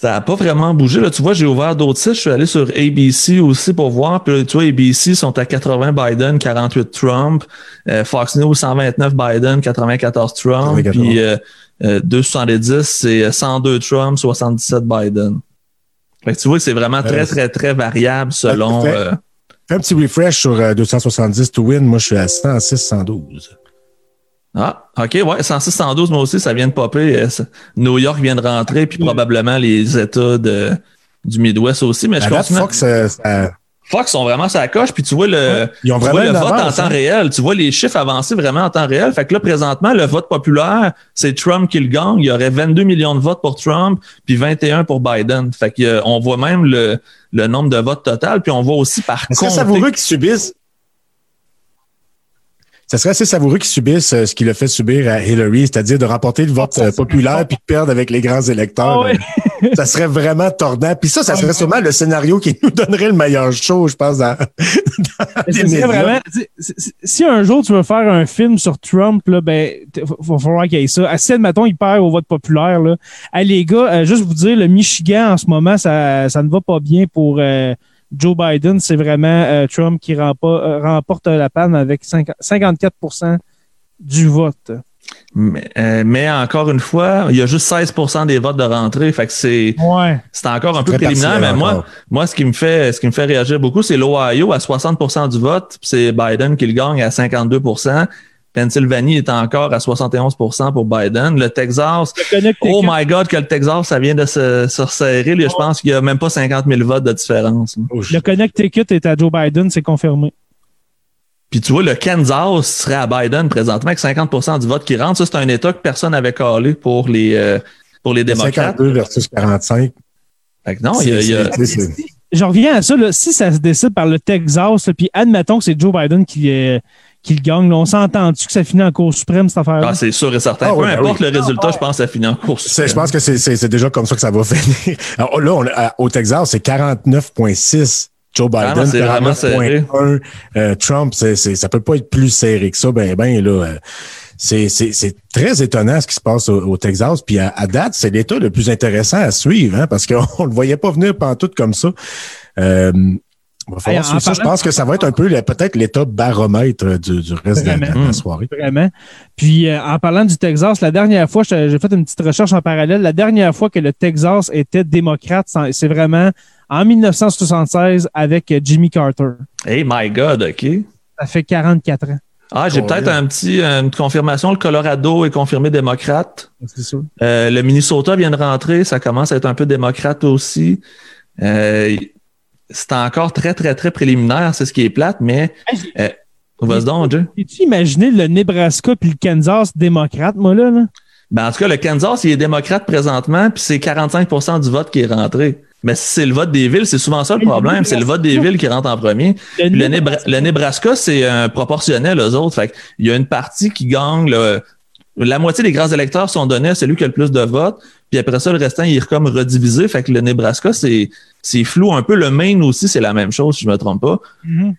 Ça n'a pas vraiment bougé. Là, tu vois, j'ai ouvert d'autres sites. Je suis allé sur ABC aussi pour voir. Puis tu vois, ABC sont à 80 Biden, 48 Trump. Euh, Fox News, 129 Biden, 94 Trump. Puis euh, 270, euh, c'est 102 Trump, 77 Biden. Fait que tu vois, c'est vraiment très, très, très variable selon... Fais, un petit refresh sur 270 to win. Moi, je suis à 106, 112. Ah, OK, ouais, 106, 112, moi aussi, ça vient de popper. Euh, New York vient de rentrer, puis probablement les États de, du Midwest aussi. Mais je pense euh, ça... Fox sont vraiment sa coche, puis tu vois le, tu vois le vote en temps hein. réel. Tu vois les chiffres avancer vraiment en temps réel. Fait que là, présentement, le vote populaire, c'est Trump qui le gagne. Il y aurait 22 millions de votes pour Trump, puis 21 pour Biden. Fait qu'on voit même le, le nombre de votes total, puis on voit aussi par contre. Est-ce que ça vous qu'ils subissent ça serait assez savoureux qu'ils subissent euh, ce qu'il a fait subir à Hillary, c'est-à-dire de remporter le vote euh, populaire puis de perdre avec les grands électeurs. Ah ça serait vraiment tordant. Puis ça, ça serait sûrement le scénario qui nous donnerait le meilleur show, je pense, dans, [LAUGHS] vraiment, si un jour tu veux faire un film sur Trump, là, ben, va falloir qu'il y ait ça. À matin, il perd au vote populaire. Là. les gars, euh, juste vous dire, le Michigan en ce moment, ça, ça ne va pas bien pour Joe Biden, c'est vraiment euh, Trump qui remporte, euh, remporte la panne avec 54% du vote. Euh, mais, encore une fois, il y a juste 16% des votes de rentrée. Fait que c'est c'est encore un peu préliminaire. Mais moi, moi, ce qui me fait ce qui me fait réagir beaucoup, c'est l'Ohio à 60% du vote. C'est Biden qui le gagne à 52 Pennsylvanie est encore à 71% pour Biden. Le Texas, oh my God, que le Texas, ça vient de se, resserrer. je pense qu'il n'y a même pas 50 000 votes de différence. Le Connecticut est à Joe Biden, c'est confirmé. Puis tu vois, le Kansas serait à Biden présentement avec 50% du vote qui rentre. Ça, c'est un État que personne n'avait collé pour les, euh, pour les démocrates. 52 versus 45. non, il y a... Je reviens à ça. si ça se décide par le Texas, puis admettons que c'est Joe Biden qui est qu'il gagne. on s'entend-tu que ça finit en Cour suprême, cette affaire-là? Ah, c'est sûr et certain. Ah Peu ben importe le résultat, je pense que ça finit en Cour suprême. Je pense que c'est déjà comme ça que ça va [LAUGHS] finir. Alors, là, on, au Texas, c'est 49,6 Joe ah, Biden, 49,1 euh, Trump. C'est, c'est, ça peut pas être plus serré que ça. Ben, ben, là... Euh, c'est, c'est, très étonnant ce qui se passe au, Texas. Puis à, date, c'est l'État le plus intéressant à suivre, hein, parce qu'on [LAUGHS] le voyait pas venir pendant tout comme ça. Euh, je pense que ça va être un peu peut-être l'état baromètre du, reste de la, soirée. Vraiment. Puis euh, en parlant du Texas, la dernière fois, j'ai fait une petite recherche en parallèle. La dernière fois que le Texas était démocrate, c'est vraiment en 1976 avec Jimmy Carter. Hey my God, OK. Ça fait 44 ans. Ah, j'ai peut-être un petit, une confirmation. Le Colorado est confirmé démocrate. C'est ça. Euh, le Minnesota vient de rentrer. Ça commence à être un peu démocrate aussi. Euh, c'est encore très, très, très préliminaire. C'est ce qui est plate, mais. Euh, vas-y donc, Dieu. tu imaginé le Nebraska puis le Kansas démocrate, moi, là? Ben, en tout cas, le Kansas, il est démocrate présentement, puis c'est 45% du vote qui est rentré. Mais si c'est le vote des villes, c'est souvent ça le problème. C'est le vote des villes qui rentre en premier. Le, Nebraska, c'est un proportionnel aux autres. Fait il y a une partie qui gagne. La moitié des grands électeurs sont donnés à celui qui a le plus de votes. Puis après ça, le restant, il est comme redivisé. Fait que le Nebraska, c'est, flou un peu. Le Maine aussi, c'est la même chose, si je me trompe pas. Mm-hmm.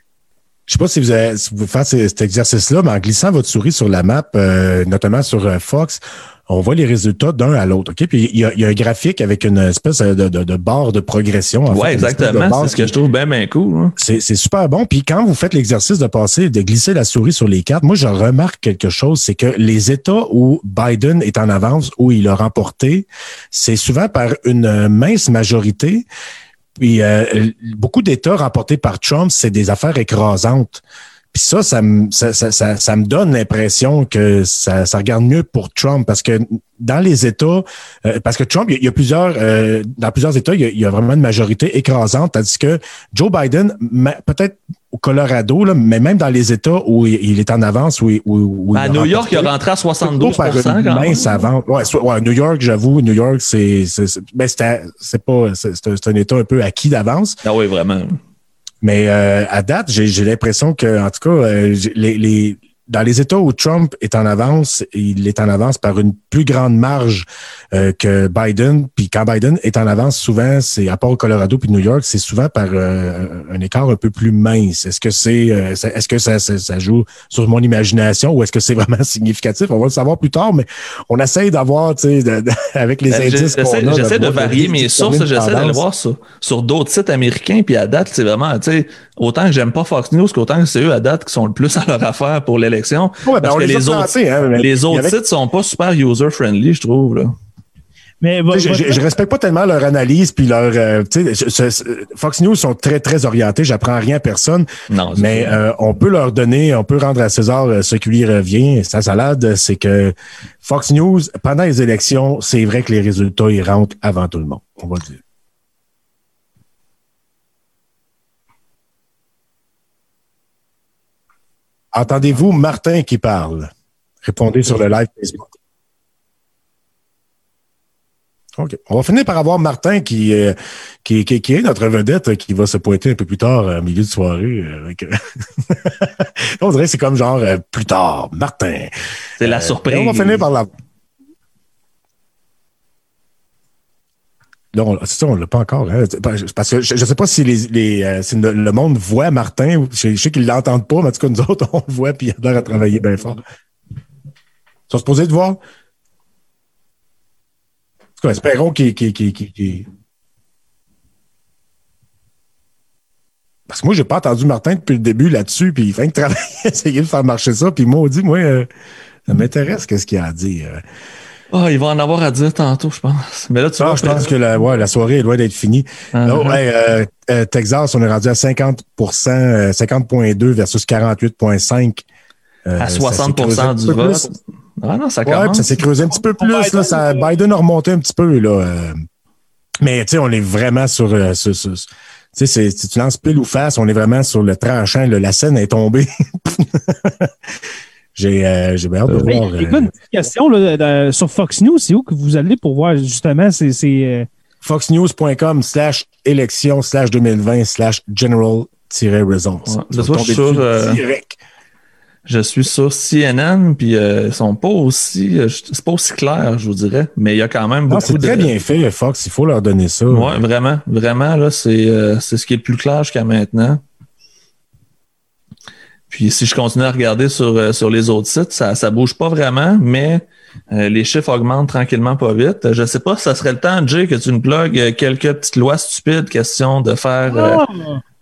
Je sais pas si vous, avez, si vous faites cet exercice-là, mais en glissant votre souris sur la map, euh, notamment sur euh, Fox, on voit les résultats d'un à l'autre. OK? Puis il y, a, un graphique avec une espèce de, de, barre de progression. Oui, exactement. C'est ce que je trouve bien, bien cool. Hein. C'est super bon. Puis quand vous faites l'exercice de passer, de glisser la souris sur les cartes, moi, je remarque quelque chose, c'est que les États où Biden est en avance, où il a remporté, c'est souvent par une mince majorité. Puis euh, beaucoup d'États remportés par Trump, c'est des affaires écrasantes. Puis ça, ça me, ça, ça, ça, me donne l'impression que ça, ça regarde mieux pour Trump parce que dans les États, euh, parce que Trump, il y a, plusieurs, euh, dans plusieurs États, il y, a, vraiment une majorité écrasante, tandis que Joe Biden, peut-être au Colorado, là, mais même dans les États où il est en avance, où, où, à New York, il est rentré à 72 par une mince avance. Ouais, ouais, New York, j'avoue, New York, c'est, ben, c'est pas, c'est un État un peu acquis d'avance. Ah oui, vraiment. Mais euh, à date, j'ai l'impression que, en tout cas, euh, les, les, dans les États où Trump est en avance, il est en avance par une plus grande marge euh, que Biden. Puis quand Biden est en avance, souvent, c'est à part au Colorado puis New York, c'est souvent par euh, un écart un peu plus mince. Est-ce que c'est, euh, est-ce que ça, ça, joue sur mon imagination ou est-ce que c'est [LAUGHS] vraiment significatif? On va le savoir plus tard, mais on essaye d'avoir, tu sais, [LAUGHS] avec les ben, indices qu'on a. J'essaie de, varier mes sources. J'essaie d'aller voir sur, sur d'autres sites américains. Puis à date, c'est vraiment, tu sais, autant que j'aime pas Fox News qu'autant que c'est eux à date qui sont le plus [LAUGHS] à leur affaire pour l'élection. Ben, parce que les, autres, hein, les autres sites sont pas super user-friendly, je trouve. Là. Mais je, je, respecte pas tellement leur analyse puis leur euh, Fox News sont très très orientés, j'apprends rien à personne. Non, mais euh, on peut leur donner, on peut rendre à César euh, ce qui lui revient. Sa salade, c'est que Fox News pendant les élections, c'est vrai que les résultats ils rentrent avant tout le monde, on va le dire. Entendez-vous Martin qui parle? Répondez sur le live Facebook. OK. On va finir par avoir Martin qui, euh, qui, qui, est notre vedette qui va se pointer un peu plus tard au milieu de soirée. Euh, [LAUGHS] on dirait que c'est comme genre euh, plus tard, Martin. C'est la surprise. on va finir par la. Non, ça, on l'a pas encore. Hein. Parce que je ne sais pas si, les, les le monde voit Martin. Je, sais qu'ils l'entendent pas, mais en tout cas, nous autres, [LAUGHS] on le voit puis il a à travailler bien fort. Ils sont supposés de voir? espérons qu'il. Parce que moi, j'ai pas entendu Martin depuis le début là-dessus, puis il fait que travailler, [LAUGHS] essayer de faire marcher ça, puis moi, on dit, moi, euh, ça m'intéresse qu'est-ce qu'il a à dire. Oh, il va en avoir à dire tantôt, je pense. Mais là, tu ah, je pense que la, ouais, la soirée est loin d'être finie. Ah, oh, euh, euh, Texas, on est rendu à 50% 50,2 versus 48,5. à 60% du vote. Ah non, ça commence. ça s'est creusé un petit peu plus. Là, ça, Biden a remonté un petit peu. Là, euh. mais tu sais, on est vraiment sur. Euh, tu sais, si tu lances pile ou face, on est vraiment sur le tranchant. la scène est tombée. [LAUGHS] J'ai euh, j'ai hâte de voir. Écoute, une petite question là, sur Fox News. C'est où que vous allez pour voir justement ces. Foxnews.com slash élection slash 2020 slash general-results. Ouais, sur, direct je suis sur CNN, puis euh, ils sont pas aussi, euh, c'est pas aussi clair, je vous dirais, mais il y a quand même beaucoup C'est très bien fait, Fox, il faut leur donner ça. Oui, vraiment, vraiment, là, c'est euh, c'est ce qui est le plus clair jusqu'à maintenant. Puis si je continue à regarder sur, sur les autres sites, ça ça bouge pas vraiment, mais les chiffres augmentent tranquillement pas vite. Je sais pas si ça serait le temps, Jay, que tu nous plugues quelques petites lois stupides, question de faire... Ah!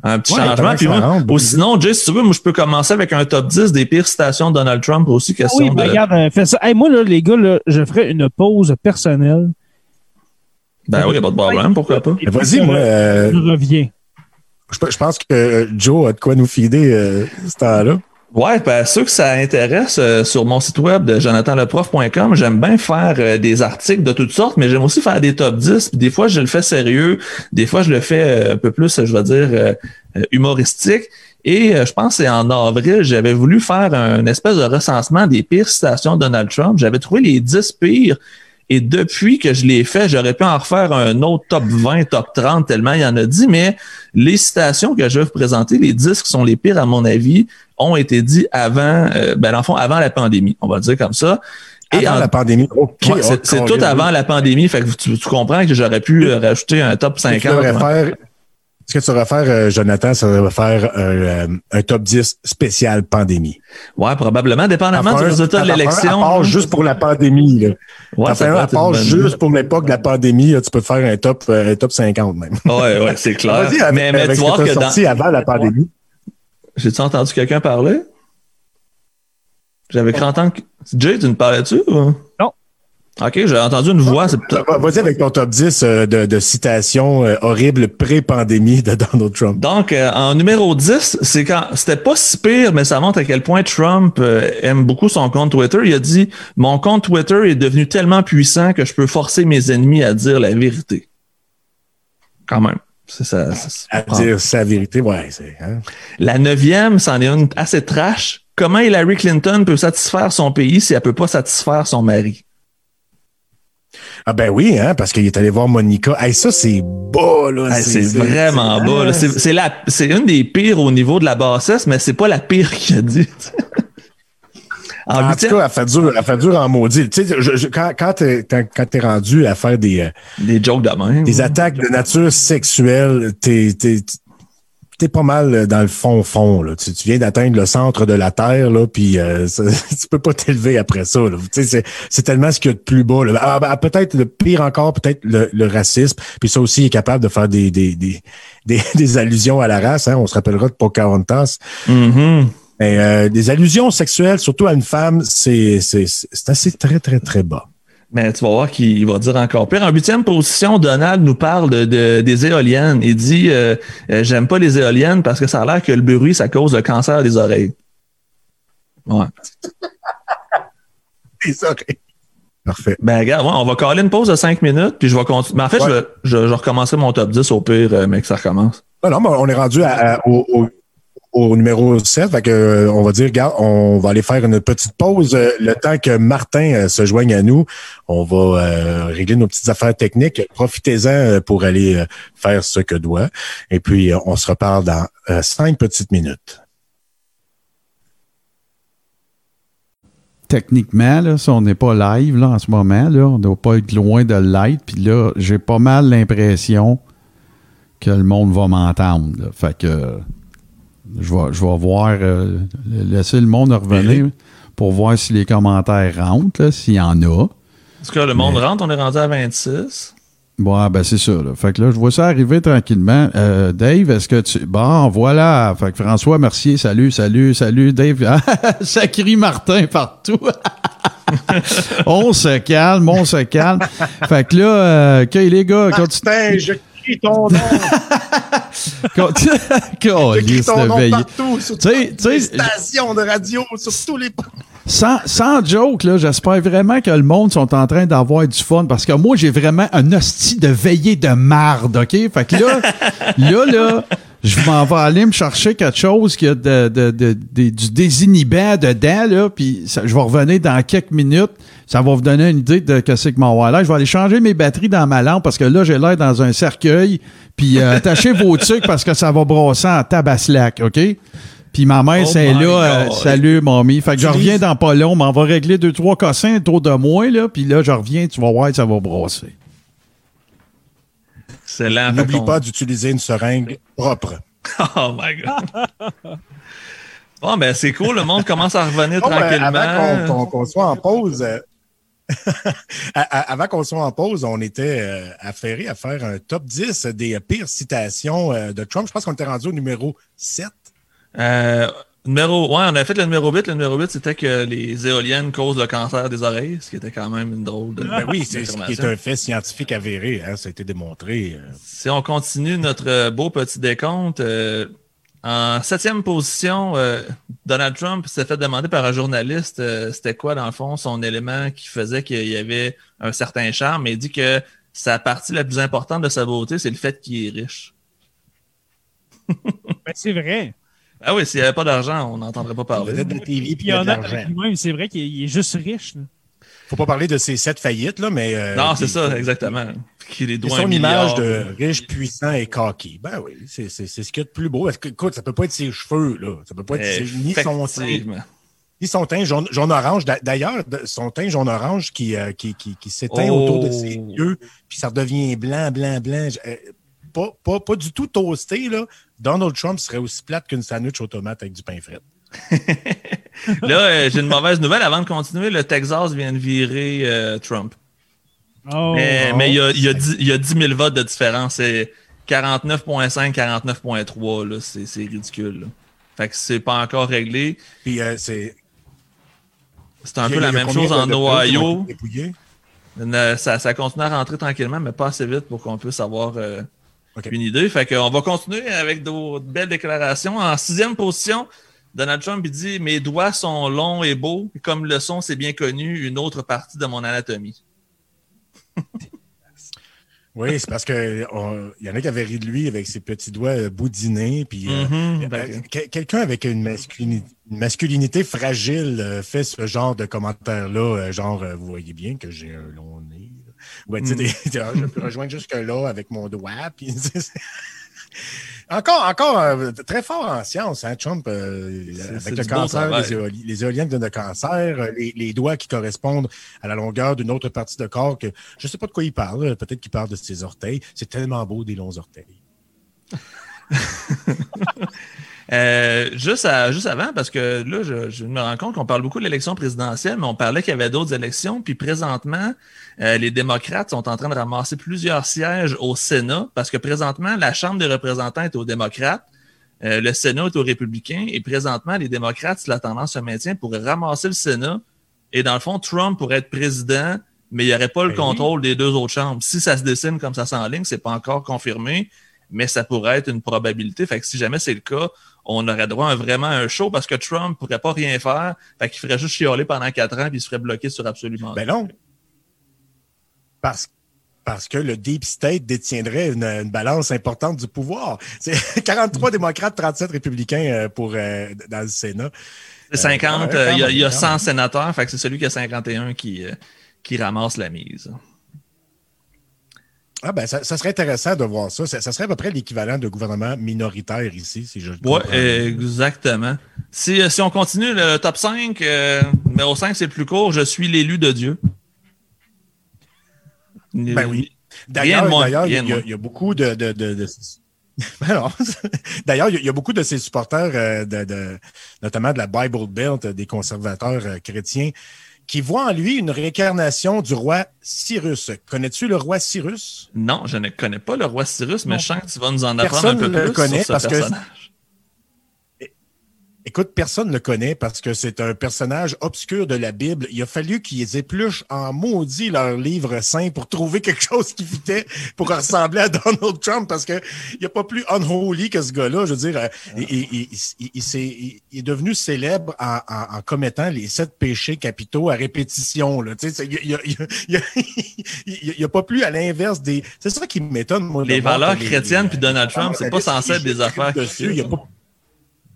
un petit changement. Puis ou sinon, Jay, si tu veux, moi, je peux commencer avec un top 10 des pires citations de Donald Trump aussi. Question oui, ben, regarde, euh, fais ça. moi, là, les gars, là, je ferai une pause personnelle. Ben oui, il n'y a pas de problème, pourquoi pas. Vas-y, moi. Euh, je reviens. Je, pense que euh, Joe a de quoi nous fider ce temps-là. Ouais, ben, ceux que ça intéresse, euh, sur mon site web de jonathanleprof.com, j'aime bien faire euh, des articles de toutes sortes, mais j'aime aussi faire des top 10. des fois, je le fais sérieux. Des fois, je le fais euh, un peu plus, je vais dire, humoristique. Et je pense que c'est en avril, j'avais voulu faire un espèce de recensement des pires citations de Donald Trump. J'avais trouvé les 10 pires. Et depuis que je l'ai fait, j'aurais pu en refaire un autre top 20, top 30, tellement il y en a dit, mais les citations que je vais vous présenter, les 10 qui sont les pires à mon avis, ont été dit avant, euh, ben, dans fond, avant la pandémie, on va dire comme ça. Et avant la pandémie. c'est tout avant la pandémie. Fait que tu, comprends que j'aurais pu euh, rajouter un top 50. Ce que tu vas faire, euh, Jonathan, ça va faire un, top 10 spécial pandémie. Ouais, probablement, dépendamment du résultat de l'élection. À part juste pour la pandémie. Là. Ouais, à part juste pour l'époque de la pandémie, tu peux faire un top, un top 50 même. Ouais, ouais, c'est [LAUGHS] clair. mais, mais tu vois que dans... avant la pandémie. J'ai-tu entendu quelqu'un parler? J'avais cru entendre. Jay, tu ne parlais-tu? Ou... Non. OK, j'ai entendu une voix. Vas-y avec ton top 10 euh, de, citations euh, horribles pré-pandémie de [LAUGHS] Donald Trump. Donc, euh, en numéro 10, c'est quand c'était pas si pire, mais ça montre à quel point Trump aime beaucoup son compte Twitter. Il a dit Mon compte Twitter est devenu tellement puissant que je peux forcer mes ennemis à dire la vérité. Quand même. C'est ça. à dire sa vérité, ouais. Hein? La neuvième, c'en est une assez trash. Comment Hillary Clinton peut satisfaire son pays si elle peut pas satisfaire son mari? Ah ben oui, hein, parce qu'il est allé voir Monica. Hey, ça, c'est bas, là. c'est vraiment bas. C'est une des pires au niveau de la bassesse, mais c'est pas la pire qu'il a dit. [LAUGHS] En, tout cas, elle fait dur, elle fait dur en maudit. Tu sais, quand, quand t'es, rendu à faire des... Euh, des jokes de même. Des attaques de nature sexuelle, t'es, t'es pas mal dans le fond fond là. Tu, viens d'atteindre le centre de la terre là, puis euh, [LAUGHS] tu peux pas t'élever après ça. C'est, c'est tellement ce qu'il y a de plus bas. Là. Ah, ben, peut-être le pire encore, peut-être le, racisme. Puis ça aussi il est capable de faire des des, [LAUGHS] des, des, allusions à la race. Hein. On se rappellera de Pocahontas. Mm-hmm. Mais, euh, des allusions sexuelles, surtout à une femme, c'est, c'est, c'est assez très très très bas. Mais tu vas voir qu'il va dire encore pire. En huitième position, Donald nous parle de, des éoliennes. Il dit euh, euh, J'aime pas les éoliennes parce que ça a l'air que le bruit, ça cause le cancer des oreilles. Ouais. [LAUGHS] les oreilles. Parfait. Ben, regarde, on va caler une pause de cinq minutes, puis je vais continuer. Mais en fait, je, vais, je, recommencerai mon top 10 au pire, euh, mais que ça recommence. Non, non, mais on est rendu à, au, au numéro 7. Fait que, euh, on va dire, regarde, on va aller faire une petite pause. Euh, le temps que Martin euh, se joigne à nous, on va régler nos petites affaires techniques. Profitez-en pour aller faire ce que doit. Et puis, on se reparle dans cinq petites minutes. Techniquement, là, si on n'est pas live là, en ce moment, là, on ne doit pas être loin de light. Puis là, j'ai pas mal l'impression que le monde va m'entendre. Fait que je vais, je vais voir, euh, laisser le monde revenir pour voir si les commentaires rentrent, s'il y en a. Est-ce que le monde rentre? On est rendu à 26. Bon, ben c'est ça. Là. Fait que là, je vois ça arriver tranquillement. Euh, Dave, est-ce que tu. Bon, voilà. Fait que François Mercier, salut, salut, salut. Dave, [LAUGHS] ça crie Martin partout. [LAUGHS] on se calme, on se calme. Fait que là, euh, OK, les gars, Martin, continue. je crie ton nom. [LAUGHS] [LAUGHS] J'écris ton nom partout, sur toutes les stations de radio, sur tous les... Sans, sans joke, là, j'espère vraiment que le monde sont en train d'avoir du fun parce que moi, j'ai vraiment un hostie de veillée de marde, OK? Fait que là, [LAUGHS] là, là, je m'en vais aller me chercher quelque chose qui a de, de, de, du désinhibant dedans, là, puis je vais revenir dans quelques minutes. Ça va vous donner une idée de ce que mon là. Je vais aller changer mes batteries dans ma lampe parce que là, j'ai l'air dans un cercueil. Puis euh, [LAUGHS] attachez vos trucs parce que ça va brosser en tabaslac, OK? Puis ma mère, oh c'est là, euh, salut, mamie. Fait que je reviens dans pas long, mais on va régler deux, trois cossins autour de moi, là. Puis là, je reviens, tu vas voir, ça va brosser. N'oublie pas d'utiliser une seringue propre. [LAUGHS] Oh my God. [LAUGHS] bon, ben c'est cool, le monde commence à revenir ben, tranquillement. avant qu'on soit en pause, euh, [LAUGHS] avant qu'on soit en pause, on était euh, affairé à faire un top 10 des pires citations euh, de Trump. Je pense qu'on était rendu au numéro 7. Numéro, ouais, on a fait le numéro 8. Le numéro 8, c'était que les éoliennes causent le cancer des oreilles, ce qui était quand même une drôle de. Ben oui, c'est ce qui est un fait scientifique avéré, hein, ça a été démontré. Euh. Si on continue notre beau petit décompte, euh, en septième position, euh, Donald Trump s'est fait demander par un journaliste c'était quoi, dans le fond, son élément qui faisait qu'il y avait un certain charme, mais il dit que sa partie la plus importante de sa beauté, c'est le fait qu'il est riche. ben, c'est vrai. Ah oui, s'il n'y avait pas d'argent, on n'entendrait pas parler. c'est vrai qu'il est juste riche. Là. Faut pas parler de ses sept faillites, là, mais. Euh, non, c'est ça, exactement. C'est son image de riche, puissant et cocky. Ben oui, c'est ce qu'il y a de plus beau. Écoute, ça peut pas être ses cheveux, là. Ça peut pas être ni son teint. Ni son teint jaune-orange. D'ailleurs, son teint jaune-orange qui, euh, qui, qui, qui s'éteint autour de ses oh. yeux, puis ça redevient blanc, blanc, blanc. Pas, pas, pas du tout toasté, là. Donald Trump serait aussi plate qu'une sandwich aux tomates avec du pain frais. [LAUGHS] là, euh, j'ai une mauvaise nouvelle. Avant de continuer, le Texas vient de virer euh, Trump. Oh. mais, il, y a, il, y a 10, il y a 10 000 votes de différence. C'est 49.5, 49.3. C'est ridicule. Là. Fait que c'est pas encore réglé. Puis euh, c'est. C'est un peu la même chose en Ohio. Ça, ça continue à rentrer tranquillement, mais pas assez vite pour qu'on puisse avoir une idée. Fait qu'on va continuer avec d'autres belles déclarations. En sixième position, Donald Trump il dit Mes doigts sont longs et beaux, comme le son, c'est bien connu, une autre partie de mon anatomie. [LAUGHS] oui, c'est parce qu'il y en a qui avaient ri de lui avec ses petits doigts euh, boudinés. Puis euh, mm-hmm. euh, quelqu'un avec une masculinité, fragile fait ce genre de commentaire-là, genre vous voyez bien que j'ai un long nez. Ouais, tu sais, mm. [LAUGHS] je peux rejoindre jusque-là avec mon doigt. [LAUGHS] Puis, Encore, encore euh, très fort en science, hein, Trump, euh, avec le cancer, les, éoliennes donnent le cancer, les, doigts qui correspondent à la longueur d'une autre partie de corps que je ne sais pas de quoi il parle. Peut-être qu'il parle de ses orteils. C'est tellement beau des longs orteils. [LAUGHS] Euh, juste, juste avant, parce que là, je, me rends compte qu'on parle beaucoup de l'élection présidentielle, mais on parlait qu'il y avait d'autres élections. Puis présentement, euh, les démocrates sont en train de ramasser plusieurs sièges au Sénat, parce que présentement, la Chambre des représentants est aux démocrates. Euh, le Sénat est aux républicains et présentement, les démocrates, si la tendance se maintient, pourraient ramasser le Sénat et dans le fond, Trump pourrait être président, mais il n'y aurait pas le ben contrôle des deux autres chambres. Si ça se dessine comme ça s'enligne, c'est pas encore confirmé, mais ça pourrait être une probabilité. Fait que si jamais c'est le cas, on aurait droit à vraiment un show parce que Trump pourrait pas rien faire. Fait qu'il ferait juste chialer pendant quatre ans puis il serait bloqué sur absolument Ben non. Parce, parce que le Deep State détiendrait une, balance importante du pouvoir. C'est [LAUGHS] 43 démocrates, 37 républicains euh, pour, euh, dans le Sénat. C'est 50, euh, il y, a 100 sénateurs, fait que c'est celui qui a 51 qui, qui ramasse la mise. Ah ben, ça, serait intéressant de voir ça. ça. serait à peu près l'équivalent de gouvernement minoritaire ici, si je Oui, exactement. Si, euh, si on continue le top 5, euh, numéro 5, c'est le plus court, je suis l'élu de Dieu. Ben oui. D'ailleurs, il, y, a beaucoup de... de, de, [LAUGHS] [LAUGHS] D'ailleurs, il y a beaucoup de ces supporters, euh, de, notamment de la Bible Belt, des conservateurs chrétiens, qui voit en lui une réincarnation du roi Cyrus. Connais-tu le roi Cyrus? Non, je ne connais pas le roi Cyrus, mais je sens que tu vas nous en apprendre un peu plus connaît sur ce parce personnage. Écoute, personne ne le connaît parce que c'est un personnage obscur de la Bible. Il a fallu qu'ils épluchent en maudit leur livre saint pour trouver quelque chose qui fitait pour ressembler à Donald Trump parce que il a pas plus unholy que ce gars-là. Je veux dire, il, il, est, devenu célèbre en, commettant les sept péchés capitaux à répétition. Là. Tu sais, il n'y [LAUGHS] a, pas plus à l'inverse des... C'est ça qui m'étonne, moi. Les valeurs chrétiennes puis Donald Trump, c'est pas censé être des affaires dessus. Il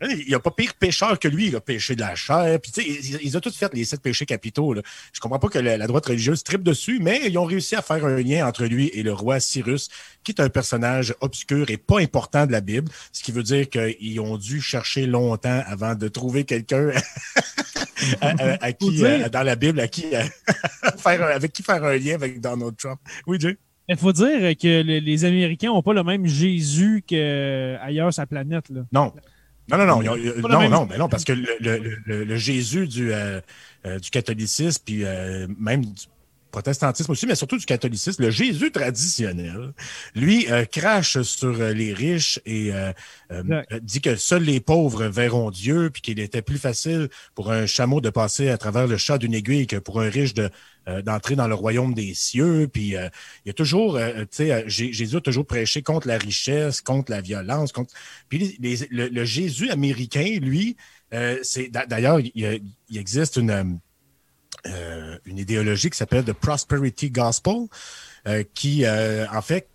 il n'y a pas pire pécheur que lui, il a péché de la chair. Puis, ils, ils, ont tous fait les sept péchés capitaux. Là. Je comprends pas que la, droite religieuse tripe dessus, mais ils ont réussi à faire un lien entre lui et le roi Cyrus, qui est un personnage obscur et pas important de la Bible, ce qui veut dire qu'ils ont dû chercher longtemps avant de trouver quelqu'un [LAUGHS] à, qui, euh, dans la Bible, à qui [LAUGHS] faire, avec qui faire un lien avec Donald Trump. Oui, Jay? Il faut dire que les Américains n'ont pas le même Jésus qu'ailleurs sur la planète. Là. Non. Non, non, non, non, non, mais non, parce que le, Jésus du, euh, euh, du catholicisme, puis euh, même du protestantisme aussi, mais surtout du catholicisme, le Jésus traditionnel, lui, crache sur les riches et dit que seuls les pauvres verront Dieu, puis qu'il était plus facile pour un chameau de passer à travers le chat d'une aiguille que pour un riche de euh, d'entrer dans le royaume des cieux. Puis euh, il y a toujours, euh, tu sais, Jésus a toujours prêché contre la richesse, contre la violence. Contre... Puis le, Jésus américain, lui, c'est d'ailleurs, il, existe une, une idéologie qui s'appelle The Prosperity Gospel, qui, en fait,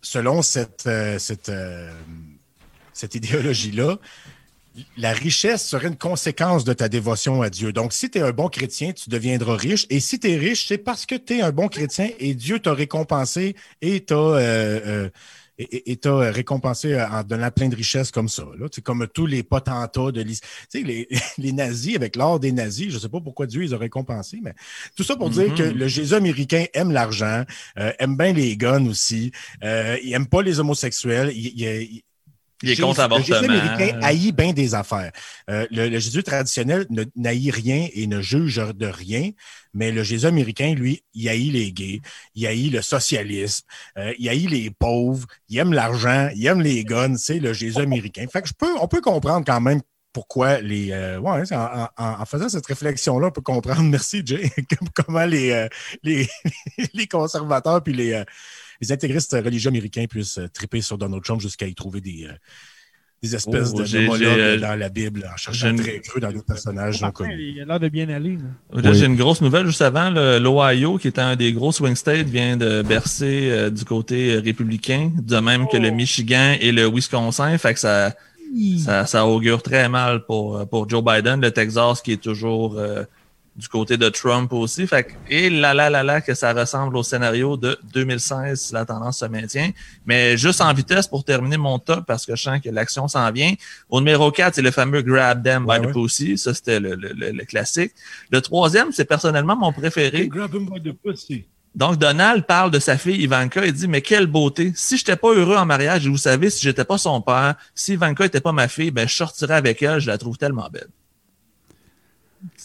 selon cette, cette, cette idéologie-là, la richesse serait une conséquence de ta dévotion à Dieu. Donc, si tu es un bon chrétien, tu deviendras riche. Et si tu es riche, c'est parce que tu es un bon chrétien et Dieu t'a récompensé et t'a euh, euh, et, récompensé en donnant plein de richesses comme ça. C'est comme tous les potentats de l'histoire. Les, [LAUGHS] les nazis, avec l'or des nazis, je ne sais pas pourquoi Dieu les a récompensés, mais tout ça pour dire que mm-hmm. le Jésus américain aime l'argent, euh, aime bien les guns aussi, il aime pas les homosexuels, il, il contre Le Jésus américain haït bien des affaires. Euh, le, Jésus traditionnel ne n'haït rien et ne juge de rien, mais le Jésus américain, lui, il haït les gays, il haït le socialisme, euh, il haït les pauvres, il aime l'argent, il aime les guns, c'est le Jésus américain. Fait que je peux, on peut comprendre quand même pourquoi les euh, ouais, en, en, faisant cette réflexion là on peut comprendre [LAUGHS] merci Jay [LAUGHS] comment les euh, les, [LAUGHS] les conservateurs puis les les intégristes religieux américains puissent euh, triper sur Donald Trump jusqu'à y trouver des, euh, des espèces oh, de, euh, dans la Bible en cherchant très creux dans d'autres personnages non connus. Il a l'air de bien aller. J'ai une grosse nouvelle juste avant. L'Ohio, qui est un des gros swing states, vient de bercer du côté républicain, de même que le oh. Michigan et le Wisconsin. Fait que ça, ça, ça, augure très mal pour, pour Joe Biden. Le Texas, qui est toujours du côté de Trump aussi. Fait et là, là, là, là, que ça ressemble au scénario de 2016 si la tendance se maintient. Mais juste en vitesse pour terminer mon top, parce que je sens que l'action s'en vient. Au numéro 4, c'est le fameux Grab Them by the Pussy. Ça, c'était le, le, classique. Le troisième, c'est personnellement mon préféré. Grab them by the Pussy. Donc, Donald parle de sa fille Ivanka et dit, mais quelle beauté. Si j'étais pas heureux en mariage, et vous savez, si j'étais pas son père, si Ivanka était pas ma fille, ben, je sortirais avec elle, je la trouve tellement belle.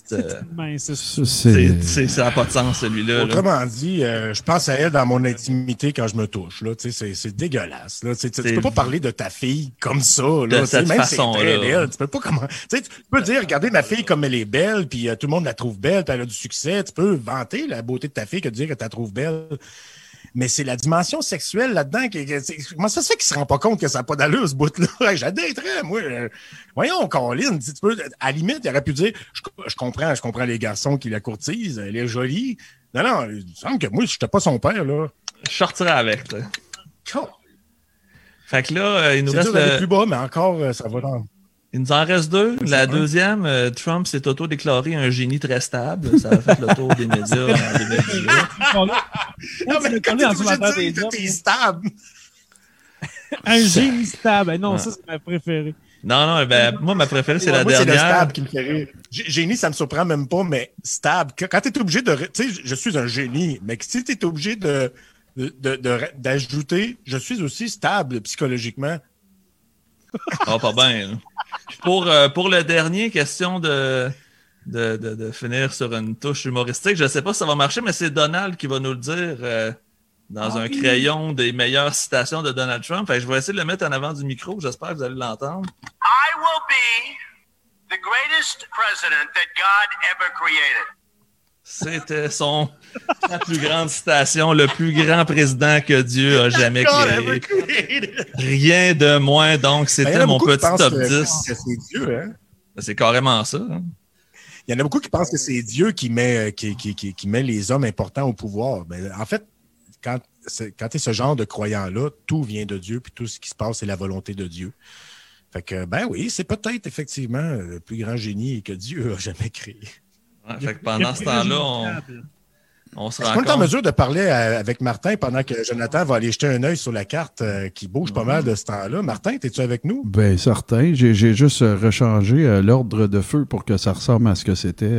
[LAUGHS] C'est ça n'a pas de sens, celui-là. Autrement dit, euh, je pense à elle dans mon intimité quand je me touche. C'est dégueulasse. Là. Tu peux pas parler de ta fille comme ça. Là, de cette façon-là. Tu peux pas comment. Tu peux dire, regardez ma fille comme elle est belle, puis euh, tout le monde la trouve belle, puis elle a du succès. Tu peux vanter la beauté de ta fille que de dire que tu la trouves belle mais c'est la dimension sexuelle là-dedans. Qui, comment ça se fait qu'il se rend pas compte que ça n'a pas d'allure, ce bout-là? [LAUGHS] J'adhérerais, moi. Euh, voyons, Colin, tu peux, à la limite, il aurait pu dire, je, comprends, je comprends les garçons qui la courtisent, elle est jolie. Non, non, il me semble que moi, je n'étais pas son père, là. Je sortirais avec, là. Fait que là, euh, il nous reste. le... plus bas, mais encore, euh, ça va dans. Il nous en reste deux. La deuxième, euh, Trump s'est auto-déclaré un génie très stable. Ça a fait le tour des médias en [LAUGHS] 2018. non, mais quand t'es stable. un génie stable. Eh non, ça, c'est ma préférée. Non, non, ben, moi, ma préférée, c'est la dernière. C'est le stable qui me fait rire. Génie, ça me surprend même pas, mais stable. Quand tu es obligé de. Tu sais, je suis un génie, mais si tu es obligé de d'ajouter, je suis aussi stable psychologiquement. Ah, pas bien. Pour, euh, pour le dernier, question de, de, de, finir sur une touche humoristique. Je ne sais pas si ça va marcher, mais c'est Donald qui va nous le dire euh, dans ah un crayon des meilleures citations de Donald Trump. je vais essayer de le mettre en avant du micro. J'espère que vous allez l'entendre. I will be the greatest president that God ever created. C'était son la plus grande citation, le plus grand président que Dieu a jamais créé. Rien de moins, donc c'était mon petit top 10. C'est Dieu, hein? C'est carrément ça. Hein. Il y en a beaucoup qui pensent que c'est Dieu qui met, qui, qui, qui, met les hommes importants au pouvoir. Mais en fait, quand, quand tu es ce genre de croyant-là, tout vient de Dieu, puis tout ce qui se passe, c'est la volonté de Dieu. Fait que, ben oui, c'est peut-être effectivement le plus grand génie que Dieu a jamais créé pendant ce temps-là, on, on se Est-ce qu'on est en mesure de parler euh, avec Martin pendant que Jonathan va aller jeter un œil sur la carte euh, qui bouge pas mal de ce temps-là? Martin, es-tu avec nous? Bien, certain. J'ai, juste rechangé euh, l'ordre de feu pour que ça ressemble à ce que c'était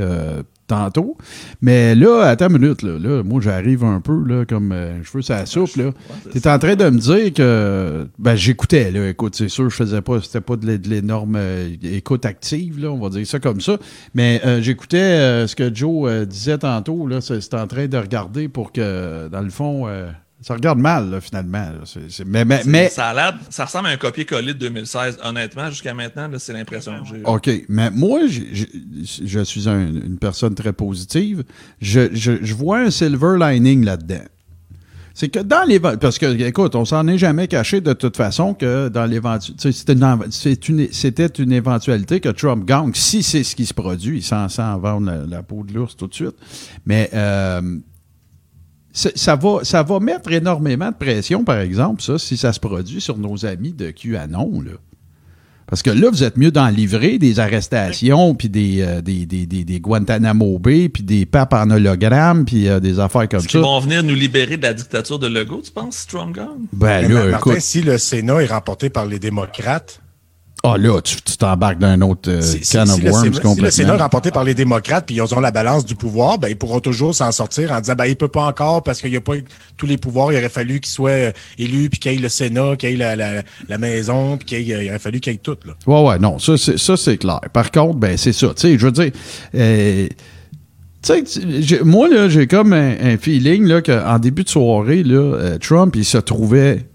tantôt. Mais là, attends une minute, là, moi j'arrive un peu là, comme euh, je veux ça soupe. Là. Tu es en train de me dire que ben j'écoutais, là, écoute, c'est sûr, je faisais pas, c'était pas de l'énorme euh, écoute active, là, on va dire ça comme ça. Mais euh, j'écoutais ce que Joe disait tantôt, là, c'est en train de regarder pour que, dans le fond, ça regarde mal, finalement. mais, mais, Ça, ça ressemble à un copier-coller de 2016. Honnêtement, jusqu'à maintenant, c'est l'impression que j'ai. OK. Mais moi, je suis une personne très positive. Je, vois un silver lining là-dedans. C'est que dans les... Parce que, écoute, on s'en est jamais caché de toute façon que dans l'éventualité... C'était une, éventualité que Trump gagne. Si c'est ce qui se produit, il s'en vendre la, peau de l'ours tout de suite. Mais... Euh, ça va, ça va mettre énormément de pression, par exemple, ça, si ça se produit sur nos amis de QAnon. Là. Parce que là, vous êtes mieux d'en livrer des arrestations, puis des, euh, des, des, des, Guantanamo Bay, puis des papes en hologramme, puis euh, des affaires comme ça. Ils vont venir nous libérer de la dictature de Legault, tu penses, Strong Ben là, écoute... si le Sénat est remporté par les démocrates, ah là, tu t'embarques d'un autre euh, can of worms complètement. Si le Sénat remporté par les démocrates, puis ils ont la balance du pouvoir, ben ils pourront toujours s'en sortir en disant ben il peut pas encore parce qu'il n'y a pas tous les pouvoirs. Il aurait fallu qu'il soit euh, élu, puis qu'il y ait le Sénat, qu'il y ait la, la, la maison, puis qu'il il aurait fallu qu'il y ait tout. Là. Ouais, ouais, non, ça c'est ça c'est clair. Par contre, ben c'est ça. Tu sais, je veux dire. Euh, moi, là, j'ai comme un, feeling là, qu'en début de soirée, là, euh, Trump, il se trouvait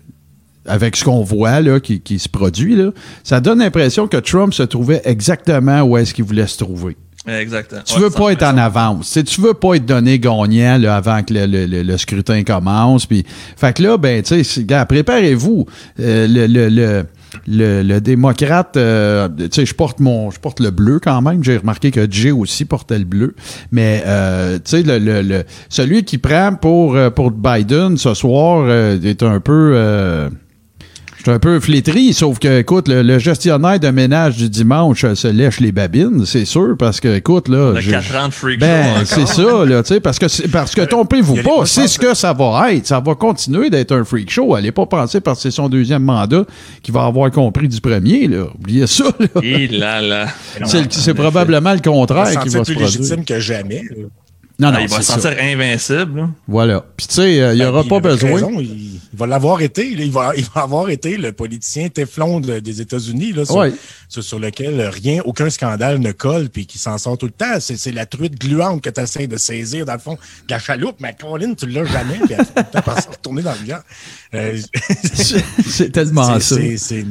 avec ce qu'on voit là, qui, se produit, là, ça donne l'impression que Trump se trouvait exactement où est-ce qu'il voulait se trouver. Exactement. Tu veux pas être en avance. Tu veux pas être donné gagnant là, avant que le, scrutin commence. Puis, fait que là, ben, tu sais, préparez-vous. Euh, le, le, démocrate, euh, tu sais, je porte mon, je porte le bleu quand même. J'ai remarqué que Jay aussi portait le bleu. Mais, euh, tu sais, le, celui qui prend pour, pour Biden ce soir est un peu Je suis un peu flétri, sauf que, écoute, le, gestionnaire de ménage du dimanche se lèche les babines, c'est sûr, parce que, écoute, là. Le 4 ans de freak ben, c'est ça, là, tu sais, parce que, parce que trompez-vous pas, c'est ce que ça va être. Ça va continuer d'être un freak show. Allez pas penser parce que c'est son deuxième mandat qu'il va avoir compris du premier, là. Oubliez ça, là. [LAUGHS] C'est probablement le contraire qui va se produire. plus légitime que jamais. Non, non, il va se sentir invincible. Voilà. Puis tu sais, euh, il n'y aura ben, pas besoin. Il, va l'avoir été. il, va, il va avoir été le politicien Teflon des États-Unis, là, sur, sur, lequel rien, aucun scandale ne colle, puis qui s'en sort tout le temps. C'est la truite gluante que tu essaies de saisir, dans le fond, de la chaloupe. Mais Colin, tu l'as jamais, puis elle [LAUGHS] retourner dans le gars. Euh, c'est tellement [LAUGHS] ça. C'est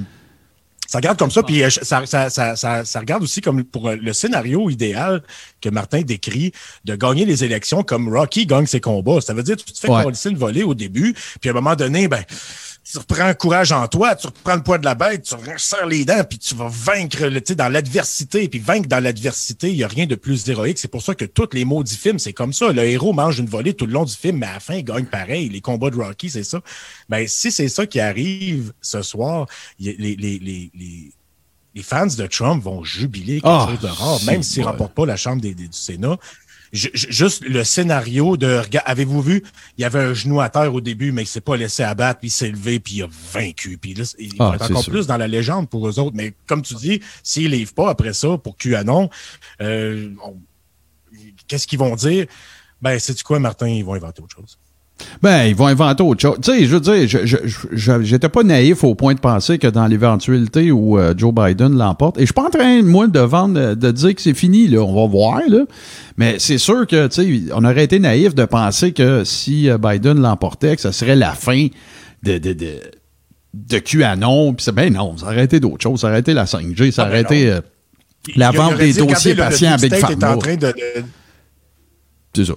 ça regarde comme ça, puis euh, ça, ça, ça, ça, regarde aussi comme pour euh, le scénario idéal que Martin décrit de gagner les élections comme Rocky gagne ses combats. Ça veut dire que tu te fais ouais. une volée au début, puis à un moment donné, ben tu reprends courage en toi, tu reprends le poids de la bête, tu resserres les dents, puis tu vas vaincre le, dans l'adversité. Puis vaincre dans l'adversité, il n'y a rien de plus héroïque. C'est pour ça que tous les mots du film, c'est comme ça. Le héros mange une volée tout le long du film, mais à la fin, il gagne pareil. Les combats de Rocky, c'est ça. Ben, si c'est ça qui arrive ce soir, les, les, les, les fans de Trump vont jubiler quelque ah, chose de rare, même s'ils ne remportent pas la Chambre des, du Sénat juste le scénario de avez-vous vu? Il y avait un genou à terre au début mais il s'est pas laissé abattre puis il s'est levé puis il a vaincu puis là il va ah, être encore plus dans la légende pour eux autres. Mais comme tu dis s'ils livrent pas après ça pour QAnon euh, qu'est-ce qu'ils vont dire? Ben c'est du quoi Martin? Ils vont inventer autre chose ben, ils vont inventer autre chose. Tu sais, je veux dire, je, j'étais pas naïf au point de penser que dans l'éventualité où euh, Joe Biden l'emporte, et je suis pas en train, moi, de vendre, de dire que c'est fini, là. On va voir, là. Mais c'est sûr que, tu sais, on aurait été naïf de penser que si euh, Biden l'emportait, que ce serait la fin de, de, de, de QAnon. Puis ben non, ça aurait été d'autres choses. Ça aurait été la 5G, ça ah, aurait ben été euh, la vente des dossiers patients avec Pharma. C'est ça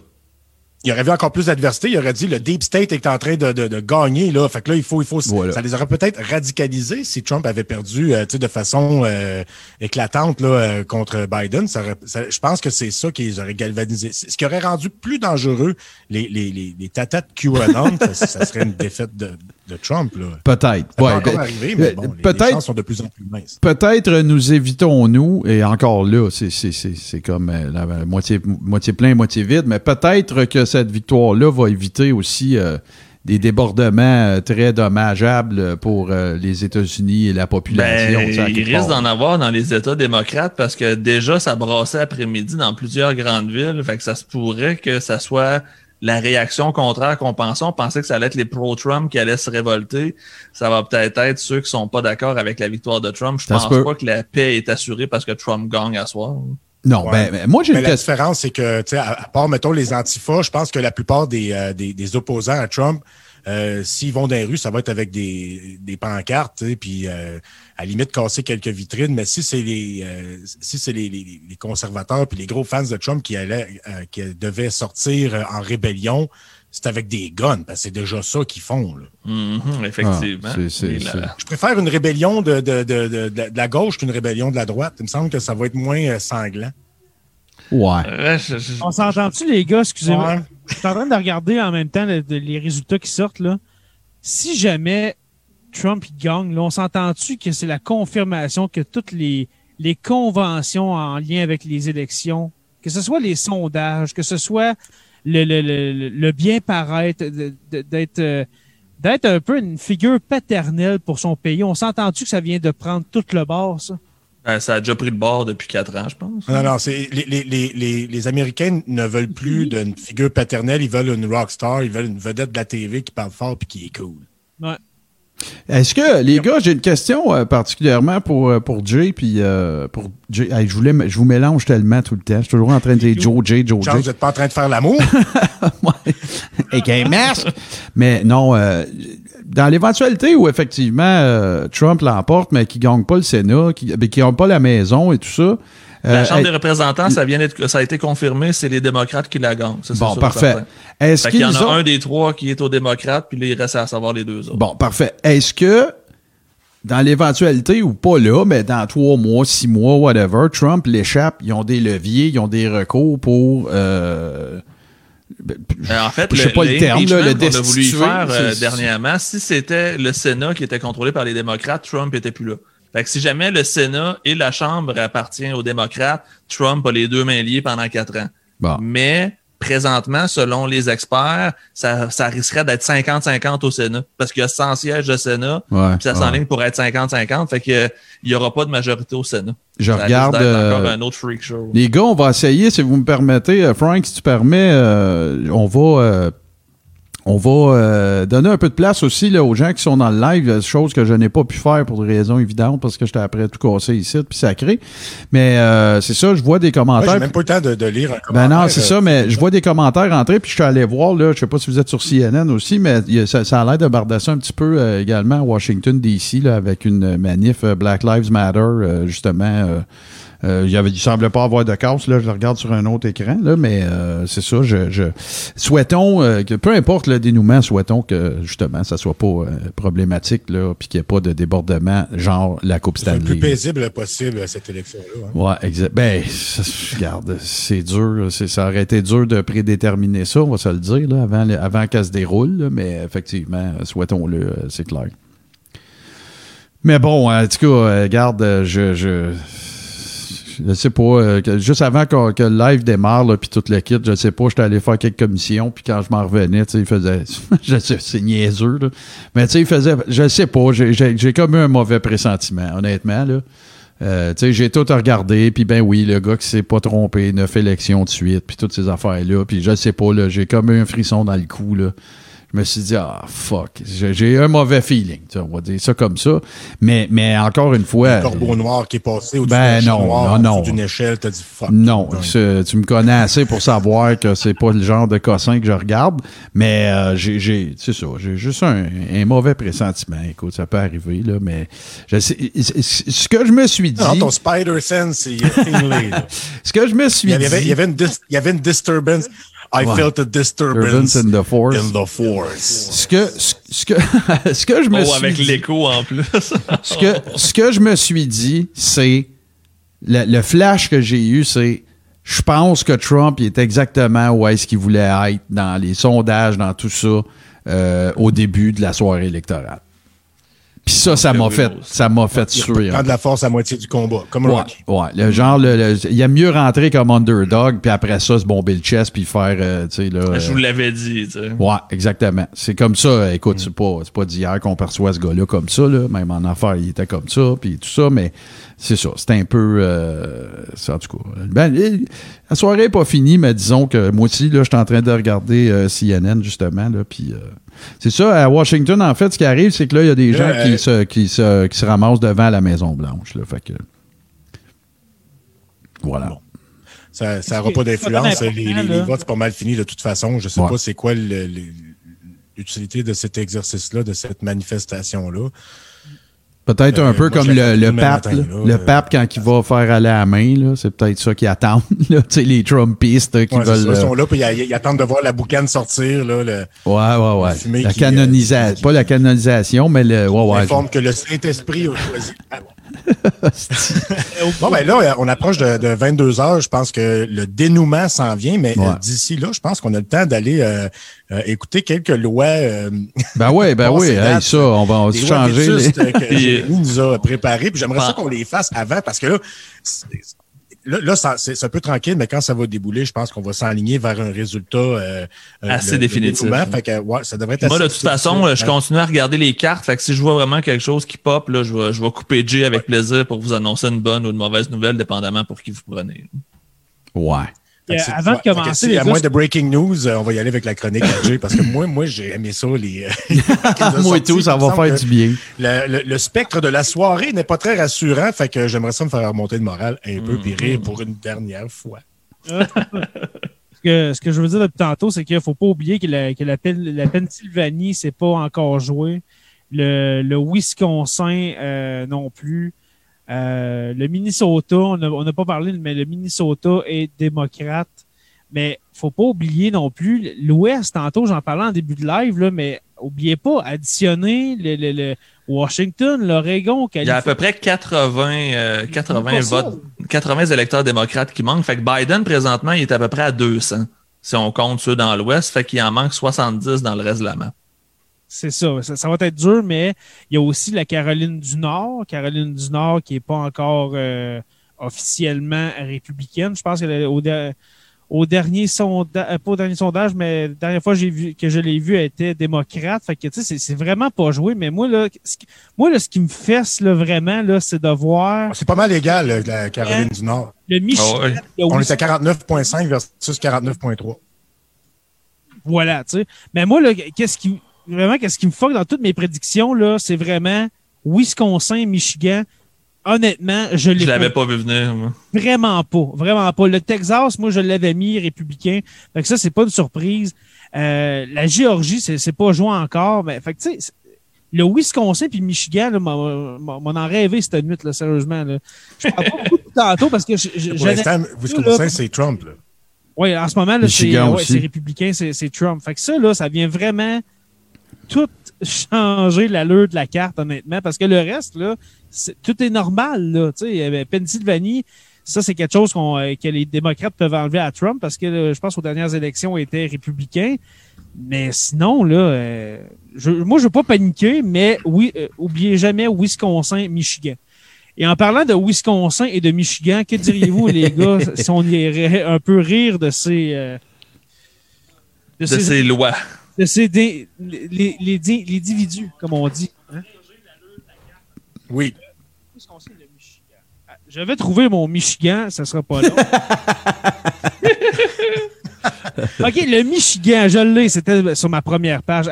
il aurait vu encore plus d'adversité. Il aurait dit le Deep State est en train de, de, de gagner. Là. Fait que là, il faut, il faut. Ça les aurait peut-être radicalisés si Trump avait perdu euh, de façon euh, éclatante là, euh, contre Biden. Ça, je pense que c'est ça qui les aurait galvanisés. Ce qui aurait rendu plus dangereux les, les, les, les tatas de QAnon, [LAUGHS] ça, ça serait une défaite de, de Trump. Peut-être. Ouais, ben, arriver, mais bon, peut-être, les chances sont de plus en plus minces. Peut-être nous évitons-nous, et encore là, c'est comme euh, la, moitié, moitié plein, moitié vide, mais peut-être que cette victoire-là va éviter aussi euh, des débordements euh, très dommageables pour les États-Unis et la population. Ben, il risque d'en avoir dans les États démocrates parce que déjà, ça brassait après-midi dans plusieurs grandes villes. Fait que ça se pourrait que ça soit la réaction contraire qu'on pensait. On pensait que ça allait être les pro-Trump qui allaient se révolter. Ça va peut-être être ceux qui sont pas d'accord avec la victoire de Trump. Je pense pas que la paix est assurée parce que Trump gagne à soir. Non, ben, moi j'ai une La différence, c'est que, tu sais, à, part, mettons, les antifas, je pense que la plupart des, euh, des, des opposants à Trump, euh, s'ils vont dans les rues, ça va être avec des, des pancartes, puis euh, à limite casser quelques vitrines. Mais si c'est les euh, si c'est les, les, les, conservateurs puis les gros fans de Trump qui allaient qui devaient sortir en rébellion, c'est avec des guns, parce que c'est déjà ça qu'ils font. Là. Mm-hmm, effectivement. Ah, Je préfère une rébellion de, de, de, de, de la gauche qu'une rébellion de la droite. Il me semble que ça va être moins sanglant. Ouais. On s'entend-tu, les gars? Excusez-moi. Je suis en train de regarder en même temps les résultats qui sortent. là. Si jamais Trump gagne, on s'entend-tu que c'est la confirmation que toutes les, les conventions en lien avec les élections, que ce soit les sondages, que ce soit le, le, le, le bien paraître, d'être euh, d'être un peu une figure paternelle pour son pays, on s'entend-tu que ça vient de prendre tout le bord, ça? Ben, ça a déjà pris le bord depuis quatre ans, je pense. Non, non, c'est les, les, les, les Américains ne veulent plus d'une figure paternelle, ils veulent une rockstar, ils veulent une vedette de la TV qui parle fort et qui est cool. Ouais. Est-ce que, les gars, j'ai une question euh, particulièrement pour, euh, pour Jay, puis euh, pour Jay. je, voulais, je vous mélange tellement tout le temps. Je suis toujours en train de dire Joe, Jay, Joe, Jay. Vous n'êtes pas en train de faire l'amour? [LAUGHS] ouais. Et un masque. Mais non, dans l'éventualité où effectivement euh, Trump l'emporte, mais qui ne gagne pas le Sénat, qui ne gagne pas la maison et tout ça. la euh, Chambre des représentants, ça, vient ça a été confirmé, c'est les démocrates qui la gagnent. bon, parfait. Est-ce qu'il y en a un des trois qui est aux démocrates, puis il reste à savoir les deux autres. Bon, parfait. Est-ce que, dans l'éventualité, ou pas là, mais dans trois mois, six mois, whatever, Trump l'échappe, ils ont des leviers, ils ont des recours pour... Euh, Ben, en fait, je sais pas le, terme, là, le qu'on a voulu faire dernièrement, si c'était le Sénat qui était contrôlé par les démocrates, Trump était plus là. Fait que si jamais le Sénat et la Chambre appartiennent aux démocrates, Trump a les deux mains liées pendant quatre ans. Mais présentement, selon les experts, ça, ça risquerait d'être 50-50 au Sénat. Parce qu'il y a 100 sièges de Sénat, puis ça s'enligne pour être 50-50. Fait qu'il n'y aura pas de majorité au Sénat. Je regarde. Euh, un autre freak show. Les gars, on va essayer, si vous me permettez. Euh, Frank, si tu permets, euh, on va on va euh, donner un peu de place aussi là, aux gens qui sont dans le live, chose que je n'ai pas pu faire pour des raisons évidentes parce que j'étais après tout cassé ici puis sacré. Mais euh, c'est ça, je vois des commentaires. Ouais, J'ai même pas le temps de, lire un commentaire. Ben non, c'est ça, mais je vois des commentaires rentrer puis je suis allé voir là, je sais pas si vous êtes sur CNN aussi, mais ça, ça, a l'air de bardasser un petit peu euh, également à Washington DC là, avec une manif Black Lives Matter justement euh, il, ne semblait pas avoir de casse. Là, je le regarde sur un autre écran, là, mais euh, c'est ça. Je, souhaitons euh, que peu importe le dénouement, souhaitons que justement ça soit pas problématique là, puis qu'il n'y ait pas de débordement, genre la Coupe Stanley. C'est le plus paisible possible cette élection-là. Hein. Ouais, exact. Ben, regarde, c'est dur. Ça aurait été dur de prédéterminer ça, on va se le dire, là, avant, avant qu'elle se déroule. mais effectivement, souhaitons-le, c'est clair. Mais bon, en tout cas, regarde, je, je je sais pas, euh, juste avant que, le live démarre, puis toute l'équipe, je sais pas, j'étais allé faire quelques commissions, puis quand je m'en revenais, tu sais, il faisait, [LAUGHS] je sais, c'est niaiseux, mais tu sais, il faisait, je sais pas, j'ai comme eu un mauvais pressentiment, honnêtement, là. Euh, j'ai tout regardé, puis ben oui, le gars qui s'est pas trompé, neuf élections de suite, puis toutes ces affaires-là, puis je sais pas, j'ai comme eu un frisson dans le cou, là je me suis dit, ah, fuck, j'ai un mauvais feeling, on va dire ça comme ça. Mais, mais encore une fois. Le corbeau noir qui est passé au-dessus ben non, non, d'une échelle, t'as dit fuck. Non, tu me connais assez pour savoir que c'est pas le genre de cossin que je regarde, mais euh, j'ai, c'est ça, j'ai juste un, mauvais pressentiment. Écoute, ça peut arriver, là, mais je sais, ce que je me suis dit. Non, ton Spider Sense, il [LAUGHS] Ce que je me suis dit. Il y avait, il y avait, une, il y avait une disturbance. I felt a disturbance in the force. In the force. Ce que, ce, que, [LAUGHS] ce que je me oh, suis avec l'écho en plus. [LAUGHS] ce, que, ce que je me suis dit, c'est le, le, flash que j'ai eu, c'est je pense que Trump il est exactement où est-ce qu'il voulait être dans les sondages, dans tout ça, euh, au début de la soirée électorale. Puis ça, ça m'a fait, ça m'a fait suer. Prendre la force à moitié du combat, comme ouais, Ouais, le genre, le, il a mieux rentrer comme underdog, puis après ça, se bomber le chest, puis faire, euh, tu sais, là. Je vous l'avais dit, tu sais. Ouais, exactement. C'est comme ça. Écoute, c'est pas, c'est pas d'hier qu'on perçoit ce gars-là comme ça, là. Même en affaires, il était comme ça, puis tout ça, mais c'est ça. C'est un peu, euh, en tout cas. Ben, la soirée n'est pas finie, mais disons que moi aussi, là, je suis en train de regarder euh, CNN, justement, là, puis. Euh, c'est ça, à Washington, en fait, ce qui arrive, c'est que là, il y a des gens qui, se, qui, se, qui se ramassent devant la Maison-Blanche. Fait que. Voilà. Ça n'aura pas d'influence. Les, votes, c'est pas mal fini de toute façon. Je ne sais pas c'est quoi l'utilité de cet exercice-là, de cette manifestation-là. Peut-être un euh, peu comme le, pape, le pape quand il va faire aller à la main, c'est peut-être ça qu'ils attendent, [LAUGHS] les Trumpistes qui veulent. ils sont là, puis ils, attendent de voir la boucane sortir. Là, le, ouais, ouais, ouais. La canonisation, pas la canonisation, mais le. Ouais, ouais. forme que le Saint-Esprit a choisi. [LAUGHS] bon, ben là, on approche de, 22 heures. Je pense que le dénouement s'en vient, mais euh, d'ici là, je pense qu'on a le temps d'aller euh, euh, écouter quelques lois. ben [LAUGHS] oui, ben oui, ça, on va, se changer. que [LAUGHS] Jérémy nous a préparé. Puis j'aimerais ça qu'on les fasse avant parce que là, Là, c'est un peu tranquille, mais quand ça va débouler, je pense qu'on va s'enligner vers un résultat euh, euh, assez définitif. ça devrait être Moi, de toute façon, je continue à regarder les cartes. Fait que si je vois vraiment quelque chose qui pop, là, je vais, je vais couper J avec plaisir pour vous annoncer une bonne ou une mauvaise nouvelle, dépendamment pour qui vous prenez. Ouais. Euh, avant de commencer. à moins de breaking news, euh, on va y aller avec la chronique AG parce que moi, moi j'ai aimé ça. Les, [LAUGHS] moi et tout, ça va faire du bien. Le, spectre de la soirée n'est pas très rassurant, fait que j'aimerais ça me faire remonter le moral un peu puis rire pour une dernière fois. ce, que, ce que je veux dire depuis tantôt, c'est qu'il ne faut pas oublier que la, que la, la Pennsylvanie, c'est pas encore joué. Le, le Wisconsin euh, non plus. Euh, le Minnesota, on n'a pas parlé, mais le Minnesota est démocrate. Mais faut pas oublier non plus l'Ouest. Tantôt, j'en parlais en début de live, là, mais oubliez pas, additionner le, Washington, l'Oregon, Il y a à peu près 80, 80 euh, votes, 80 électeurs démocrates qui manquent. Fait que Biden, présentement, il est à peu près à 200. si on compte ceux dans l'Ouest, fait qu'il en manque 70 dans le reste de la map. C'est ça, ça, va être dur, mais il y a aussi la Caroline du Nord. Caroline du Nord qui n'est pas encore euh, officiellement républicaine. Je pense qu'au au dernier sondage, euh, pas au dernier sondage, mais la dernière fois que, vu, que je l'ai vu, elle était démocrate. Fait que, tu sais, c'est vraiment pas joué. Mais moi, là, ce qui, moi, là, ce qui me fesse, là, vraiment, là, c'est de voir. C'est pas mal égal, la Caroline du Nord. Le Michigan. Ah On est à 49,5 versus 49,3. Voilà, tu sais. Mais moi, là, qu'est-ce qui, vraiment, qu'est-ce qui me fuck dans toutes mes prédictions, là, c'est vraiment Wisconsin, Michigan. Honnêtement, je l'ai. Je l'avais pas vu venir, moi. Vraiment pas. Vraiment pas. Le Texas, moi, je l'avais mis républicain. Fait que ça, c'est pas une surprise. Euh, la Géorgie, c'est, c'est pas joué encore. Mais, fait que, tu sais, le Wisconsin puis Michigan, m'en en rêvé cette nuit, là, sérieusement. Là. Je parle pas beaucoup tantôt parce que. Je, je, Pour l'instant, Wisconsin, c'est Trump, là. Oui, en ce moment, là, c'est, ouais, républicain, c'est, c'est Trump. Fait que ça, là, ça vient vraiment tout changer l'allure de la carte, honnêtement, parce que le reste, là, tout est normal. Là, sais Pennsylvanie, ça, c'est quelque chose euh, que les démocrates peuvent enlever à Trump parce que je pense aux dernières élections étaient républicains. Mais sinon, là, euh, je, moi, je veux pas paniquer, mais oui, euh, oubliez jamais Wisconsin, Michigan. Et en parlant de Wisconsin et de Michigan, que diriez-vous, les [LAUGHS] gars, si on irait un peu rire de ces... de, ces, lois? De ces les, les, les, individus, comme on dit. Hein? Oui. Ah, je vais trouver mon Michigan, ça sera pas là. [LAUGHS] OK, le Michigan, je l'ai, c'était sur ma première page.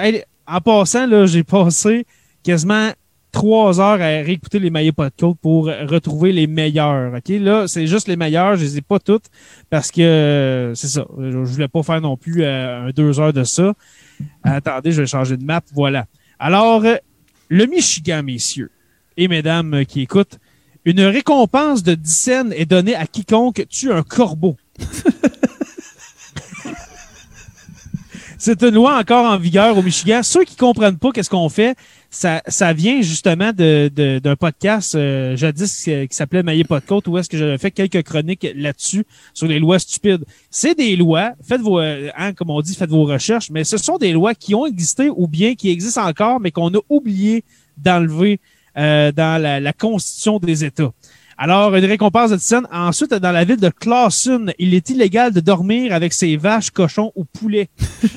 en passant, là, j'ai passé quasiment trois heures à réécouter les maillots pas de côte pour retrouver les meilleurs. OK, là, c'est juste les meilleurs, je les ai pas toutes parce que c'est ça. Je voulais pas faire non plus euh, un deux heures de ça. Attendez, je vais changer de map. Voilà. Alors, euh, le Michigan, messieurs et mesdames euh, qui écoutent, une récompense de 10 cents est donnée à quiconque tue un corbeau. [LAUGHS] C'est une loi encore en vigueur au Michigan. Ceux qui comprennent pas qu'est-ce qu'on fait, ça, ça vient justement de, d'un podcast euh, jadis qui, s'appelait Maillé pas de côte où est-ce que j'avais fait quelques chroniques là-dessus sur les lois stupides. C'est des lois, faites vos, euh, hein, comme on dit, faites vos recherches, mais ce sont des lois qui ont existé ou bien qui existent encore, mais qu'on a oublié d'enlever euh, dans la, la, constitution des États. Alors, une récompense de scène. Ensuite, dans la ville de Clausen, il est illégal de dormir avec ses vaches, cochons ou poulets. [LAUGHS]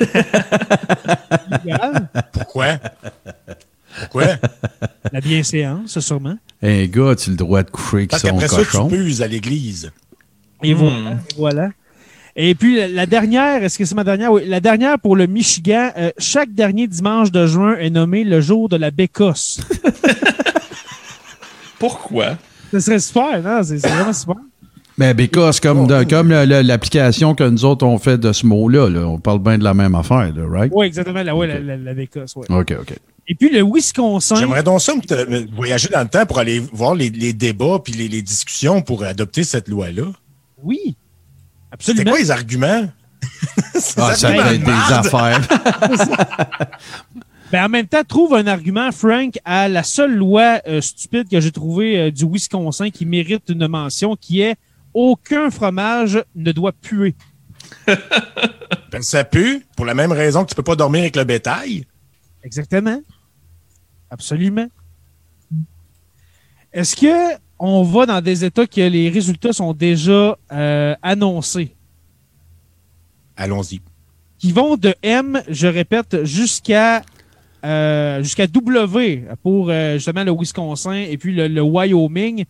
Pourquoi? Pourquoi? [LAUGHS] La bienséance, sûrement. Un gars, tu le droit de coucher avec son cochon. Parce ça, tu pues à l'église. Et hmm. voilà. Et puis, la dernière, est-ce que c'est ma dernière? Oui, la dernière pour le Michigan, euh, chaque dernier dimanche de juin est nommé le jour de la bécosse. [LAUGHS] Pourquoi? Ce serait super, non? C'est vraiment super. Mais ben, bécosse, comme, comme l'application que nous autres on fait de ce mot-là, on parle bien de la même affaire, là, right? Oui, exactement, la, ouais, la, la, bécosse, oui. OK, OK. Et puis le Wisconsin. J'aimerais donc ça voyager dans le temps pour aller voir les, débats puis les, discussions pour adopter cette loi-là. Oui. Absolument. C'est quoi les arguments? [LAUGHS] ah, ça va être des affaires. [LAUGHS] ben, en même temps, trouve un argument, Frank, à la seule loi euh, stupide que j'ai trouvée euh, du Wisconsin qui mérite une mention, qui est aucun fromage ne doit puer. [LAUGHS] ben, ça pue pour la même raison que tu peux pas dormir avec le bétail. Exactement. Absolument. Est-ce que on va dans des États que les résultats sont déjà euh, annoncés? Allons-y. Qui vont de M, je répète, jusqu'à euh, jusqu'à W pour euh, justement le Wisconsin et puis le Wyoming.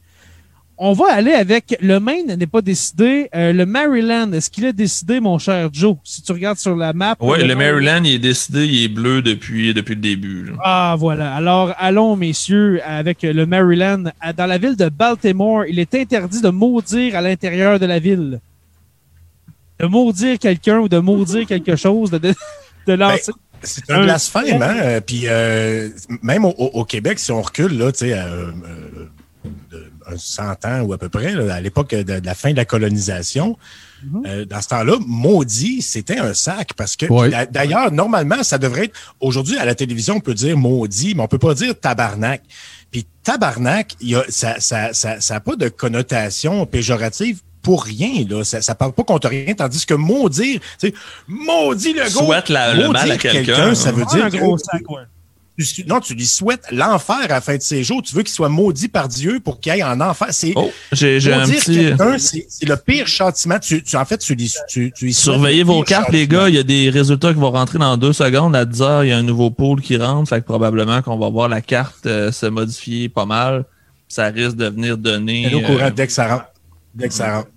On va aller avec le Maine n'est pas décidé. Euh, le Maryland, est-ce qu'il est décidé, mon cher Joe? Si tu regardes sur la map. Oui, le, Maryland, il est décidé, il est bleu depuis, depuis le début. Ah, voilà. Alors, allons, messieurs, avec le Maryland. Dans la ville de Baltimore, il est interdit de maudire à l'intérieur de la ville. De maudire quelqu'un ou de maudire quelque chose, de, de ben, lancer. c'est un, blasphème, hein? Euh, puis euh, même au, Québec, si on recule, là, tu sais, 100 ans ou à peu près, à l'époque de, la fin de la colonisation. Mhm. Euh, dans ce temps-là, maudit, c'était un sac parce que d'ailleurs, normalement, ça devrait être aujourd'hui à la télévision, on peut dire maudit, mais on peut pas dire tabarnak. Puis tabarnak, y a, ça n'a ça, ça, pas de connotation péjorative pour rien, là. Ça, ça parle pas contre rien, tandis que maudire, tu sais, maudit le gars. Souhaite le mal à quelqu'un. ça veut dire. Un gros sac, non, tu lui souhaites l'enfer à la fin de ses jours. Tu veux qu'il soit maudit par Dieu pour qu'il aille en enfer. C'est oh, j'ai, un petit... c'est, le pire châtiment. Tu, en fait, tu, tu, tu Surveillez vos cartes, les gars. Il y a des résultats qui vont rentrer dans deux secondes. À 10 heures, il y a un nouveau pôle qui rentre. Fait que probablement qu'on va voir la carte euh, se modifier pas mal. Ça risque de venir donner. au courant euh, dès que ça rentre. Dès que ça rentre.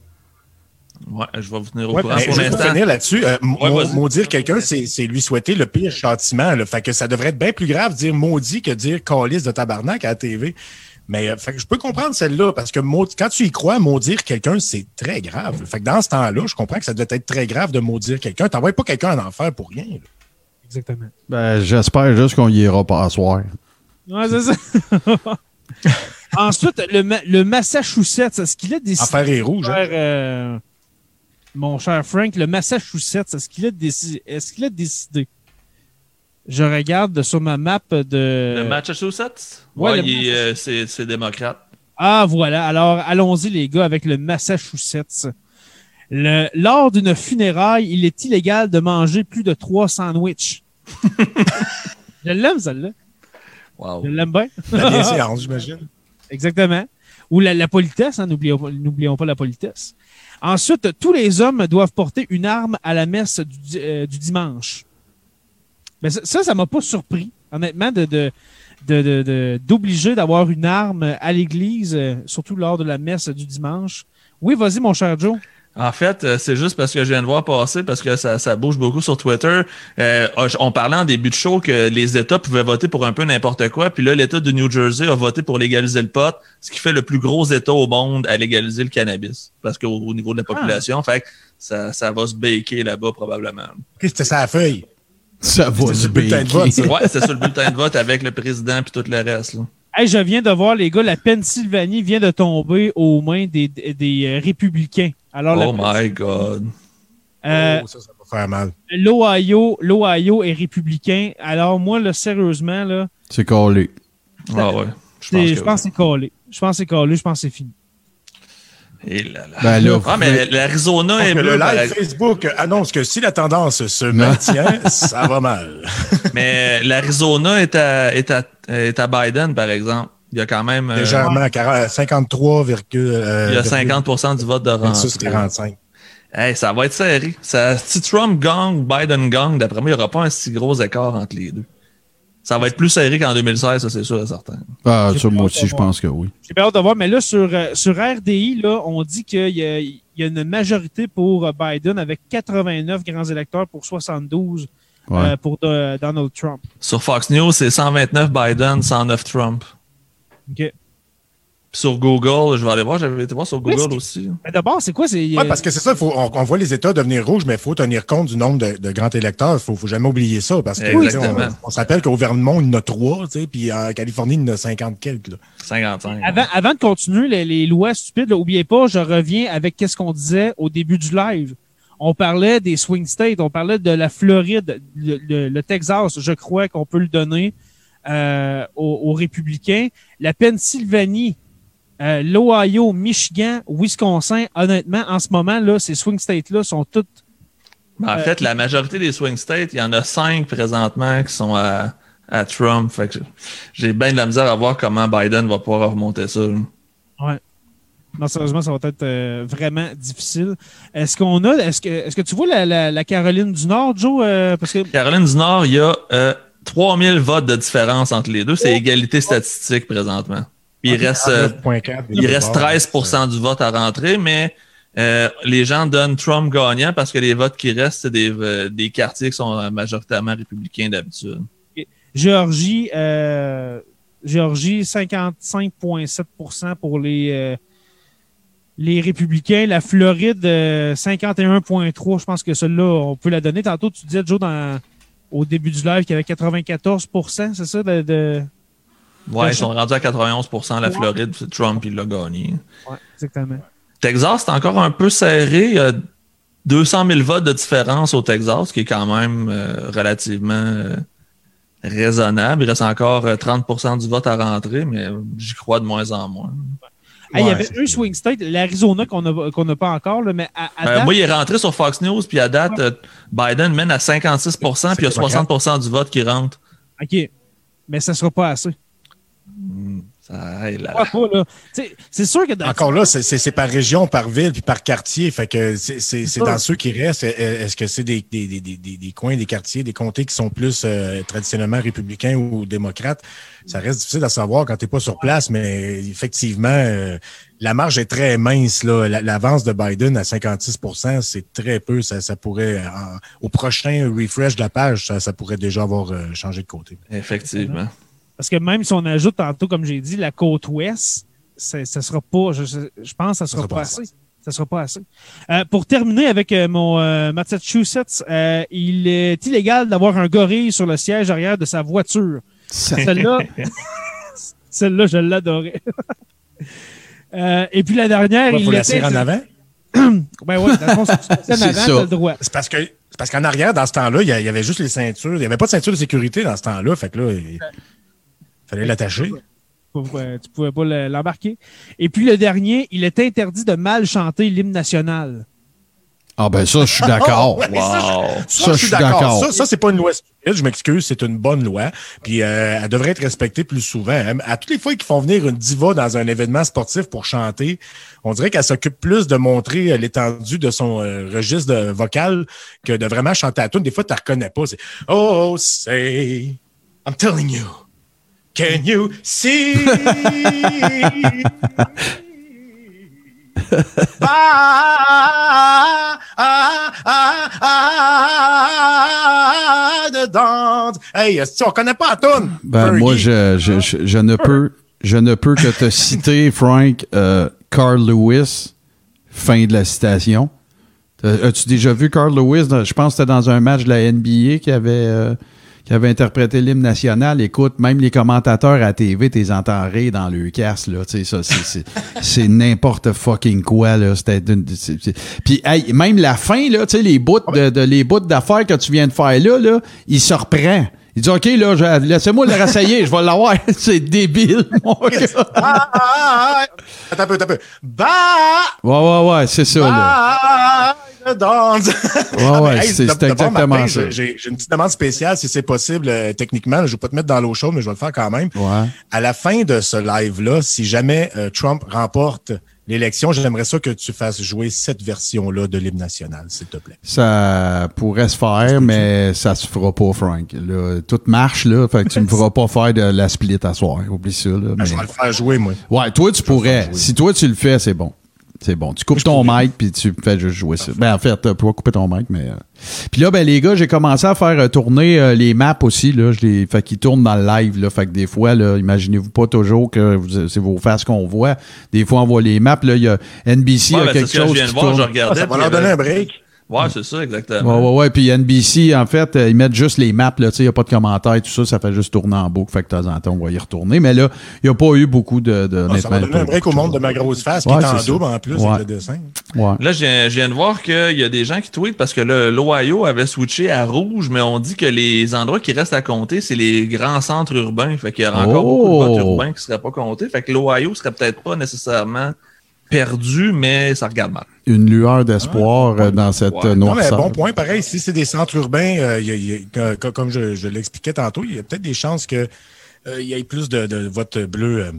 Ouais, je vais vous tenir au courant pour l'instant. finir là-dessus, euh, maudire quelqu'un, c'est lui souhaiter le pire châtiment. Là. Fait que ça devrait être bien plus grave dire maudit que dire calice de tabarnak à la TV. Mais euh, fait que je peux comprendre celle-là, parce que quand tu y crois, maudire quelqu'un, c'est très grave. Fait que dans ce temps-là, je comprends que ça doit être très grave de maudire quelqu'un. T'envoies pas quelqu'un en enfer pour rien. Exactement. Ben, j'espère juste qu'on y ira pas à soir. Ouais, c'est ça. [LAUGHS] Ensuite, le, le Massachusetts, est-ce qu'il a décidé. Affaire est rouge. Hein? Euh, mon cher Frank, le Massachusetts, est-ce qu'il a, décidé, est-ce qu'il a décidé? Je regarde sur ma map de. Le Massachusetts? Oui, euh, c'est, démocrate. Ah, voilà. Alors, allons-y, les gars, avec le Massachusetts. Le, lors d'une funéraille, il est illégal de manger plus de trois sandwichs. [LAUGHS] Je l'aime, celle-là. Wow. Je l'aime bien. La séance, j'imagine. [LAUGHS] Exactement. Ou la, politesse, hein, n'oublions, n'oublions pas la politesse. Ensuite, tous les hommes doivent porter une arme à la messe du, euh, dimanche. Mais ça, ça m'a pas surpris, honnêtement, de, d'obliger d'avoir une arme à l'église, euh, surtout lors de la messe du dimanche. Oui, vas-y, mon cher Joe. En fait, euh, c'est juste parce que je viens de voir passer, parce que ça, ça bouge beaucoup sur Twitter. Euh, on parlait en début de show que les États pouvaient voter pour un peu n'importe quoi. Puis là, l'État de New Jersey a voté pour légaliser le pot, ce qui fait le plus gros État au monde à légaliser le cannabis. Parce qu'au niveau de la population, fait ça, ça va se baker là-bas probablement. Qu'est-ce que c'est ça feuille? Ça va se baker. Ouais, c'est sur le bulletin de vote avec le président puis tout le reste. Là. Hey, je viens de voir, les gars, la Pennsylvanie vient de tomber aux mains des, des euh, oh my God. Euh, oh, ça, ça va faire mal. L'Ohio, l'Ohio est républicain. Alors, moi, là, sérieusement, là. C'est collé. Ah ouais. Je pense, que c'est collé. Je pense que c'est collé. Je pense que c'est fini. Et là, là. Ben là ah, mais l'Arizona est bleu. Le live Facebook annonce que si la tendance se maintient, [LAUGHS] ça va mal. mais l'Arizona est à, est, à, est à Biden, par exemple. Il y a quand même. Euh, Légèrement, 53, euh, il y a 50% du vote de rentrée. 45. Hey, ça va être serré. Ça, si Trump gang, Biden gang, d'après moi, il n'y aura pas un si gros écart entre les deux. Ça va être plus serré qu'en 2016, ça c'est sûr et certain. Ah, ça, moi aussi, je pense que oui. J'ai peur de voir, mais là, sur, euh, sur RDI, là, on dit qu'il y, y, a une majorité pour Biden avec 89 grands électeurs pour 72 pour Donald Trump. Sur Fox News, c'est 129 Biden, 109 Trump. OK. Sur Google, je vais aller voir, j'avais été voir sur Google aussi. Mais d'abord, c'est quoi? Oui, parce que c'est ça, faut, on, voit les États devenir rouges, mais il faut tenir compte du nombre de, grands électeurs. Il ne faut, jamais oublier ça. Parce que on, on s'appelle qu'au Vermont, il y en a trois, puis en Californie, il y en a 50 quelques. 55. Avant, avant de continuer les, lois stupides, n'oubliez pas, je reviens avec qu'est-ce qu'on disait au début du live. On parlait des swing states, on parlait de la Floride, le Texas, je crois qu'on peut le donner. Euh, aux, républicains. La Pennsylvanie, euh, l'Ohio, Michigan, Wisconsin, honnêtement, en ce moment, là, ces swing states-là sont toutes. Ben, en fait, la majorité des swing states, il y en a cinq présentement qui sont à, Trump. j'ai bien de la misère à voir comment Biden va pouvoir remonter ça. Ouais. Non, sérieusement, ça va être euh, vraiment difficile. Est-ce qu'on a, est-ce que, est-ce que tu vois la, Caroline du Nord, Joe? parce que... Caroline du Nord, il y a 3000 votes de différence entre les deux. C'est égalité statistique présentement. il reste, euh, il reste 13% du vote à rentrer, mais euh, les gens donnent Trump gagnant parce que les votes qui restent, c'est des, euh, des, quartiers qui sont majoritairement républicains d'habitude. Géorgie, Géorgie 55,7% pour les, les républicains. La Floride, 51,3 Je pense que celle-là, on peut la donner. Tantôt, tu disais, Joe, dans au début du live qu'il y avait 94% c'est ça? De, de ouais, ils sont rendus à 91% la Floride, Trump, il l'a gagné. Ouais, exactement. Texas, c'est encore un peu serré. Il y a 200 000 votes de différence au Texas, ce qui est quand même euh, relativement euh, raisonnable. Il reste encore 30% euh, du vote à rentrer, mais j'y crois de moins en moins. Il y avait un swing state, l'Arizona qu'on n'a pas encore, là, mais à, euh, moi, il est rentré sur Fox News, puis à date, euh, Biden mène à 56% puis il y a 60% du vote qui rentre. OK. Mais ça ne sera pas assez. Hmm. C'est sûr que Encore là, c'est par région, par ville, puis par quartier. Fait que c'est dans ceux qui restent. Est-ce que c'est des, des, des, des, coins, des quartiers, des comtés qui sont plus euh, traditionnellement républicains ou démocrates? Ça reste difficile à savoir quand tu n'es pas sur place, mais effectivement, euh, la marge est très mince. L'avance de Biden à 56% c'est très peu. Ça, ça pourrait, au prochain refresh de la page, ça, ça pourrait déjà avoir euh, changé de côté. Effectivement. Parce que même si on ajoute tantôt, comme j'ai dit, la côte ouest, ça ne sera pas, je, pense que ça ne sera, pas assez. Ça sera pas assez. Euh, pour terminer avec euh, mon euh, Massachusetts, il est illégal d'avoir un gorille sur le siège arrière de sa voiture. Celle-là, [LAUGHS] celle-là, je l'adorais. [LAUGHS] et puis la dernière, il faut était... en avant? [COUGHS] ben oui, dans le fond, c'est [LAUGHS] en avant, le droit. C'est parce que parce qu'en arrière, dans ce temps-là, il y avait juste les ceintures. Il n'y avait pas de ceinture de sécurité dans ce temps-là. Fait que là, Fallait l'attacher. Tu ne pouvais pas l'embarquer. Et puis le dernier, il est interdit de mal chanter l'hymne national. Ah ben ça, je suis d'accord. [LAUGHS] Ça, je suis d'accord. Ça, ça c'est pas une loi stupide, je m'excuse, c'est une bonne loi. Puis euh, elle devrait être respectée plus souvent. Hein. À toutes les fois qu'ils font venir une diva dans un événement sportif pour chanter, on dirait qu'elle s'occupe plus de montrer euh, l'étendue de son euh, registre de vocal que de vraiment chanter à tout. Des fois, tu ne reconnais pas. C'est Oh, say, I'm telling you. Can you see? [LAUGHS] ah, ah, ah, dedans. Hey, si on connaît pas la Ben, moi, je, je, je, ne peux, je ne peux que te citer, [LAUGHS] Frank, euh, Carl Lewis, fin de la citation. As-tu déjà vu Carl Lewis? Je pense que c'était dans un match de la NBA qui avait. Euh, qui avait interprété l'hymne national. Écoute, même les commentateurs à TV, t'es entends rire dans le casse, là. Tu sais, ça, [LAUGHS] c'est n'importe fucking quoi, là. C'était Puis, même la fin, là, tu sais, les bouts de, de, les bouts d'affaires que tu viens de faire là, là, il se reprend. Il dit, OK, là, laissez-moi le rassailler, je vais l'avoir. [LAUGHS] c'est débile, [LAUGHS] mon gars. Ah, ah, ah, attends un peu, attends un peu. Bah! Ouais, ouais, ouais, c'est ça, là. Ouais, ouais, c'est exactement ça. J'ai une petite demande spéciale, si c'est possible, euh, techniquement. je ne vais pas te mettre dans l'eau chaude, mais je vais le faire quand même. Ouais. À la fin de ce live-là, si jamais euh, Trump remporte l'élection, j'aimerais ça que tu fasses jouer cette version-là de l'hymne national, s'il te plaît. Ça pourrait se faire, mais ça se fera pas, Frank. Là, tout marche, là. Fait que tu ne [LAUGHS] feras pas faire de la split à soir. Oublie ça, là. Ben, je vais le faire jouer, moi. Ouais, toi, tu pourrais. Si toi, tu le fais, c'est bon. C'est bon. Tu coupes ton mic puis tu fais juste jouer ça. Ben, en fait, tu peux couper ton mic, mais. Euh. Puis là, ben, les gars, j'ai commencé à faire euh, tourner euh, les maps aussi. Là. Je les... Fait qu'ils tournent dans le live. Là. Fait que des fois, là, imaginez-vous pas toujours que c'est vos faces qu'on voit. Des fois, on voit les maps. Là, il y a NBC, il y a ben, quelque chose. je viens de voir, je regardais. ça va leur donner un break. Ouais, c'est ça, exactement. Ouais, ouais, ouais. Puis NBC, en fait, euh, ils mettent juste les maps, là. Tu sais, il n'y a pas de commentaires, tout ça. Ça fait juste tourner en boucle. Fait que de temps en temps, on va y retourner. Mais là, il n'y a pas eu beaucoup de. de ah, ça va donner un break au monde de ma grosse face, qui est en double en plus avec le dessin. Ouais. Là, je viens de voir qu'il y a des gens qui tweetent parce que l'Ohio avait switché à rouge, mais on dit que les endroits qui restent à compter, c'est les grands centres urbains. Fait qu'il y aura encore beaucoup de votes oh! urbains qui ne seraient pas comptés. Fait que l'Ohio serait peut-être pas nécessairement perdu, mais ça regarde mal. Une lueur d'espoir euh, dans cette noirceur. bon point, pareil. Si c'est des centres urbains, euh, comme je, l'expliquais tantôt, il y a peut-être des chances qu'il euh, y ait plus de, de votes bleus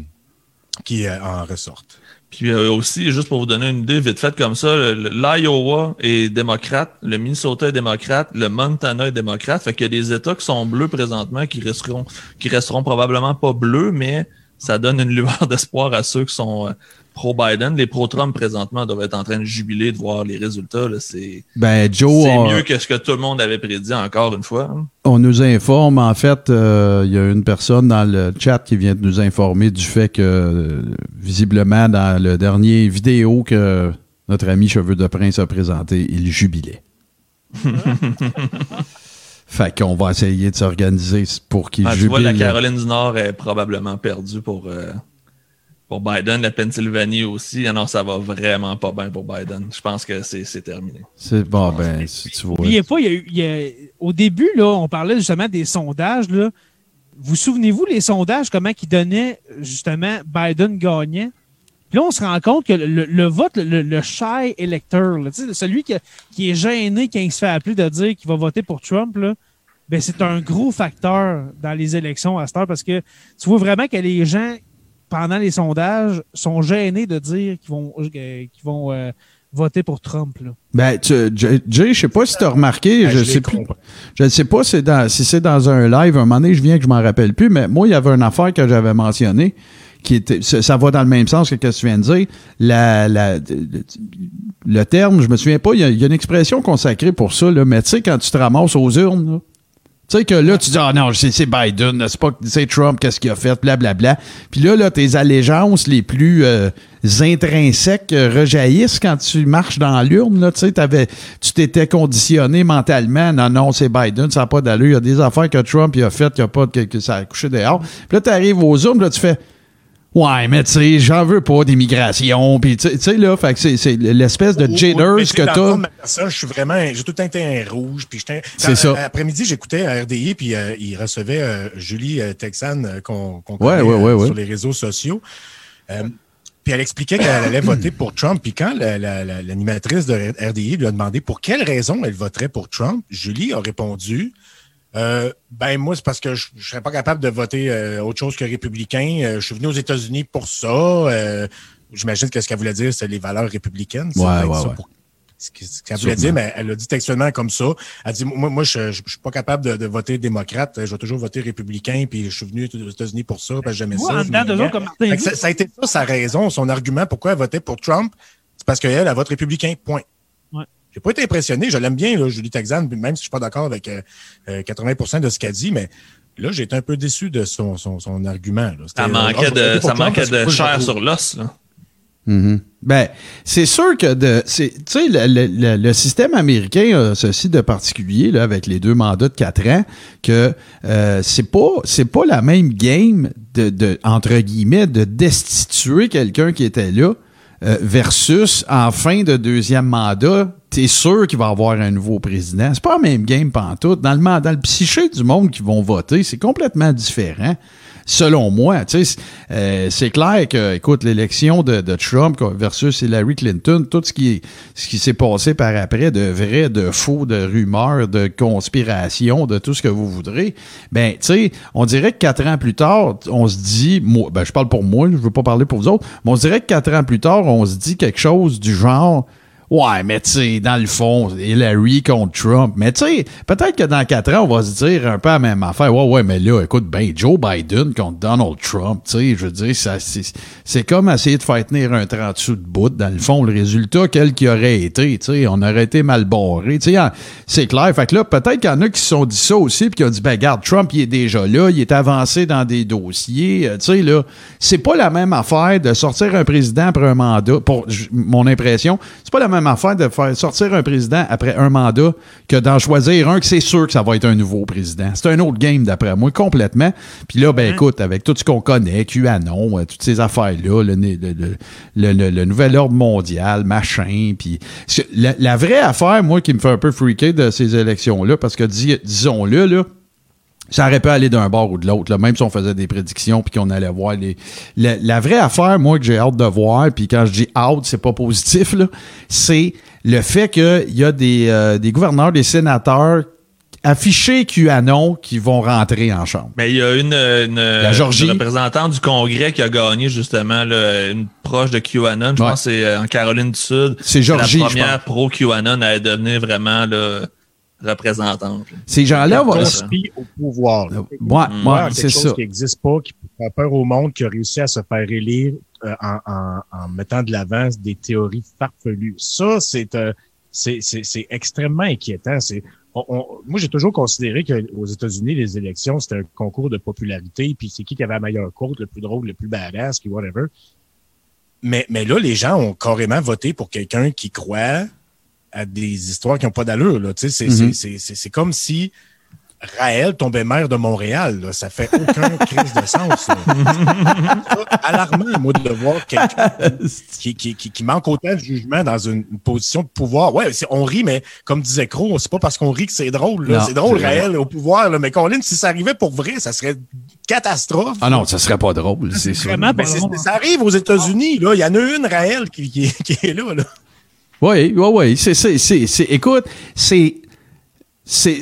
qui en ressortent. Puis aussi, juste pour vous donner une idée vite faite comme ça, l'Iowa est démocrate, le Minnesota est démocrate, le Montana est démocrate. Fait qu'il y a des États qui sont bleus présentement qui resteront, qui resteront probablement pas bleus, mais ça donne une lueur [LAUGHS] d'espoir à ceux qui sont pro-Biden. Les pro-Trump présentement doivent être en train de jubiler de voir les résultats. C'est ben, Joe, mieux que ce que tout le monde avait prédit encore une fois. Hein. On nous informe, en fait, euh, il y a une personne dans le chat qui vient de nous informer du fait que, euh, visiblement, dans le dernier vidéo que notre ami Cheveux de Prince a présenté, il jubilait. [LAUGHS] Fait qu'on va essayer de s'organiser pour qu'il ah, jubile. Tu vois, la Caroline du Nord est probablement perdue pour, euh, pour Biden, la Pennsylvanie aussi. Ah ça va vraiment pas bien pour Biden. Je pense que c'est terminé. C'est bon, ben, si tu vois. pas, il y a, au début, là, on parlait justement des sondages. Là. Vous souvenez-vous les sondages, comment ils donnaient justement Biden gagnait? Puis là, on se rend compte que le, vote, le, le, shy électeur, celui qui, qui, est gêné quand il se fait appeler de dire qu'il va voter pour Trump, là, ben, c'est un gros facteur dans les élections à cette heure parce que tu vois vraiment que les gens, pendant les sondages, sont gênés de dire qu'ils vont, euh, qu'ils vont euh, voter pour Trump. Là. Ben, tu, Jay, je sais pas si tu as remarqué, ben, je, sais plus. Je ne sais pas si, dans, si c'est dans un live, un moment donné, je viens que je m'en rappelle plus, mais moi, il y avait une affaire que j'avais mentionnée qui était, ça va dans le même sens que ce que tu viens de dire. La, la, le terme, je me souviens pas, il y, a, une expression consacrée pour ça, là, mais tu sais, quand tu te ramasses aux urnes, là, tu sais que là, tu dis, ah non, c'est Biden, c'est pas Trump, qu'est-ce qu'il a fait, blablabla. Puis là, là, tes allégeances les plus euh, intrinsèques euh, rejaillissent quand tu marches dans l'urne. Tu sais, tu t'étais conditionné mentalement, non, non, c'est Biden, ça n'a pas d'allure. Il y a des affaires que Trump il a faites, que ça a couché dehors. Puis là, tu arrives aux urnes, là, tu fais, Ouais, mais tu sais, j'en veux pas d'immigration. Puis tu sais, là, fait que c'est l'espèce de jitters que t'as. Je suis vraiment, j'ai tout le temps été un rouge. Puis c'est ça. Euh, après-midi, j'écoutais à RDI, puis euh, il recevait euh, Julie Texan qu'on connaît sur les réseaux sociaux. puis elle expliquait qu'elle allait [CLEARS THROAT] voter pour Trump. Puis quand l'animatrice de RDI lui a demandé pour quelle raison elle voterait pour Trump, Julie a répondu euh, ben moi, c'est parce que je ne serais pas capable de voter euh, autre chose que républicain. Euh, je suis venu aux États-Unis pour ça. J'imagine que ce qu'elle voulait dire, c'est les valeurs républicaines. Ouais, ouais, ouais. Ce qu'elle voulait dire, mais elle a dit textuellement comme ça. Elle dit Moi, moi je ne suis pas capable de, voter démocrate. Je vais toujours voter républicain, puis je suis venu aux États-Unis pour ça, parce que j'aimais ça. ça. Ça a été ça sa raison, son argument pourquoi elle votait pour Trump. C'est parce qu'elle, elle vote républicain. Point. J'ai pas été impressionné. Je l'aime bien, là, Julie Texan, même si je suis pas d'accord avec 80% euh, euh, de ce qu'elle dit, mais là, j'ai été un peu déçu de son, son, argument. Ça manquait de, ça manquait de chair sur l'os. Mm-hmm. Ben, c'est sûr que de, tu sais, le, le, système américain a ceci de particulier là, avec les deux mandats de quatre ans que euh, c'est pas c'est pas la même game de, de entre guillemets de destituer quelqu'un qui était là euh, versus en fin de deuxième mandat, t'es sûr qu'il va y avoir un nouveau président. C'est pas le même game pantoute. Dans le, dans le psyché du monde qui vont voter, c'est complètement différent selon moi. Euh, c'est clair que, écoute, l'élection de, Trump versus Hillary Clinton, tout ce qui, ce qui s'est passé par après, de vrai, de faux, de rumeurs, de conspiration, de tout ce que vous voudrez, ben, tu sais, on dirait que quatre ans plus tard, on se dit, moi, ben, je parle pour moi, je veux pas parler pour vous autres, mais on dirait que quatre ans plus tard, on se dit quelque chose du genre, Ouais, mais tu sais, dans le fond, Hillary contre Trump. Mais tu sais, peut-être que dans quatre ans, on va se dire un peu la même affaire. Ouais, ouais, mais là, écoute, ben, Joe Biden contre Donald Trump, tu sais, je veux dire, c'est comme essayer de faire tenir un 30 sous de bout. Dans le fond, le résultat, quel qu'il aurait été, tu sais, on aurait été mal barré. Tu sais, c'est clair. Fait que là, peut-être qu'il y en a qui se sont dit ça aussi, puis qui ont dit, ben, regarde, Trump, il est déjà là, il est avancé dans des dossiers. Euh, tu sais, là, c'est pas la même affaire de sortir un président après un mandat, pour mon impression, c'est pas la même même affaire de faire sortir un président après un mandat que d'en choisir un que c'est sûr que ça va être un nouveau président. C'est un autre game d'après moi, complètement. Puis là, ben écoute, avec tout ce qu'on connaît, QAnon, euh, toutes ces affaires-là, le, nouvel ordre mondial, machin, puis la, vraie affaire, moi, qui me fait un peu freaker de ces élections-là, parce que disons-le, là, ça aurait pu aller d'un bord ou de l'autre, même si on faisait des prédictions puis qu'on allait voir les. La, vraie affaire, moi, que j'ai hâte de voir, puis quand je dis hâte, c'est pas positif, là, c'est le fait qu'il y a des, euh, des gouverneurs, des sénateurs affichés QAnon qui vont rentrer en chambre. Mais il y a une, une, représentante du Congrès qui a gagné justement une proche de QAnon, je pense que c'est euh, en Caroline du Sud. C'est Georgie. La première pro QAnon à devenir vraiment là, représentante. Ces gens-là vont au pouvoir. Moi, moi c'est ça. qui n'existe pas, qui fait peur au monde, qui a réussi à se faire élire euh, en, en, en, mettant de l'avance des théories farfelues. Ça, c'est euh, c'est extrêmement inquiétant. C'est moi, j'ai toujours considéré qu'aux États-Unis, les élections, c'était un concours de popularité, puis c'est qui qui avait la meilleure côte, le plus drôle, le plus badass, qui whatever. Mais, mais là, les gens ont carrément voté pour quelqu'un qui croit à des histoires qui n'ont pas d'allure. Mm-hmm. C'est comme si Raël tombait maire de Montréal. Là. Ça fait aucun [LAUGHS] crise de sens. alarmant, moi, de voir quelqu'un [LAUGHS] qui, qui, qui, manque autant de jugement dans une, position de pouvoir. Ouais, on rit, mais comme disait Crow, c'est pas parce qu'on rit que c'est drôle. C'est drôle, Raël, au pouvoir. Là. Mais Colin, si ça arrivait pour vrai, ça serait catastrophe. Ah non, ça serait pas drôle, c'est sûr. ça arrive aux États-Unis. Là. Il y en a une, Raël, qui, qui, est là. là. Oui, oui, oui. C'est, c'est, c'est, écoute, c'est c'est,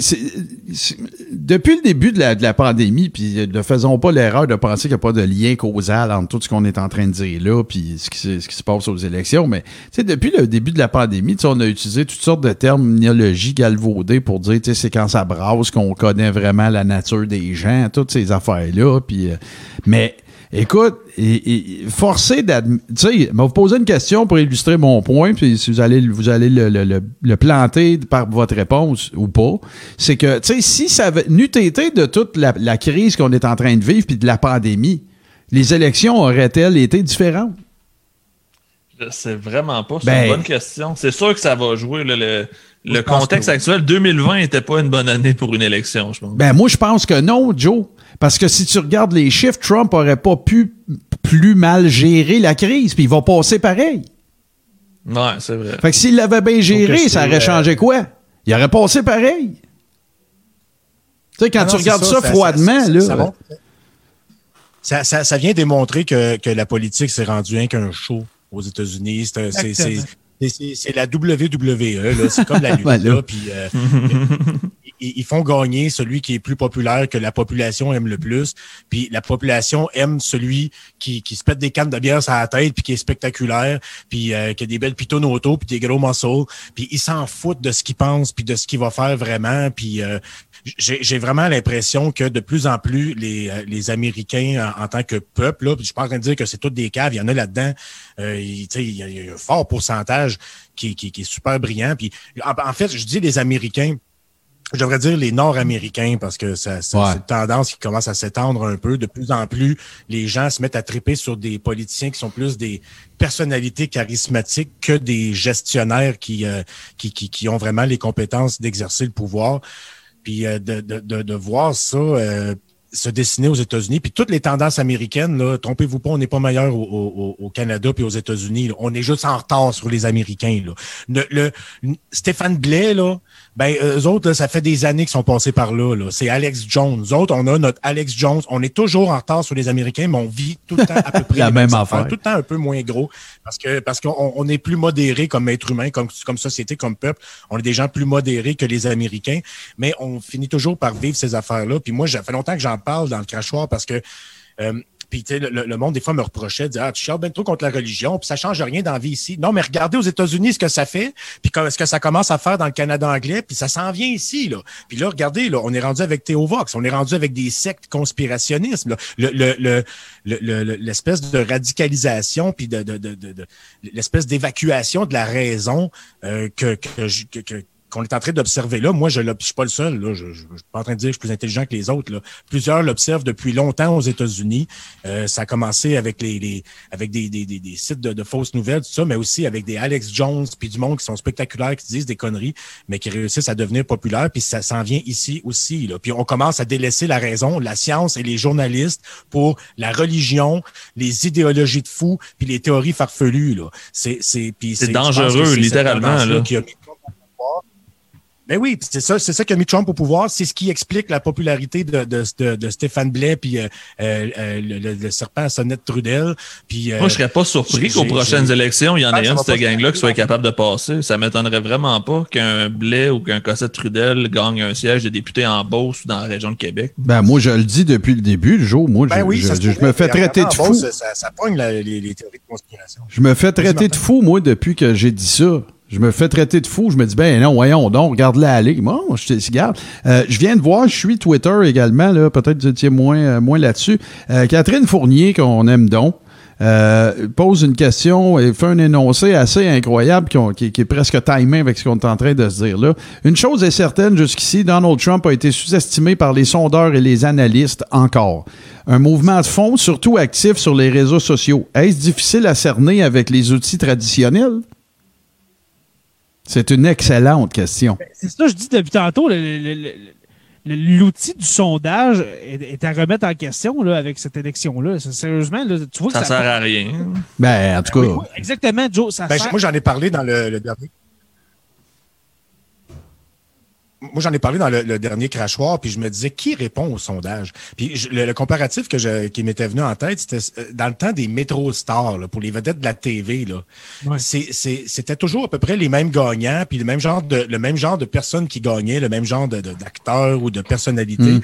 depuis le début de la, de la pandémie, puis ne faisons pas l'erreur de penser qu'il n'y a pas de lien causal entre tout ce qu'on est en train de dire là, puis ce qui, ce qui se passe aux élections. Mais depuis le début de la pandémie, on a utilisé toutes sortes de terminologies galvaudées pour dire c'est quand ça brasse qu'on connaît vraiment la nature des gens, toutes ces affaires-là. Puis, euh, mais Écoute, et, forcé d'admettre. Tu sais, vous poser une question pour illustrer mon point, puis si vous allez, vous allez le, planter par votre réponse ou pas. C'est que, tu sais, si ça n'eût été de toute la, crise qu'on est en train de vivre, puis de la pandémie, les élections auraient-elles été différentes? C'est vraiment pas. C'est une ben, bonne question. C'est sûr que ça va jouer. le, le contexte actuel, 2020 n'était pas une bonne année pour une élection, je pense. Ben, moi, je pense que non, Joe. Parce que si tu regardes les chiffres, Trump aurait pas pu plus mal gérer la crise, puis il va passer pareil. Ouais, c'est vrai. Fait que s'il l'avait bien géré, ça aurait changé quoi? Il aurait passé pareil. Tu sais, quand tu regardes ça, froidement, là. Ça, ça, vient démontrer que, que la politique s'est rendue un qu'un show aux États-Unis. C'est la WWE, c'est comme la [LAUGHS] lutte. là, puis, euh, ils, font gagner celui qui est plus populaire que la population aime le plus. Puis la population aime celui qui, qui se pète des cannes de bière sur la tête, puis qui est spectaculaire, puis euh, qui a des belles pitons auto, puis des gros muscles. Puis ils s'en foutent de ce qu'ils pensent, puis de ce qu'il va faire vraiment. Puis euh, j'ai vraiment l'impression que de plus en plus les, euh, les Américains en, tant que peuple, là, je suis pas en train de dire que c'est toutes des caves, il y en a là-dedans, euh, il, y a, un fort pourcentage qui, qui, qui est super brillant. Puis en, fait, je dis les Américains, je devrais dire les Nord-Américains parce que ça, c'est une tendance qui commence à s'étendre un peu. De plus en plus, les gens se mettent à triper sur des politiciens qui sont plus des personnalités charismatiques que des gestionnaires qui, euh, qui, qui, qui, ont vraiment les compétences d'exercer le pouvoir. Puis euh, de, de, de, voir ça euh, se dessiner aux États-Unis. Puis toutes les tendances américaines, là, trompez-vous pas, on n'est pas meilleur au, au, Canada puis aux États-Unis. On est juste en retard sur les Américains. Là. Le, Stéphane Blais, là, ben, eux autres, ça fait des années qu'ils sont passés par là. là. C'est Alex Jones. Nous autres, on a notre Alex Jones. On est toujours en retard sur les Américains, mais on vit tout le temps à peu [LAUGHS] près la même affaire. Tout le temps un peu moins gros. Parce que parce qu'on on est plus modéré comme être humain, comme, comme société, comme peuple. On est des gens plus modérés que les Américains. Mais on finit toujours par vivre ces affaires-là. Puis moi, ça fait longtemps que j'en parle dans le crachoir parce que euh, puis, tu sais, le, monde, des fois, me reprochait de dire, ah, tu chiales bien trop contre la religion, puis ça change rien dans la vie ici. Non, mais regardez aux États-Unis ce que ça fait, puis ce que ça commence à faire dans le Canada anglais, puis ça s'en vient ici, là. Puis là, regardez, là, on est rendu avec Théovox, on est rendu avec des sectes conspirationnistes. Le, l'espèce de radicalisation, puis de, de, de, l'espèce d'évacuation de la raison euh, que, que, que qu'on est en train d'observer là, moi, je ne suis pas le seul. Là, je ne suis pas en train de dire que je suis plus intelligent que les autres. Là. Plusieurs l'observent depuis longtemps aux États-Unis. Euh, ça a commencé avec les, avec des, des, des, sites de, fausses nouvelles, tout ça, mais aussi avec des Alex Jones puis du monde qui sont spectaculaires, qui disent des conneries, mais qui réussissent à devenir populaires. Puis ça s'en vient ici aussi. Là. Puis on commence à délaisser la raison, la science et les journalistes pour la religion, les idéologies de fous puis les théories farfelues. Là. C'est, c'est, c'est dangereux, littéralement. Là. Ben oui, c'est ça, c'est ça qui a mis Trump au pouvoir. C'est ce qui explique la popularité de, de, de, Stéphane Blais puis euh, euh, euh le, serpent à sonnette Trudel. Puis, euh, Moi, je serais pas surpris qu'aux prochaines élections, il y en ait un de cette gang-là qui soit capable de passer. Ça m'étonnerait vraiment pas qu'un Blais ou qu'un Cossette Trudel gagne un siège de député en Beauce ou dans la région de Québec. Ben moi, je le dis depuis le début, le jour. Moi, ben je, je, me fais traiter de fou. ça, ça, pogne les, les théories de conspiration. Je me fais traiter de fou, moi, depuis que j'ai dit ça. Je me fais traiter de fou. Je me dis, ben non, voyons donc, regarde-la aller. Moi, je te regarde. Euh, je viens de voir, je suis Twitter également, là, peut-être que étiez moins, euh, moins là-dessus. Euh, Catherine Fournier, qu'on aime donc, pose une question et fait un énoncé assez incroyable qui, qui, est presque timé avec ce qu'on est en train de se dire là. Une chose est certaine, jusqu'ici, Donald Trump a été sous-estimé par les sondeurs et les analystes encore. Un mouvement de fond, surtout actif sur les réseaux sociaux. Est-ce difficile à cerner avec les outils traditionnels? C'est une excellente question. Ben, c'est ça que je dis depuis tantôt. Le, l'outil du sondage est, à remettre en question là, avec cette élection-là. Sérieusement, tu vois que ça, ça sert à rien. Ben, en tout cas. exactement, Joe. Ça ben, Moi, j'en ai parlé dans le dernier moi, j'en ai parlé dans le, dernier crachoir, puis je me disais, qui répond au sondage? Puis le, comparatif que je, qui m'était venu en tête, c'était euh, dans le temps des métro stars, pour les vedettes de la TV. Là, c'était toujours à peu près les mêmes gagnants, puis le même genre de, le même genre de personnes qui gagnaient, le même genre d'acteurs ou de personnalités. Mm.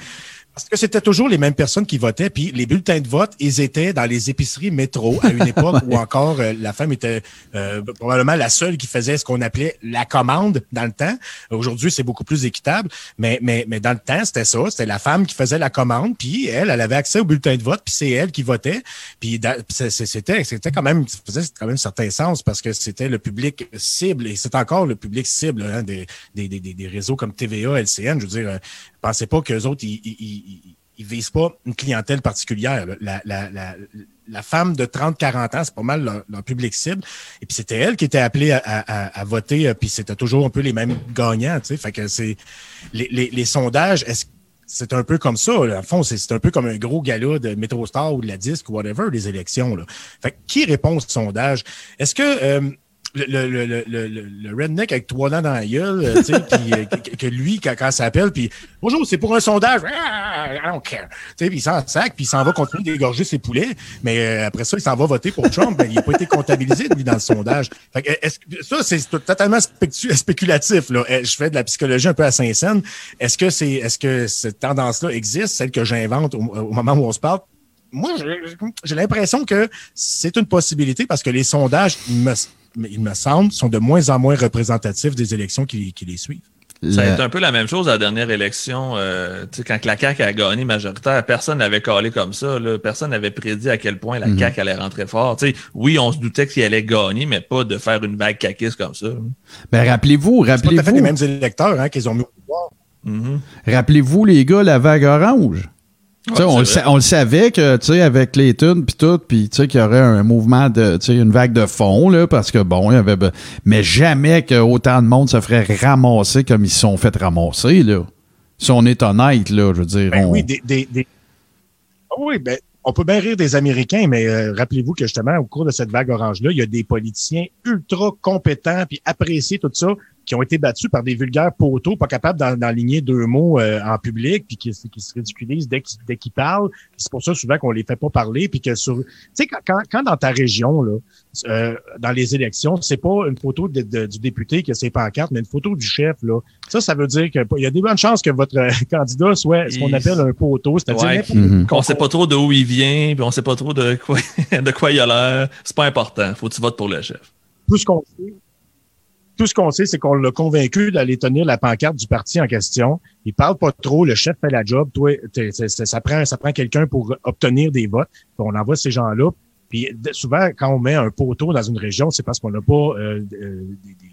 Parce que c'était toujours les mêmes personnes qui votaient, puis les bulletins de vote, ils étaient dans les épiceries métro à une [LAUGHS] époque où encore euh, la femme était euh, probablement la seule qui faisait ce qu'on appelait la commande dans le temps. Aujourd'hui, c'est beaucoup plus équitable, mais, mais, mais dans le temps, c'était ça. C'était la femme qui faisait la commande, puis elle, elle avait accès aux bulletins de vote, puis c'est elle qui votait. Puis c'était, c'était quand même, ça faisait quand même un certain sens parce que c'était le public cible, et c'est encore le public cible hein, des, des, des, des, réseaux comme TVA, LCN. Je veux dire, pensez pas qu'eux autres, ils, ils, ils, visent pas une clientèle particulière. La, la, la, la femme de 30-40 ans, c'est pas mal leur, public cible. Et puis c'était elle qui était appelée à, à, à voter, euh, puis c'était toujours un peu les mêmes gagnants. Tu sais. Fait que c'est les, les, les sondages, est-ce c'est un peu comme ça. Là. En fond, c'est un peu comme un gros gala de Métrostar ou de la disque ou whatever, les élections. Là. Fait qui répond au sondage? Est-ce que euh, le, le, le, le, redneck avec trois dents dans la gueule, euh, tu sais, [LAUGHS] euh, que, lui, quand, quand ça appelle, puis bonjour, c'est pour un sondage, ah, I don't care. Tu sais, puis il s'en sac, puis il s'en va continuer d'égorger ses poulets, mais euh, après ça, il s'en va voter pour Trump, ben, il n'a pas été comptabilisé, lui, dans le sondage. Fait que, est ça, c'est totalement spéculatif, là. Je fais de la psychologie un peu à Saint-Saëns. Est-ce que c'est, est-ce que cette tendance-là existe, celle que j'invente au, au moment où on se parle? Moi, j'ai l'impression que c'est une possibilité parce que les sondages me il me semble, sont de moins en moins représentatifs des élections qui, les suivent. Ça a été un peu la même chose à la dernière élection. Euh, quand la CAQ a gagné majoritaire, personne n'avait calé comme ça. Personne n'avait prédit à quel point la mhm. CAQ allait rentrer fort. oui, on se doutait qu'il allait gagner, mais pas de faire une vague caquiste comme ça. Ben, rappelez-vous, rappelez-vous. C'est pas les mêmes électeurs hein, qu'ils ont mis au pouvoir. Mhm. Rappelez-vous, les gars, la vague orange on, le, on, le, savait que, tu sais, avec les tunes puis tout, puis tu sais qu'il y aurait un mouvement de, tu sais, une vague de fond là, parce que bon, il y avait, mais jamais que autant de monde se ferait ramasser comme ils se sont fait ramasser là. Si on est honnête là, je veux dire. Ben oui, des, des, ah oui, ben on peut bien rire des Américains, mais euh, rappelez-vous que justement au cours de cette vague orange là, il y a des politiciens ultra compétents puis appréciés tout ça qui ont été battus par des vulgaires poteaux, pas capables d'enligner deux mots euh, en public, puis qui, qui se ridiculisent dès qu'ils parlent. C'est pour ça souvent qu'on les fait pas parler, puis que sur, tu sais, quand, quand, dans ta région là, euh, dans les élections, c'est pas une photo de, du député qui a ses pancartes, mais une photo du chef là. Ça, ça veut dire qu'il y a des bonnes chances que votre [LAUGHS] candidat soit ce qu'on appelle un poteau, c'est-à-dire mhm. qu'on sait pas trop de où il vient, puis on sait pas trop de quoi, [LAUGHS] de quoi il a l'air. C'est pas important. Faut que tu votes pour le chef. Tout ce qu'on sait, tout ce qu'on sait, c'est qu'on l'a convaincu d'aller tenir la pancarte du parti en question. Il parle pas trop, le chef fait la job. Toi, ça prend, ça prend quelqu'un pour obtenir des votes. On envoie ces gens-là. Puis souvent, quand on met un poteau dans une région, c'est parce qu'on n'a pas euh, des,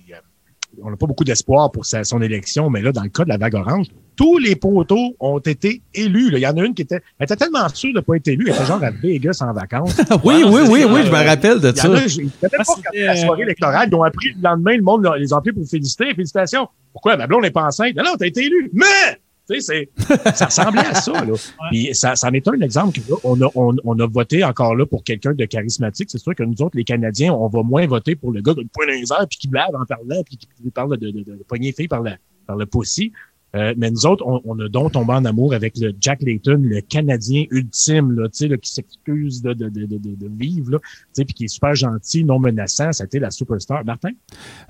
on n'a pas beaucoup d'espoir pour son élection, mais là, dans le cas de la vague orange, tous les poteaux ont été élus. Il y en a une qui était, elle était tellement sûre de ne pas être élue, elle était genre à Vegas en vacances. [LAUGHS] oui, oui, oui, oui, je me rappelle de ça. Pas la soirée électorale, ils ont appris le lendemain, le monde les a appelés pour féliciter. Félicitations. Pourquoi? Ma blonde n'est pas enceinte. Non, non, t'as été élu. Mais! Ça ressemblait à ça. Là. Puis ça, ça en est un exemple. on, a, on, a voté encore là pour quelqu'un de charismatique. C'est sûr que nous autres, les Canadiens, on va moins voter pour le gars de point dans les puis qui blave en parlant, puis qui parle de, de, de, de par, la, par le pussy. Euh, mais nous autres, on, a donc tombé en amour avec le Jack Layton, le Canadien ultime, là, là, qui s'excuse de, de, de, de, vivre, là, puis qui est super gentil, non menaçant. Ça a été la superstar. Martin?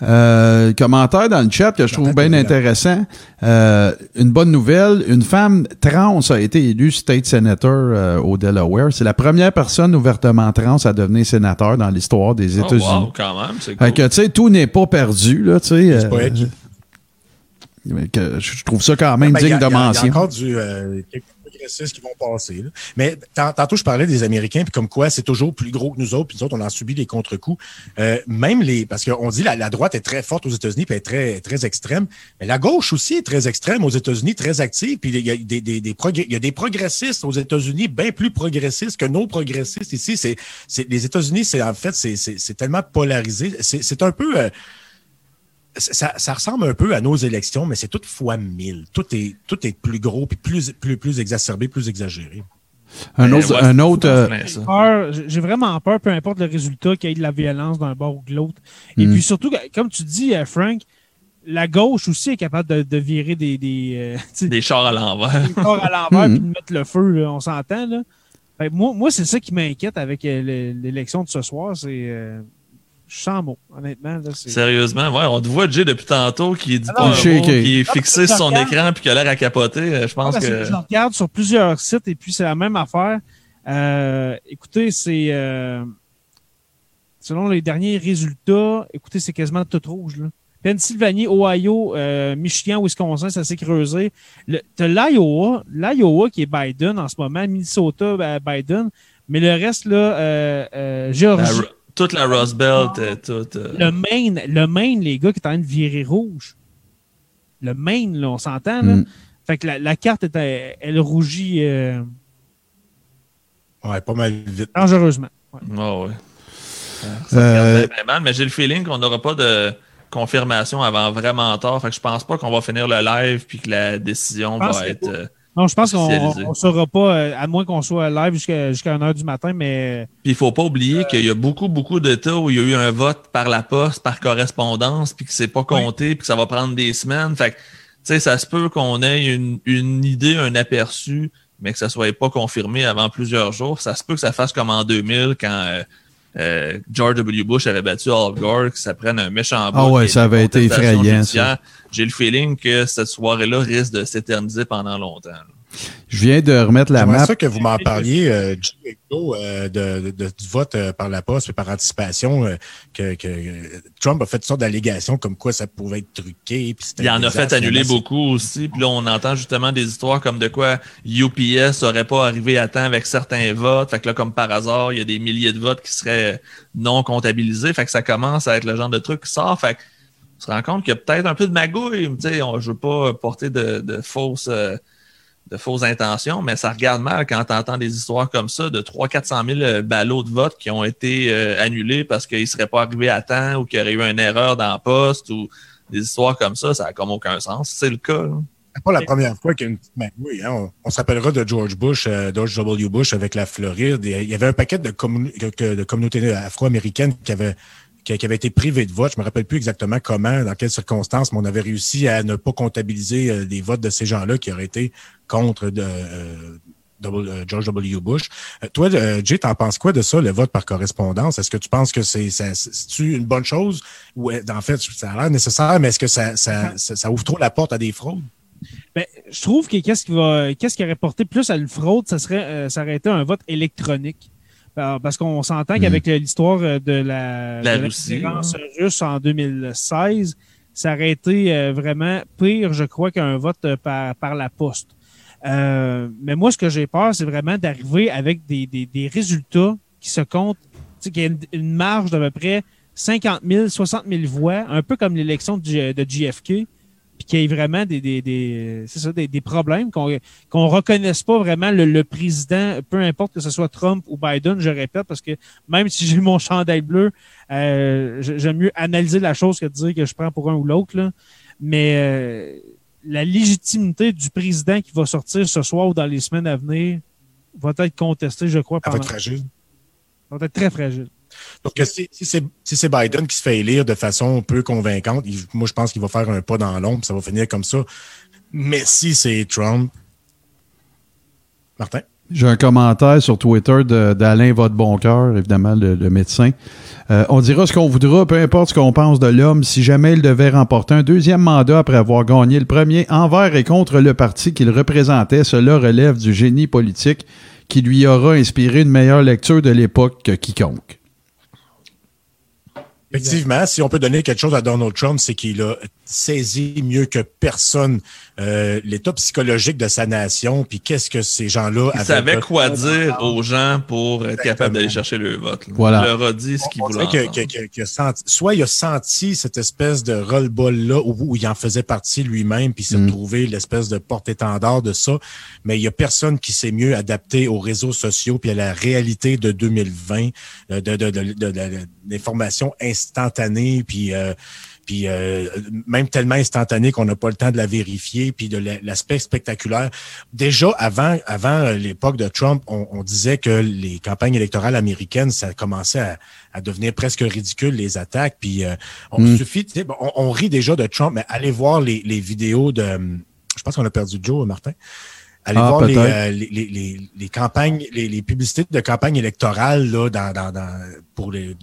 Euh, commentaire dans le chat que je trouve bien intéressant. Euh, une bonne nouvelle, une femme trans a été élue state senator euh, au Delaware. C'est la première personne ouvertement trans à devenir sénateur dans l'histoire des oh, États-Unis. wow, quand même, c'est cool. que, tu sais, tout n'est pas perdu, là, tu sais. Je trouve ça quand même ben, digne de mention. Il y a encore du, euh, quelques progressistes qui vont passer. Mais tantôt, je parlais des Américains, puis comme quoi c'est toujours plus gros que nous autres, puis nous autres, on a subi des contre-coups. Euh, même les. Parce qu'on dit la, la droite est très forte aux États-Unis, puis elle est très, très extrême. Mais la gauche aussi est très extrême aux États-Unis, très active. Puis il y a des, des, des, il y a des progressistes aux États-Unis bien plus progressistes que nos progressistes ici. C'est, les États-Unis, c'est en fait, c'est, c'est, tellement polarisé. C'est, c'est un peu. Euh, ça, ça, ressemble un peu à nos élections, mais c'est tout fois mille. Tout est, tout est plus gros, puis plus, plus, plus exacerbé, plus exagéré. Un autre. un autre euh, J'ai vraiment peur, peu importe le résultat, qu'il y ait de la violence d'un bord ou de l'autre. Et hmm. puis surtout, comme tu dis, euh, Frank, la gauche aussi est capable de, virer des. Des, euh, [LAUGHS] des chars à l'envers. Des chars à l'envers hmm. puis de mettre le feu, on s'entend. Là. moi, moi c'est ça qui m'inquiète avec l'élection de ce soir. C'est sens mots, honnêtement. Sérieusement, ouais, on te voit Jay depuis tantôt qui dit pas qui est fixé sur son écran puis qui a l'air à capoter. Euh, je pense que. Je regarde sur plusieurs sites et puis c'est la même affaire. Euh, écoutez, c'est euh, selon les derniers résultats, écoutez, c'est quasiment tout rouge. Là. Pennsylvanie, Ohio, Michigan, Wisconsin, ça s'est creusé. T'as l'Iowa, l'Iowa qui est Biden en ce moment, Minnesota, Biden, mais le reste, là, Géorgie toute la Rust Belt, euh, toute. Euh, le Maine, le Maine, les gars, qui est en train de virer rouge. Le Maine, là, on s'entend, là. Mm. Fait que la, carte, est, elle rougit. Euh, ouais, pas mal vite. Dangereusement. Ouais. Oh, ouais. Ça mal, mais j'ai le feeling qu'on n'aura pas de confirmation avant vraiment tard. Fait que je pense pas qu'on va finir le live puis que la décision va être. Non, je pense qu'on ne saura pas, euh, à moins qu'on soit live jusqu'à jusqu'à 1h du matin, mais. Puis il faut pas oublier qu'il y a beaucoup, beaucoup d'États où il y a eu un vote par la poste, par correspondance, puis que c'est pas compté, puis que ça va prendre des semaines. Fait que, tu sais, ça se peut qu'on ait une, une idée, un aperçu, mais que ça soit pas confirmé avant plusieurs jours. Ça se peut que ça fasse comme en 2000 quand. Euh, euh, George W. Bush avait battu Al Gore, que ça prenne un méchant Ah ouais, ça avait été effrayant. J'ai le feeling que cette soirée-là risque de s'éterniser pendant longtemps. Je viens de remettre la map. ça que vous m'en parliez, euh, euh de, du vote euh, par la poste et par anticipation, euh, que, Trump a fait toutes sortes d'allégations comme quoi ça pouvait être truqué. Il en a fait annuler beaucoup aussi. Puis là, on entend justement des histoires comme de quoi UPS n'aurait pas arrivé à temps avec certains votes. Fait que là, comme par hasard, il y a des milliers de votes qui seraient non comptabilisés. Fait que ça commence à être le genre de truc qui sort. Fait on se rend compte qu'il y a peut-être un peu de magouille. Tu sais, on, je veux pas porter de, de fausses de fausses intentions, mais ça regarde mal quand tu entends des histoires comme ça de 300-400 000 euh, ballots de vote qui ont été euh, annulés parce qu'ils ne seraient pas arrivés à temps ou qu'il y aurait eu une erreur dans le poste ou des histoires comme ça, ça n'a comme aucun sens. C'est le cas. C'est pas la première fois qu'il y a une petite magouille. Hein. On, s'appellera de George Bush, euh, George W. Bush avec la Floride. Il y avait un paquet de communautés afro-américaines qui avaient qui, avait été privé de vote. Je me rappelle plus exactement comment, dans quelles circonstances, mais on avait réussi à ne pas comptabiliser euh, les votes de ces gens-là qui auraient été contre de, euh, euh, George W. Bush. toi, Jay, t'en penses quoi de ça, le vote par correspondance? Est-ce que tu penses que c'est une bonne chose? Ou en fait, ça a l'air nécessaire, mais est-ce que ça, ça, ça, ouvre trop la porte à des fraudes? Ben, je trouve que qu'est-ce qui va, qu'est-ce qui aurait porté plus à une fraude, ça serait, ça aurait été un vote électronique. Parce qu'on s'entend mm. qu'avec l'histoire euh, de la, la, russe en 2016, ça aurait été euh, vraiment pire, je crois, qu'un vote euh, par, par la poste. mais moi, ce que j'ai peur, c'est vraiment d'arriver avec des, des, des, résultats qui se comptent, qu'il y a une, marge d'à peu près 50 000, 60 000 voix, un peu comme l'élection de, de JFK puis qu'il y ait vraiment des, des, des c'est ça, des, des, problèmes, qu'on qu'on reconnaisse pas vraiment le, président, peu importe que ce soit Trump ou Biden, je répète, parce que même si j'ai [LAUGHS] mon chandail bleu, euh, j'aime mieux analyser la chose que de dire que je prends pour un ou l'autre. Mais euh, la légitimité du président qui va sortir ce soir ou dans les semaines à venir va être contestée, je crois. Ça va être fragile. Va être très fragile. Donc, si, c'est Biden qui se fait élire de façon peu convaincante, moi, je pense qu'il va faire un pas dans l'ombre, ça va finir comme ça. Mais si c'est Trump, Martin? J'ai un commentaire sur Twitter d'Alain Votre évidemment, le, médecin. Euh, on dira ce qu'on voudra, peu importe ce qu'on pense de l'homme, si jamais il devait remporter un deuxième mandat après avoir gagné le premier envers et contre le parti qu'il représentait, cela relève du génie politique qui lui aura inspiré une meilleure lecture de l'époque que quiconque. Effectivement, si on peut donner quelque chose à Donald Trump, c'est qu'il a saisi mieux que personne euh, l'état psychologique de sa nation, puis qu'est-ce que ces gens-là avaient. Il savait quoi dire aux gens pour être capable d'aller chercher le vote. Voilà. Il leur a dit ce qu'il voulait. Que, senti, soit il a senti cette espèce de roll-ball-là où, il en faisait partie lui-même, puis s'est mm. trouvé l'espèce de porte-étendard de ça, mais il y a personne qui s'est mieux adapté aux réseaux sociaux puis à la réalité de 2020, euh, de, de, de, de, l'information instantanée, puis puis euh, même tellement instantané qu'on n'a pas le temps de la vérifier, puis de l'aspect spectaculaire. Déjà, avant, avant l'époque de Trump, on, disait que les campagnes électorales américaines, ça commençait à, devenir presque ridicule, les attaques. Puis euh, on mm. suffit, on, on, rit déjà de Trump, mais allez voir les, les vidéos de... Je pense qu'on a perdu Joe, Martin? Allez ah, voir euh, les, les, les, les, campagnes, les, publicités de campagne électorale là, dans, dans, dans, pour les,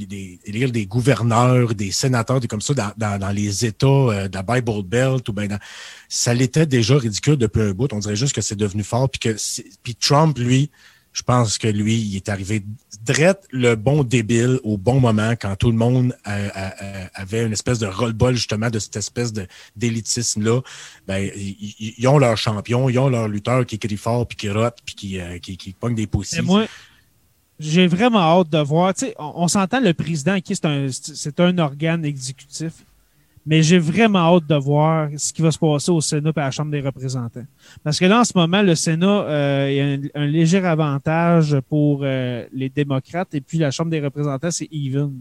élire des gouverneurs, des sénateurs, des comme ça, dans, dans, les États euh, de la Bible Belt ou ben dans, ça l'était déjà ridicule depuis un bout. On dirait juste que c'est devenu fort. Puis que puis Trump, lui, je pense que lui, il est arrivé direct le bon débile au bon moment quand tout le monde avait une espèce de roll-ball justement de cette espèce d'élitisme-là. Ben, ils, ont leur champion, ils ont leur lutteur qui crie fort, puis qui rote, puis qui, euh, qui, qui pogne des poussies. moi, j'ai vraiment hâte de voir. On, on s'entend le président qui c'est un, c'est un organe exécutif. Mais j'ai vraiment hâte de voir ce qui va se passer au Sénat et à la Chambre des représentants. Parce que là, en ce moment, le Sénat euh, a un, léger avantage pour euh, les démocrates et puis la Chambre des représentants, c'est even.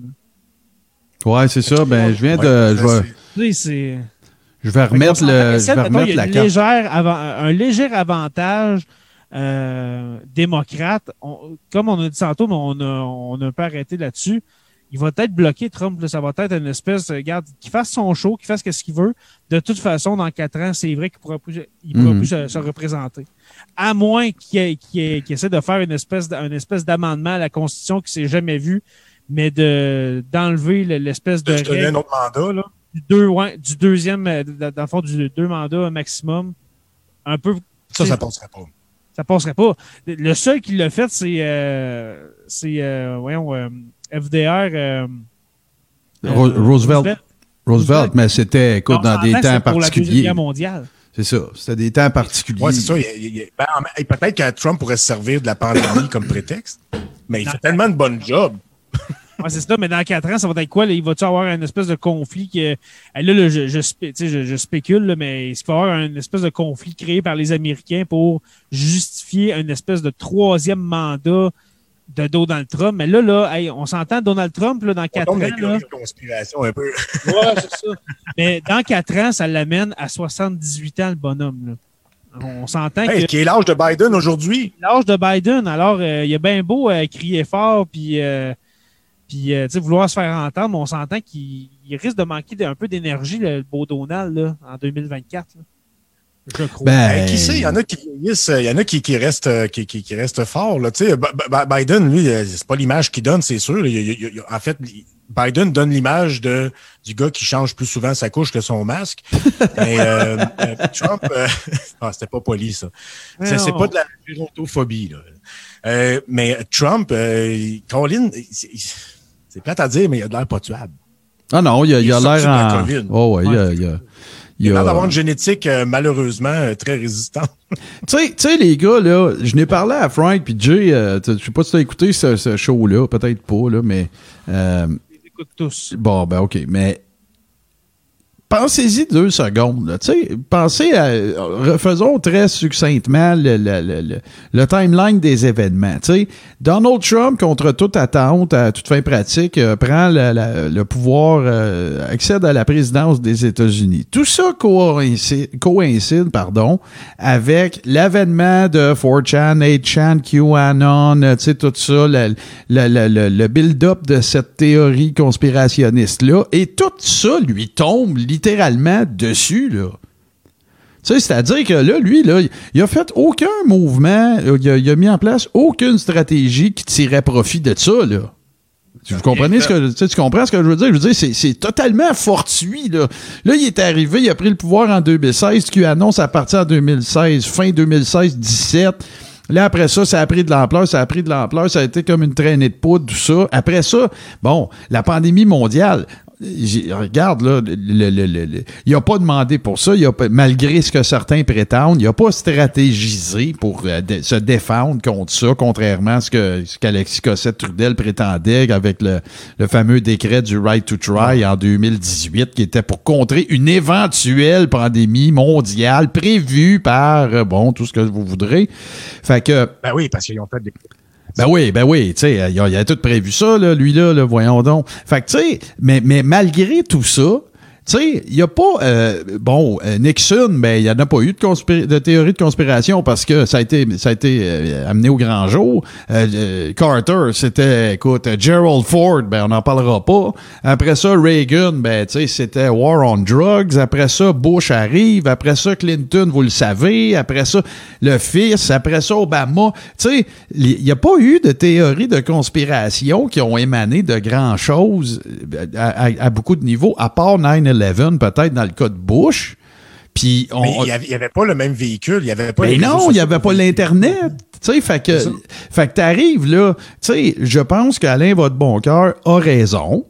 Ouais, c'est ça. Ben, je viens de. je, vais, je vais remettre le. Je vais remettre la carte. un léger avantage euh, démocrate. comme on a dit tantôt, mais on a, on a un peu arrêté là-dessus il va être bloqué, Trump. ça va être une espèce, regarde, qu'il fasse son show, qu'il fasse ce qu'il veut. De toute façon, dans quatre ans, c'est vrai qu'il pourra plus, il pourra mhm. plus se, représenter. À moins qu'il essaie de faire une espèce, espèce d'amendement à la Constitution qui s'est jamais vu, mais de d'enlever l'espèce de. Je un autre mandat, là. Du, deux, ouais, du deuxième, euh, dans le fond, du deux mandats maximum. Un peu. Ça, ça passerait pas. Ça passerait pas. Le seul qui l'a fait, c'est. Euh, c'est. Euh, voyons. FDR. Euh, euh, Roosevelt. Roosevelt. mais c'était, écoute, dans des temps particuliers. C'est ça. C'était des temps particuliers. Oui, c'est ça. Ben, peut-être que Trump pourrait se servir de la pandémie comme prétexte, mais il fait tellement de bon job. [LAUGHS] oui, c'est ça, mais dans quatre ans, ça va être quoi? Il va-tu avoir une espèce de conflit que. Là, je, je, spécule, mais il va y avoir une espèce de conflit créé par les Américains pour justifier une espèce de troisième mandat de Donald Trump. Mais là, là, on s'entend Donald Trump là, dans quatre ans. Là, conspiration un peu. [LAUGHS] ouais, c'est ça. Mais dans quatre ans, ça l'amène à 78 ans, le bonhomme. Là. On s'entend que. Qui est l'âge de Biden aujourd'hui? L'âge de Biden. Alors, euh, il a bien beau euh, crier fort puis, euh, puis vouloir se faire entendre, mais on s'entend qu'il risque de manquer un peu d'énergie, le beau Donald, là, en 2024. Ben, qui sait, il y en a qui vieillissent, il y en a qui, qui restent, qui, qui, qui restent forts. Là. Tu sais, Biden, lui, euh, c'est pas l'image qu'il donne, c'est sûr. en fait, Biden donne l'image de du gars qui change plus souvent sa couche que son masque. [LAUGHS] Mais euh, euh, Trump, [LAUGHS] ah, c'était pas poli ça. C'est pas de la gérontophobie. Là. mais Trump, Colin, c'est plate à dire, mais il a de l'air pas tuable. Ah non, il a l'air en. Oh ouais, il a il a d'avoir une génétique euh, malheureusement euh, très résistante. [LAUGHS] tu sais, les gars, là, je n'ai parlé à Frank puis Jay, euh, je sais pas si tu as écouté ce, ce show-là, peut-être pas, là, mais. Euh, Ils écoutent tous. Bon, ben ok, mais pensez-y deux secondes. pensez à. Refaisons très succinctement le, le, le, timeline des événements. sais Donald Trump, contre toute attente, à toute fin pratique, euh, prend le pouvoir, euh, accède à la présidence des États-Unis. Tout ça coïncide, coïncide pardon, avec l'avènement de 4chan, 8chan, QAnon, tout ça, le build-up de cette théorie conspirationniste-là. Et tout ça lui tombe littéralement dessus, là. Tu sais, c'est-à-dire que là, lui, là, il a fait aucun mouvement, il a, mis en place aucune stratégie qui tirait profit de ça, là. Vous comprenez ce que tu comprends ce que je veux dire? Je veux dire, c'est totalement fortuit. Là. là, il est arrivé, il a pris le pouvoir en 2016, qui annonce à partir en 2016, fin 2016, 17. Là, après ça, ça a pris de l'ampleur, ça a pris de l'ampleur, ça a été comme une traînée de poudre, tout ça. Après ça, bon, la pandémie mondiale, regarde, là, le, il n'a pas demandé pour ça, il malgré ce que certains prétendent, il n'a pas stratégisé pour euh, se défendre contre ça, contrairement à ce que ce qu'Alexis Cossette-Trudel prétendait avec le, fameux décret du Right to Try en 2018, qui était pour contrer une éventuelle pandémie mondiale prévue par, euh, bon, tout ce que vous voudrez. Fait que... Ben oui, parce qu'ils ont fait des Ben oui, ben oui, tu sais, il, a, tout prévu ça, là, lui là, voyons donc. Fait que tu sais, mais, mais malgré tout ça, tu sais, il n'y a pas. Euh, bon, euh, Nixon, mais il n'y en a pas eu de, de, théorie de conspiration parce que ça a été, ça a été euh, amené au grand jour. Carter, c'était, écoute, Gerald Ford, ben on n'en parlera pas. Après ça, Reagan, ben tu sais, c'était War on Drugs. Après ça, Bush arrive. Après ça, Clinton, vous le savez. Après ça, le fils. Après ça, Obama. Tu sais, il n'y a pas eu de théorie de conspiration qui ont émané de grand chose à, à beaucoup de niveaux, à part 9 peut-être dans le cas de Bush. Puis on, il n'y avait, pas le même véhicule, il y avait pas. Mais non, il n'y avait pas l'internet. Tu sais, fait que, fait que t'arrives là. Tu sais, je pense qu'Alain votre bon cœur a raison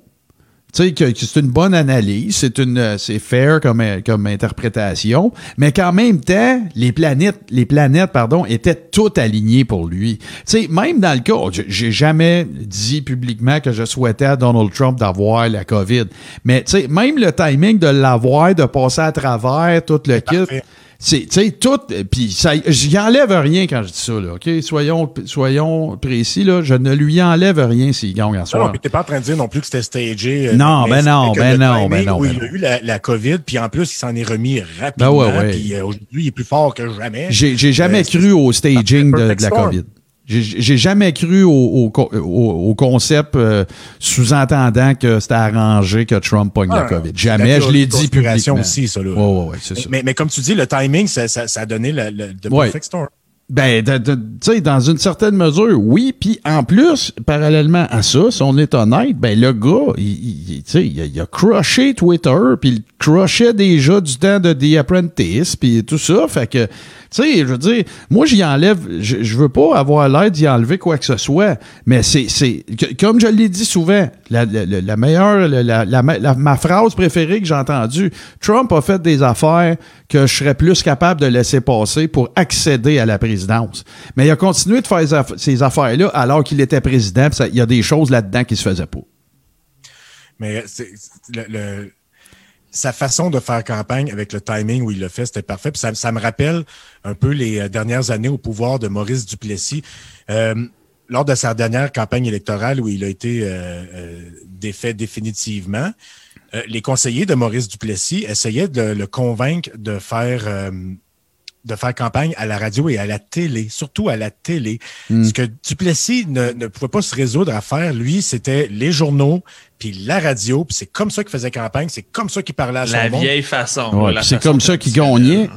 c'est une bonne analyse, c'est une, euh, c'est fair comme, euh, comme interprétation, mais qu'en même temps, les planètes, les planètes, pardon, étaient toutes alignées pour lui. Tu sais, même dans le cas, j'ai jamais dit publiquement que je souhaitais à Donald Trump d'avoir la COVID, mais tu sais, même le timing de l'avoir, de passer à travers tout le kit. C'est, tu sais, tout, puis ça, j'y enlève rien quand je dis ça, là, OK? Soyons, soyons précis, là, je ne lui enlève rien s'il gagne en soir. Non, mais t'es pas en train de dire non plus que c'était stagé. Euh, non, ben non, ben non, ben non. il a eu la, COVID, puis en plus, il s'en est remis rapidement, ben ouais, puis euh, aujourd'hui, il est plus fort que jamais. J'ai, j'ai jamais euh, cru au staging de, de, la COVID. J'ai jamais cru au, au, au, concept euh, sous-entendant que c'était arrangé que Trump pogne la COVID. Jamais, je l'ai dit publiquement. aussi, ça. Là. Ouais, ouais, c'est ça. Mais, mais, comme tu dis, le timing, ça, ça, ça a donné le, le, le perfect storm. Ben, tu sais, dans une certaine mesure, oui. Puis en plus, parallèlement à ça, si on est honnête, ben le gars, il, il, il, il a crushé Twitter, puis il crushait déjà du temps de The Apprentice, puis tout ça. Fait que, tu sais, je veux dire, moi, j'y enlève, je, je veux pas avoir l'air d'y enlever quoi que ce soit, mais c'est, c'est comme je l'ai dit souvent, la, la, la meilleure, la, la, ma phrase préférée que j'ai entendue, Trump a fait des affaires que je serais plus capable de laisser passer pour accéder à la présidence. Mais il a continué de faire ces affaires-là alors qu'il était président. Il y a des choses là-dedans qui se faisaient pas. Mais c'est, le, sa façon de faire campagne avec le timing où il le fait, c'était parfait. Puis ça, ça, me rappelle un peu les euh, dernières années au pouvoir de Maurice Duplessis. Euh, lors de sa dernière campagne électorale où il a été euh, défait définitivement, les conseillers de Maurice Duplessis essayaient de le convaincre de faire de faire campagne à la radio et à la télé, surtout à la télé. Hmm. Ce que Duplessis ne, ne, pouvait pas se résoudre à faire, lui, c'était les journaux, puis la radio, puis c'est comme ça qu'il faisait campagne, c'est comme ça qu'il parlait à son La vieille façon. c'est comme ça qu'il gagnait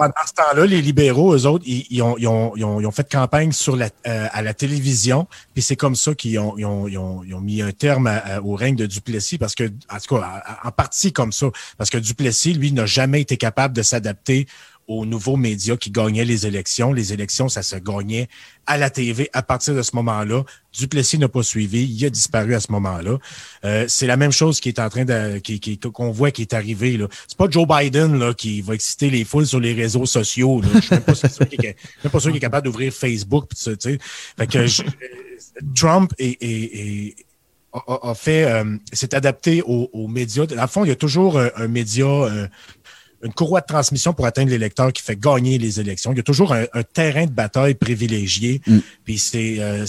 pendant ce temps-là, les libéraux, eux autres, ils, ont, ils, ont, ils, ont, fait campagne sur la, euh, à la télévision, puis c'est comme ça qu'ils ont, ils ont, ils ont, mis un terme au règne de Duplessis, parce que, en tout cas, en partie comme ça, parce que Duplessis, lui, n'a jamais été capable de s'adapter aux nouveaux médias qui gagnaient les élections. Les élections, ça se gagnait à la TV à partir de ce moment-là. Duplessis n'a pas suivi, il a disparu à ce moment-là. Euh, c'est la même chose qui est en train de, qu'on voit qui est arrivé. Là. C'est pas Joe Biden là, qui va exciter les foules sur les réseaux sociaux. Là. Je suis même pas sûr qu'il est, capable d'ouvrir Facebook. Ça, fait que Trump est, est, a, fait, euh, s'est adapté aux, médias. Le fond, il y a toujours un, média, euh, une courroie de transmission pour atteindre l'électeur qui fait gagner les élections. Il y a toujours un, terrain de bataille privilégié. Mm. Puis c'est euh,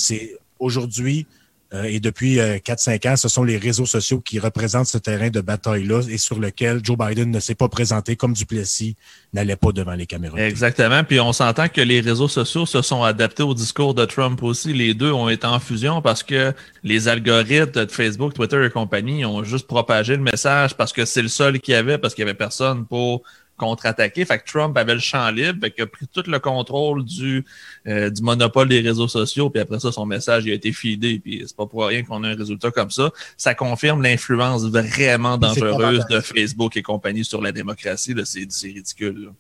aujourd'hui et depuis 4-5 euh, ans, ce sont les réseaux sociaux qui représentent ce terrain de bataille-là et sur lequel Joe Biden ne s'est pas présenté comme Duplessis n'allait pas devant les caméras. Exactement. Puis on s'entend que les réseaux sociaux se sont adaptés au discours de Trump aussi. Les deux ont été en fusion parce que les algorithmes de Facebook, Twitter et compagnie ont juste propagé le message parce que c'est le seul qu'il y avait, parce qu'il n'y avait personne pour contre-attaquer. Fait que Trump avait le champ libre, fait qu'il a pris tout le contrôle du, euh, du monopole des réseaux sociaux, puis après ça, son message il a été fidé, puis c'est pas pour rien qu'on a un résultat comme ça. Ça confirme l'influence vraiment dangereuse de Facebook et compagnie sur la démocratie. C'est ridicule.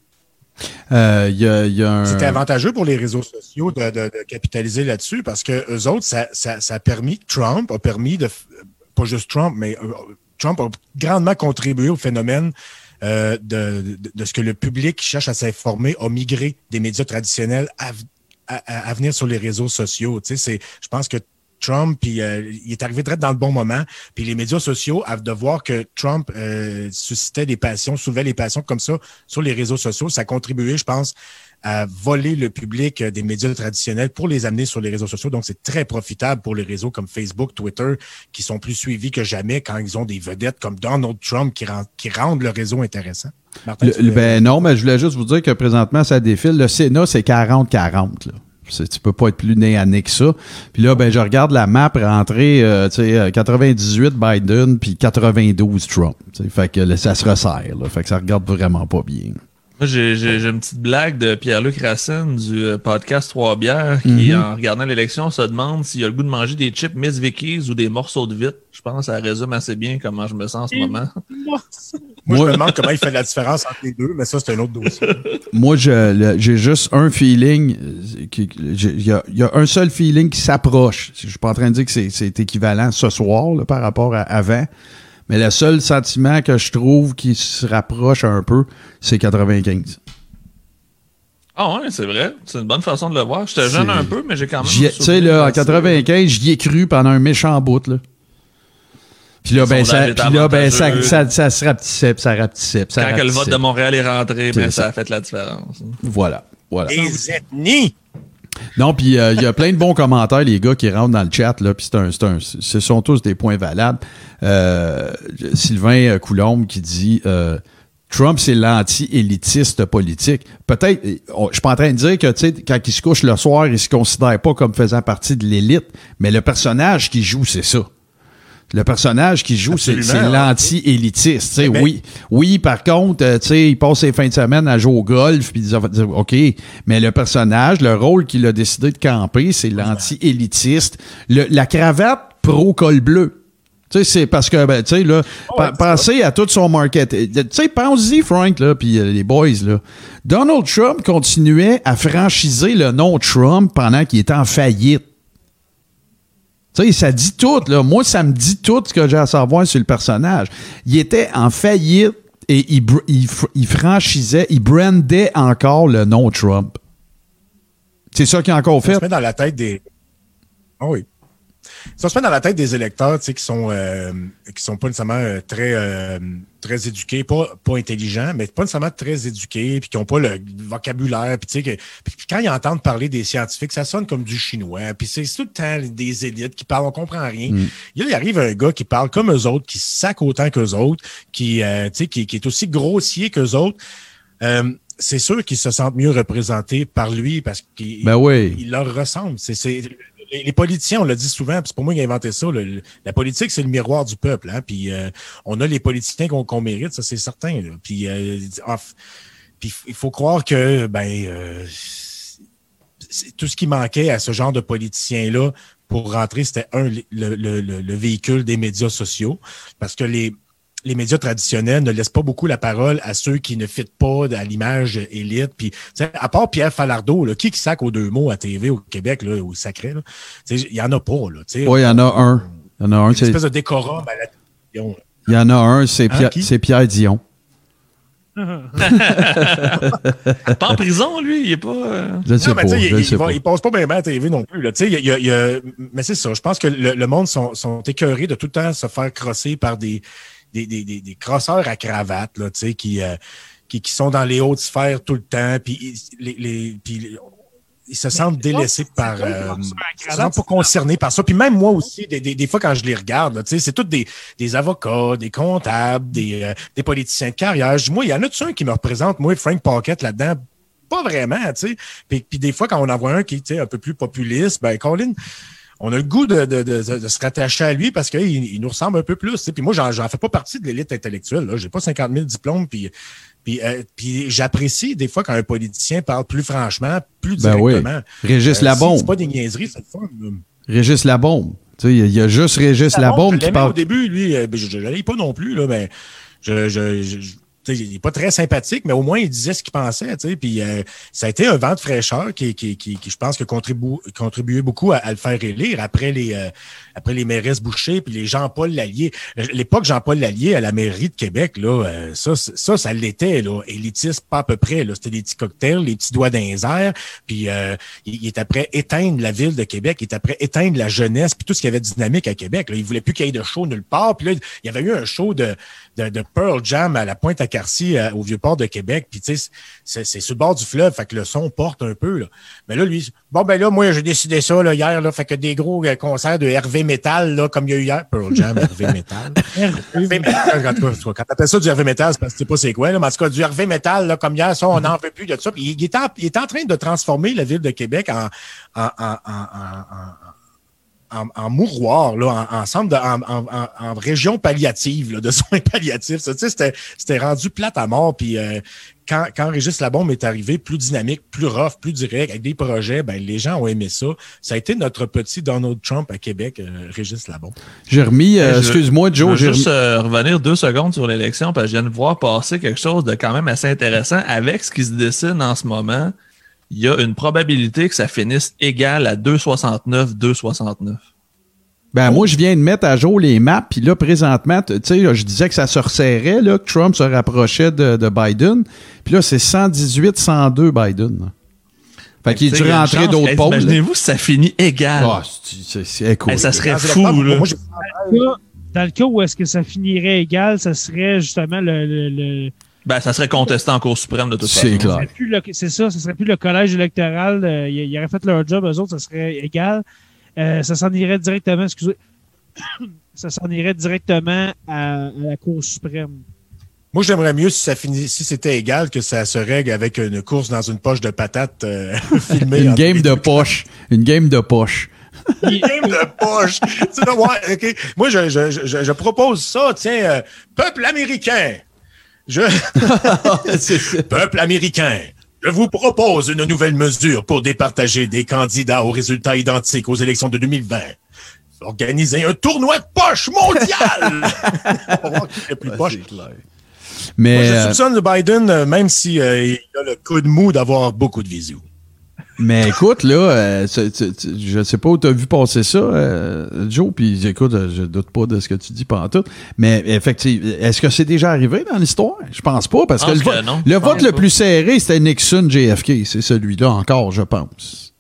Euh, C'était avantageux pour les réseaux sociaux de, capitaliser là-dessus parce que eux autres, ça, ça, a permis, Trump a permis de, pas juste Trump, mais euh, Trump a grandement contribué au phénomène euh, de, de, ce que le public cherche à s'informer a migré des médias traditionnels à, à, venir sur les réseaux sociaux. Tu sais, je pense que Trump, puis euh, il est arrivé très dans le bon moment. Puis les médias sociaux, de voir que Trump euh, suscitait des passions, soulevait les passions comme ça sur les réseaux sociaux, ça a contribué, je pense, à voler le public des médias traditionnels pour les amener sur les réseaux sociaux. Donc, c'est très profitable pour les réseaux comme Facebook, Twitter, qui sont plus suivis que jamais quand ils ont des vedettes comme Donald Trump qui, qui rendent le réseau intéressant. ben non, mais je voulais juste vous dire que présentement, ça défile. Le Sénat, c'est 40-40. Tu peux pas être plus né à que ça. Puis là, ben, je regarde la map rentrer, euh, tu sais, 98 Biden, puis 92 Trump. Fait que ça se resserre. Là, fait que ça regarde vraiment pas bien. Moi, j'ai une petite blague de Pierre-Luc Racine du euh, podcast Trois Bières qui, mhm. en regardant l'élection, se demande s'il a le goût de manger des chips Miss Vickies ou des morceaux de vitre. Je pense que ça résume assez bien comment je me sens en ce moment. Moi, je me demande comment il fait la différence entre les deux, mais ça, c'est un autre dossier. Moi, j'ai juste un feeling. Euh, il y, a un seul feeling qui s'approche. Je suis pas en train de dire que c'est équivalent ce soir par rapport à avant. Mais le seul sentiment que je trouve qui se rapproche un peu, c'est 95. Ah ouais, c'est vrai. C'est une bonne façon de le voir. J'étais jeune un peu, mais j'ai quand même. Tu sais, là, en 95, j'y ai cru pendant un méchant bout, là. Puis là, ben, ça, puis là, ben, ça, ça, ça, se rapetissait, ça rapetissait. Ça Quand que le vote de Montréal est rentré, ben, ça a fait la différence. Voilà. Voilà. Les ethnies! Non, puis euh, il y a plein de bons commentaires, les gars qui rentrent dans le chat, là, puis c'est un, ce sont tous des points valables. Euh, Sylvain Coulombe qui dit euh, Trump, c'est l'anti-élitiste politique. Peut-être, je suis pas en train de dire que, tu sais, quand il se couche le soir, il se considère pas comme faisant partie de l'élite, mais le personnage qu'il joue, c'est ça. Le personnage qui joue, c'est l'anti-élitiste. Eh ben- oui, oui, par contre, euh, il passe ses fins de semaine à jouer au golf, puis OK, mais le personnage, le rôle qu'il a décidé de camper, c'est l'anti-élitiste. La cravate pro-col bleu. c'est parce que, ben, tu sais, là, pensez à tout son market. Tu sais, pense-y, Frank, là, puis euh, les boys, là. Donald Trump continuait à franchiser le nom Trump pendant qu'il était en faillite. Tu sais, ça dit tout, là. Moi, ça me dit tout ce que j'ai à savoir sur le personnage. Il était en faillite et il, franchisait, il brandait encore le nom Trump. C'est ça qu'il a encore fait. Ça se met dans la tête des. Ah oui. Ça se met dans la tête des électeurs, tu sais, qui sont euh, qui sont pas nécessairement euh, très euh, très éduqués, pas, pas intelligents, mais pas nécessairement très éduqués, puis qui n'ont pas le vocabulaire, puis tu sais, puis quand ils entendent parler des scientifiques, ça sonne comme du chinois, puis c'est tout le temps des élites qui parlent, on comprend rien. Mm. il arrive un gars qui parle comme eux autres, qui sac autant qu'eux autres, qui, euh, tu sais, qui, qui, est aussi grossier qu'eux autres. Euh, c'est sûr qu'ils se sentent mieux représentés par lui parce qu'il ben oui. il leur ressemble. C'est les politiciens, on l'a dit souvent, c'est pour moi qui a inventé ça. la politique, c'est le miroir du peuple. Hein, puis euh, on a les politiciens qu'on mérite, ça c'est certain. Puis, euh, il faut croire que ben euh, tout ce qui manquait à ce genre de politiciens-là pour rentrer, c'était un, le, le, le, véhicule des médias sociaux. Parce que les, les médias traditionnels ne laissent pas beaucoup la parole à ceux qui ne fitent pas à l'image élite. Puis, à part Pierre Falardeau, là, qui qui sac aux deux mots à TV au Québec, là, au sacré, il y en a pas. Là, oui, il y en a un. Il y en a un. Une espèce de décorum à la télévision. Il y en a un, c'est hein, Pierre, Pierre Dion. [LAUGHS] pas en prison, lui, il est pas. Euh, je sais pas, il, il, passe pas bien, à la TV non plus. Là. Il y a, il y a, mais c'est ça. Je pense que le, le monde sont, sont écœurés de tout le temps se faire crosser par des, des, des, des, des crosseurs à cravate, là, tu sais, qui, euh, qui, qui, sont dans les hautes sphères tout le temps, puis les, les, puis ils se sentent délaissés par. Euh, ils sont pas concernés par ça. Puis même moi aussi, des, des, des fois quand je les regarde, c'est tous des, des avocats, des comptables, des, euh, des politiciens de carrière. Moi, il y en a-tu un qui me représente, moi, Frank Pocket là-dedans? Pas vraiment, tu sais. Puis, puis des fois, quand on en voit un qui est un peu plus populiste, ben Colin, on a le goût de, de, de, de se rattacher à lui parce qu'il il nous ressemble un peu plus. Puis moi, j'en fais pas partie de l'élite intellectuelle. J'ai pas 50 000 diplômes. Puis, puis, euh, puis j'apprécie des fois quand un politicien parle plus franchement, plus ben directement. Oui. Régis euh, Labombe. c'est pas des niaiseries, c'est le fun. Régis Labombe. Tu sais, il y, a juste Régis Labombe, qui parle. au début, lui, euh, ben, je ne pas non plus, là, mais je, je, je il n'est pas très sympathique, mais au moins il disait ce qu'il pensait. Puis euh, ça a été un vent de fraîcheur qui, qui, qui, je pense, que contribué beaucoup à, le faire élire après les, euh, après les mairesses Boucher puis les Jean-Paul Lallier. L'époque Jean-Paul Lallier à la mairie de Québec, là, euh, ça, ça, ça l'était, là, élitiste pas à peu près. Là. C'était des petits cocktails, les petits doigts d'un puis il, est après éteindre la ville de Québec, il est après éteindre la jeunesse, puis tout ce qui avait dynamique à Québec. Là. Il voulait plus qu'il y ait de show nulle part. Puis là, il y avait eu un show de, de, de Pearl Jam à la pointe à Macarcy au Vieux-Port de Québec, puis tu sais, c'est sur le bord du fleuve, fait que le son porte un peu. Là. Mais là, lui, bon, ben là, moi, j'ai décidé ça là, hier, là, fait que des gros concerts de Hervé Metal, là, comme il y a eu hier. Pearl Jam, [LAUGHS] Hervé Metal. Hervé Metal, quand, quand t'appelles ça du Hervé Metal, c'est parce que tu sais pas c'est quoi, là, mais en tout cas, du Hervé Metal, là, comme hier, ça, on n'en veut plus de ça. Puis il, est en, il est en train de transformer la ville de Québec en, en, en, en, en mouroir, là, en, ensemble en, région palliative, là, de [LAUGHS] soins palliatifs. Ça, c'était, c'était rendu plate à mort. Puis euh, quand, quand Régis Labombe est arrivé, plus dynamique, plus rough, plus direct, avec des projets, ben, les gens ont aimé ça. Ça a été notre petit Donald Trump à Québec, euh, Régis Labombe. J'ai remis, euh, excuse-moi, Joe. Je veux juste revenir deux secondes sur l'élection, parce que je viens de voir passer quelque chose de quand même assez intéressant avec ce qui se dessine en ce moment il y a une probabilité que ça finisse égal à 2,69, 2,69. Ben, moi, je viens de mettre à jour les maps, puis là, présentement, tu sais, je disais que ça se resserrait, là, que Trump se rapprochait de, Biden. Puis là, c'est 118, 102 Biden. Fait qu'il est dû rentrer d'autres pôles. Imaginez-vous si ça finit égal. Oh, c'est cool. ça serait fou, là. dans le cas où est-ce que ça finirait égal, ça serait justement le ben, ça serait contesté en Cour suprême de toute façon. C'est clair. C'est ça, ce serait plus le collège électoral. Euh, ils, auraient fait leur job, eux autres, ça serait égal. Euh, ça s'en irait directement, excusez, [COUGHS] ça s'en irait directement à, la Cour suprême. Moi, j'aimerais mieux si ça finit, si c'était égal que ça se règle avec une course dans une poche de patates euh, [LAUGHS] filmée. une game de poche. Une game de poche. [LAUGHS] une game de poche. ouais, Moi, je, je, je, je, propose ça. Tiens, peuple américain, je... [LAUGHS] Peuple américain, je vous propose une nouvelle mesure pour départager des candidats aux résultats identiques aux élections de 2020. Organiser un tournoi de poche mondial! [LAUGHS] plus poche. Mais je euh, soupçonne Biden, même s'il si, euh, a le coup de mou d'avoir beaucoup de visu. Mais écoute, là, euh, je sais pas où tu as vu passer ça, euh, Joe, puis écoute, je doute pas de ce que tu dis pendant tout. Mais effectivement, est-ce que c'est déjà arrivé dans l'histoire? Je pense pas, parce que, le, vote le plus serré, c'était Nixon-JFK. C'est celui-là encore, je pense.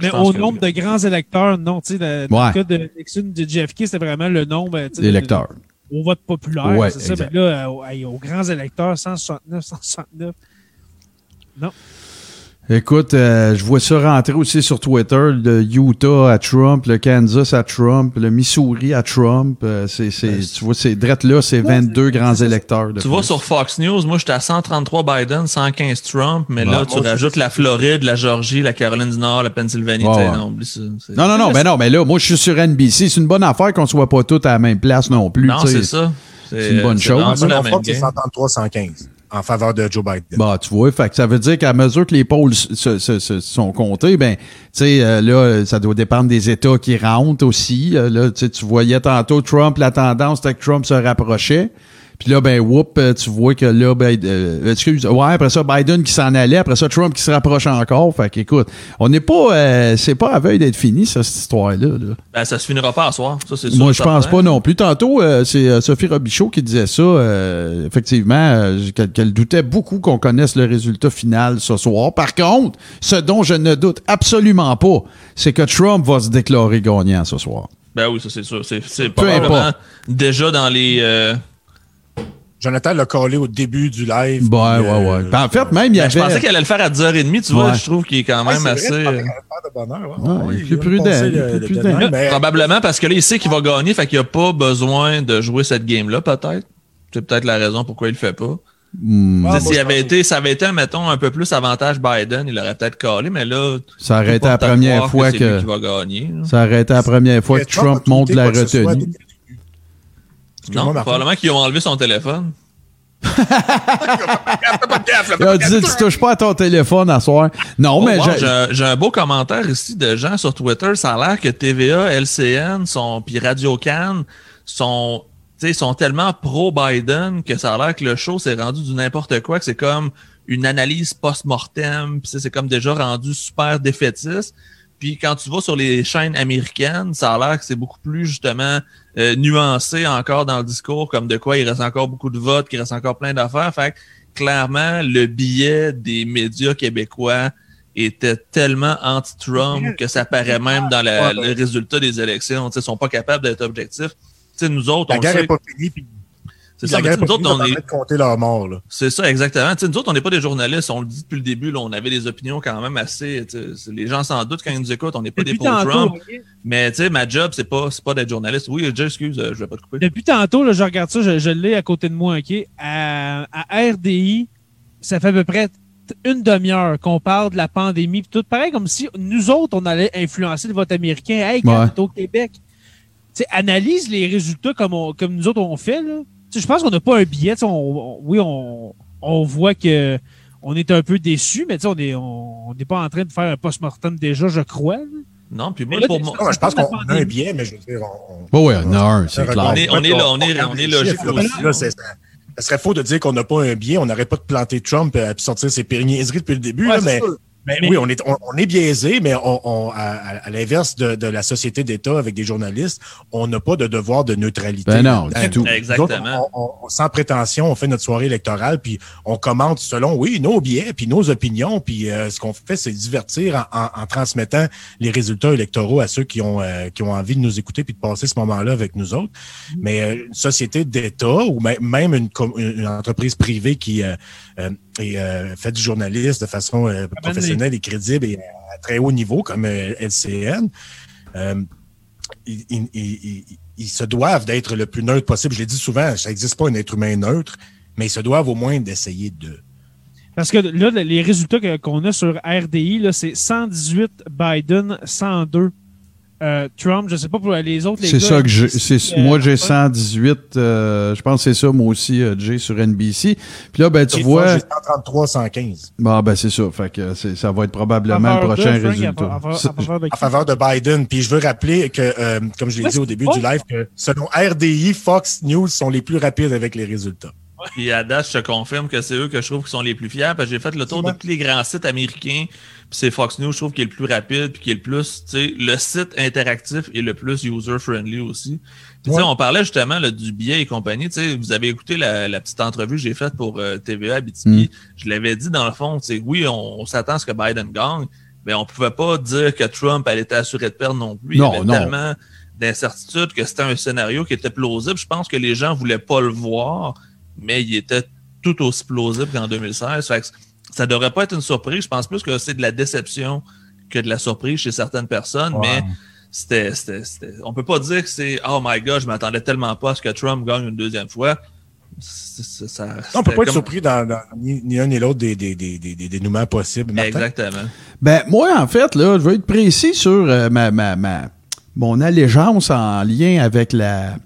Mais au nombre de grands électeurs, non. Tu sais, dans, le cas de Nixon-JFK, c'était vraiment le nombre d'électeurs. Au vote populaire, c'est ça. Mais là, euh, aux grands électeurs, 169, 169. Non. Écoute, euh, je vois ça rentrer aussi sur Twitter, le Utah à Trump, le Kansas à Trump, le Missouri à Trump. Euh, c'est, c'est, tu vois, c'est drette là, c'est 22 grands électeurs. tu vois, sur Fox News, moi, j'étais à 133 Biden, 115 Trump, mais là, tu rajoutes la Floride, la Georgie, la Caroline du Nord, la Pennsylvanie. Non, non, non, non, mais non, mais là, moi, je suis sur NBC. C'est une bonne affaire qu'on soit pas tous à la même place non plus. Non, c'est ça. C'est une bonne chose. C'est 133, 115 en faveur de Joe Biden. Bah, tu vois, fait que ça veut dire qu'à mesure que les pôles se, se, se, sont comptés, ben, tu sais, euh, là, ça doit dépendre des États qui rentrent aussi. Euh, là, tu voyais tantôt Trump, la tendance c'était que Trump se rapprochait. Puis là, ben, whoop, euh, tu vois que là, ben, euh, excuse, ouais, après ça, Biden qui s'en allait, après ça, Trump qui se rapproche encore. Fait qu'écoute, on n'est pas, euh, c'est pas à veille d'être fini, ça, cette histoire-là. Là. Ben, ça se finira pas à soir, ça, c'est Moi, je pense pas non plus. Tantôt, c'est Sophie Robichaud qui disait ça, effectivement, qu'elle doutait beaucoup qu'on connaisse le résultat final ce soir. Par contre, ce dont je ne doute absolument pas, c'est que Trump va se déclarer gagnant ce soir. Ben oui, ça, c'est sûr. C'est probablement déjà dans les Jonathan l'a collé au début du live. Ouais, ouais, ouais. Euh, ben, en fait, même, il y avait... Je pensais qu'elle allait le faire à 10h30, tu vois. Je trouve qu'il est quand même assez. Vrai, de bonheur, ouais. il est plus prudent. Probablement parce que là, il sait qu'il va gagner, fait qu'il n'a pas besoin de jouer cette game-là, peut-être. C'est peut-être la raison pourquoi il le fait pas. Ah, si avait été, ça avait été, mettons, un peu plus avantage Biden, il aurait peut-être collé, mais là. Ça aurait été la première fois que. va gagner, ça aurait été la première fois que Trump monte la retenue. Non, probablement qu'ils ont enlevé son téléphone. Il a dit, tu touches pas à ton téléphone à soir. Non, oh, mais j'ai un beau commentaire ici de gens sur Twitter. Ça a l'air que TVA, LCN, son, puis Radio Can sont, sont tellement pro-Biden que ça a l'air que le show s'est rendu du n'importe quoi, que c'est comme une analyse post-mortem, puis c'est comme déjà rendu super défaitiste. Puis quand tu vas sur les chaînes américaines, ça a l'air que c'est beaucoup plus justement euh, nuancé encore dans le discours, comme de quoi il reste encore beaucoup de votes, qu'il reste encore plein d'affaires. Fait que, clairement, le billet des médias québécois était tellement anti-Trump que ça paraît même dans le résultat des élections. Ils sont pas capables d'être objectifs. nous autres, La guerre n'est pas finie. C'est ça, mais nous autres, on est. compter leur mort, C'est ça, exactement. nous autres, on n'est pas des journalistes, on le dit depuis le début, là, on avait des opinions quand même assez. Les gens s'en doutent quand ils nous écoutent, on n'est pas des pro-Trump. Mais tu sais, ma job, c'est pas, pas d'être journaliste. Oui, Jay, excuse, euh, je vais pas te couper. Depuis tantôt, là, je regarde ça, je, l'ai à côté de moi, OK? À, RDI, ça fait à peu près une demi-heure qu'on parle de la pandémie, tout pareil comme si nous autres, on allait influencer le vote américain. Hey, quand au Québec, analyse les résultats comme, comme nous autres on fait. Là je pense qu'on n'a pas un billet. oui, on, on voit que on est un peu déçu, mais on n'est on, pas en train de faire un post-mortem déjà, je crois. Non, puis moi, pour moi. je pense qu'on a un billet, mais je veux dire. On, oui, on a un, c'est clair. On est, on est, on est, on est logique aussi. ça serait faux de dire qu'on n'a pas un billet, on n'aurait pas de planter Trump et sortir ses périgniseries depuis le début, là, mais. Mais, oui, on est, on, est biaisé, mais on, à, l'inverse de, de, la société d'État avec des journalistes, on n'a pas de devoir de neutralité. Ben non, du tout. Exactement. on, sans prétention, on fait notre soirée électorale, puis on commente selon, oui, nos biais, puis nos opinions, puis euh, ce qu'on fait, c'est divertir en, en, transmettant les résultats électoraux à ceux qui ont, euh, qui ont envie de nous écouter puis de passer ce moment-là avec nous autres. Mais euh, une société d'État ou même une, une, entreprise privée qui et euh, fait du journaliste de façon euh, professionnelle et crédible et à très haut niveau comme euh, LCN, ils, se doivent d'être le plus neutre possible. Je l'ai dit souvent, ça n'existe pas un être humain neutre, mais ils se doivent au moins d'essayer de. Parce que là, les résultats qu'on a sur RDI, c'est 118 Biden, 102 euh, Trump, je sais pas pour les autres. C'est ça que j'ai. moi, j'ai 118. Euh, je pense que c'est ça, moi aussi, euh, Jay, sur NBC. Puis là, ben, tu vois. J'ai 133, 115. Bon, ben, c'est ça. Fait que ça va être probablement le prochain résultat. En faveur, de Biden. Puis je veux rappeler que, comme je l'ai dit au début du live, que selon RDI, Fox News sont les plus rapides avec les résultats. Puis à date, je te confirme que c'est eux que je trouve qui sont les plus fiers. Parce que j'ai fait le tour de tous les grands sites américains c'est Fox News, je trouve, qui est le plus rapide, puis qui est le plus, tu sais, le site interactif est le plus user-friendly aussi. Puis, sais, on parlait justement là, du billet et compagnie. Tu sais, vous avez écouté la, petite entrevue que j'ai faite pour euh, TVA Abitibi. Mm. Je l'avais dit dans le fond, tu sais, oui, on, s'attend à ce que Biden gagne, mais on pouvait pas dire que Trump allait être assuré de perdre non plus. Non, Il y avait tellement d'incertitudes que c'était un scénario qui était plausible. Je pense que les gens voulaient pas le voir, mais il était tout aussi plausible qu'en 2016. Fait ça devrait pas être une surprise. Je pense plus que c'est de la déception que de la surprise chez certaines personnes, mais c'était, c'était, c'était, on peut pas dire que c'est oh my god, je m'attendais tellement pas à ce que Trump gagne une deuxième fois. Ça, on peut pas être surpris dans, ni, un ni l'autre des, des, des, des, dénouements possibles. Exactement. Ben moi en fait là, je veux être précis sur euh, ma, ma, ma, mon allégeance en lien avec la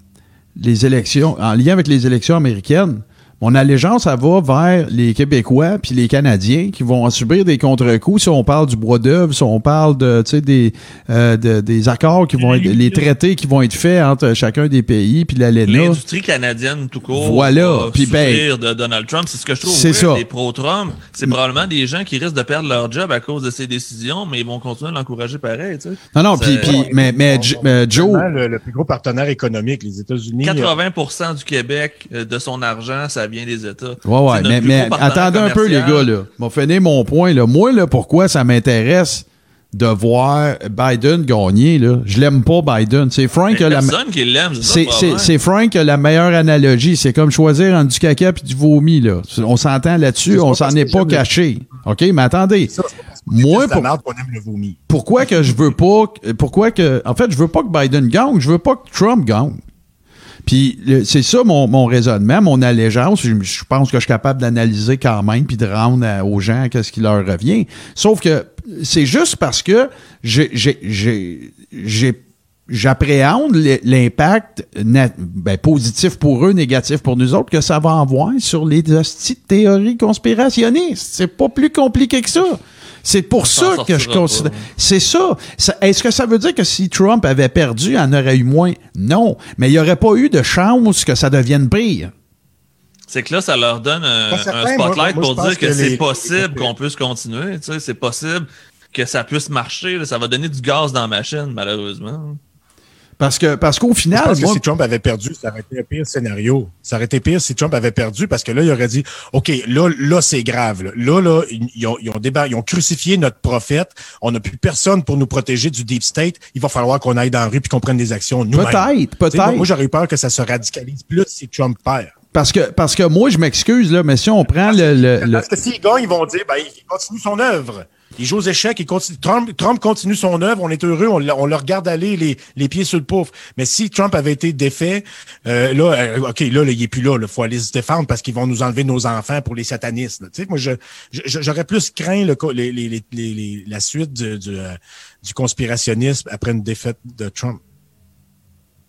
les élections, en lien avec les élections américaines. Mon allégeance, ça va vers les Québécois puis les Canadiens qui vont subir des contre-coups si on parle du bois d'œuvre, si on parle de, des, euh, des accords qui vont être, les traités qui vont être faits entre chacun des pays puis l'ALENA. L'industrie canadienne tout court. Voilà. Puis ben, de Donald Trump, c'est ce que je trouve. C'est ça. Les pro-Trump, c'est probablement des gens qui risquent de perdre leur job à cause de ces décisions, mais ils vont continuer à l'encourager pareil. Tu sais. Non, non. Puis, mais, mais, Joe, le, plus gros partenaire économique, les États-Unis. 80% du Québec euh, de son argent, ça vient des États. Ouais, ouais, mais, mais attendez un peu, les gars, là. M'a finir mon point, là. Moi, là, pourquoi ça m'intéresse de voir Biden gagner, là? Je l'aime pas, Biden. C'est Frank a la C'est Frank qui a la meilleure analogie. C'est comme choisir entre du caca et du vomi, là. On s'entend là-dessus, on s'en est pas caché. OK, mais attendez. moi, pour... pourquoi que je veux pas, pourquoi que, en fait, je veux pas que Biden gagne, je veux pas que Trump gagne. Puis c'est ça mon, mon, raisonnement, mon allégeance. Je, pense que je suis capable d'analyser quand même puis de rendre aux gens qu'est-ce qui leur revient. Sauf que c'est juste parce que j'appréhende l'impact ben, positif pour eux, négatif pour nous autres, que ça va avoir sur les théories conspirationnistes. C'est pas plus compliqué que ça. C'est pour ça que je considère. C'est ça. Est-ce que ça veut dire que si Trump avait perdu, il en aurait eu moins? Non. Mais il n'y aurait pas eu de chance que ça devienne pire. C'est que là, ça leur donne un, spotlight pour dire que, c'est possible qu'on puisse continuer. Tu sais, c'est possible que ça puisse marcher. Ça va donner du gaz dans la machine, malheureusement. Parce que parce qu'au final. Je pense que si Trump avait perdu, ça aurait été un pire scénario. Ça aurait été pire si Trump avait perdu parce que là, il aurait dit OK, là, là, c'est grave. Là, là, ils, ont, ils, ont ils ont crucifié notre prophète. On n'a plus personne pour nous protéger du deep state. Il va falloir qu'on aille dans la rue puis qu'on prenne des actions nous-mêmes. Peut-être, peut-être. Moi, j'aurais eu peur que ça se radicalise plus si Trump perd. Parce que, parce que moi, je m'excuse, là, mais si on prend le. le, Parce que s'ils gagnent, ils vont dire, ben, il continue son œuvre. Il joue aux échecs, il continue, Trump, Trump continue son œuvre, on est heureux, on, on le regarde aller les, les, pieds sur le pouf. Mais si Trump avait été défait, euh, là, euh, OK, là, il est plus là, il faut aller se défendre parce qu'ils vont nous enlever nos enfants pour les satanistes. Tu sais, moi, je, j'aurais plus craint le, les, les, les, la suite du, du, euh, du conspirationnisme après une défaite de Trump.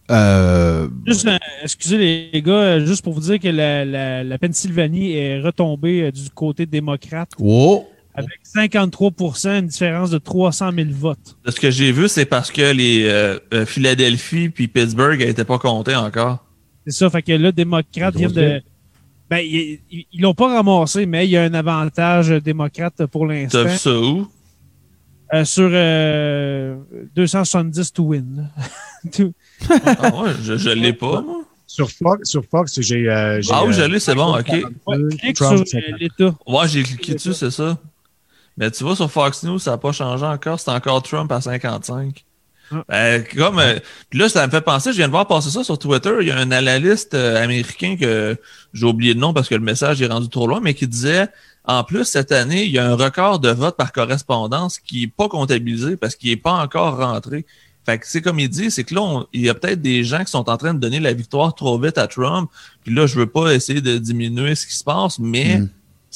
Euh... Juste, excusez les gars, juste pour vous dire que la, la, la Pennsylvanie est retombée du côté démocrate. Oh! Avec 53% une différence de 300 000 votes. Ce que j'ai vu, c'est parce que les euh, euh, Philadelphie puis Pittsburgh n'étaient pas comptés encore. C'est ça, fait que là, démocrates viennent de... Ben, ils l'ont pas ramassé, mais il y a un avantage démocrate pour l'instant. T'as vu ça où? Euh, sur 270 to win. [LAUGHS] ah ouais, je, je l'ai pas, Sur Fox, sur Fox j'ai. ah oui, je l'ai, c'est bon, ok. Ouais, clique sur l'État. Ouais, j'ai cliqué dessus, c'est ça. Mais tu vois, sur Fox News, ça n'a pas changé encore. C'est encore Trump à 55. Ah. Ben, comme, euh, là, ça me fait penser, je viens de voir passer ça sur Twitter. Il y a un analyste euh, américain que j'ai oublié le nom parce que le message est rendu trop loin, mais qui disait en plus, cette année, il y a un record de vote par correspondance qui n'est pas comptabilisé parce qu'il n'est pas encore rentré. Fait que c'est comme il dit, c'est que là, il y a peut-être des gens qui sont en train de donner la victoire trop vite à Trump. Puis là, je veux pas essayer de diminuer ce qui se passe, mais mm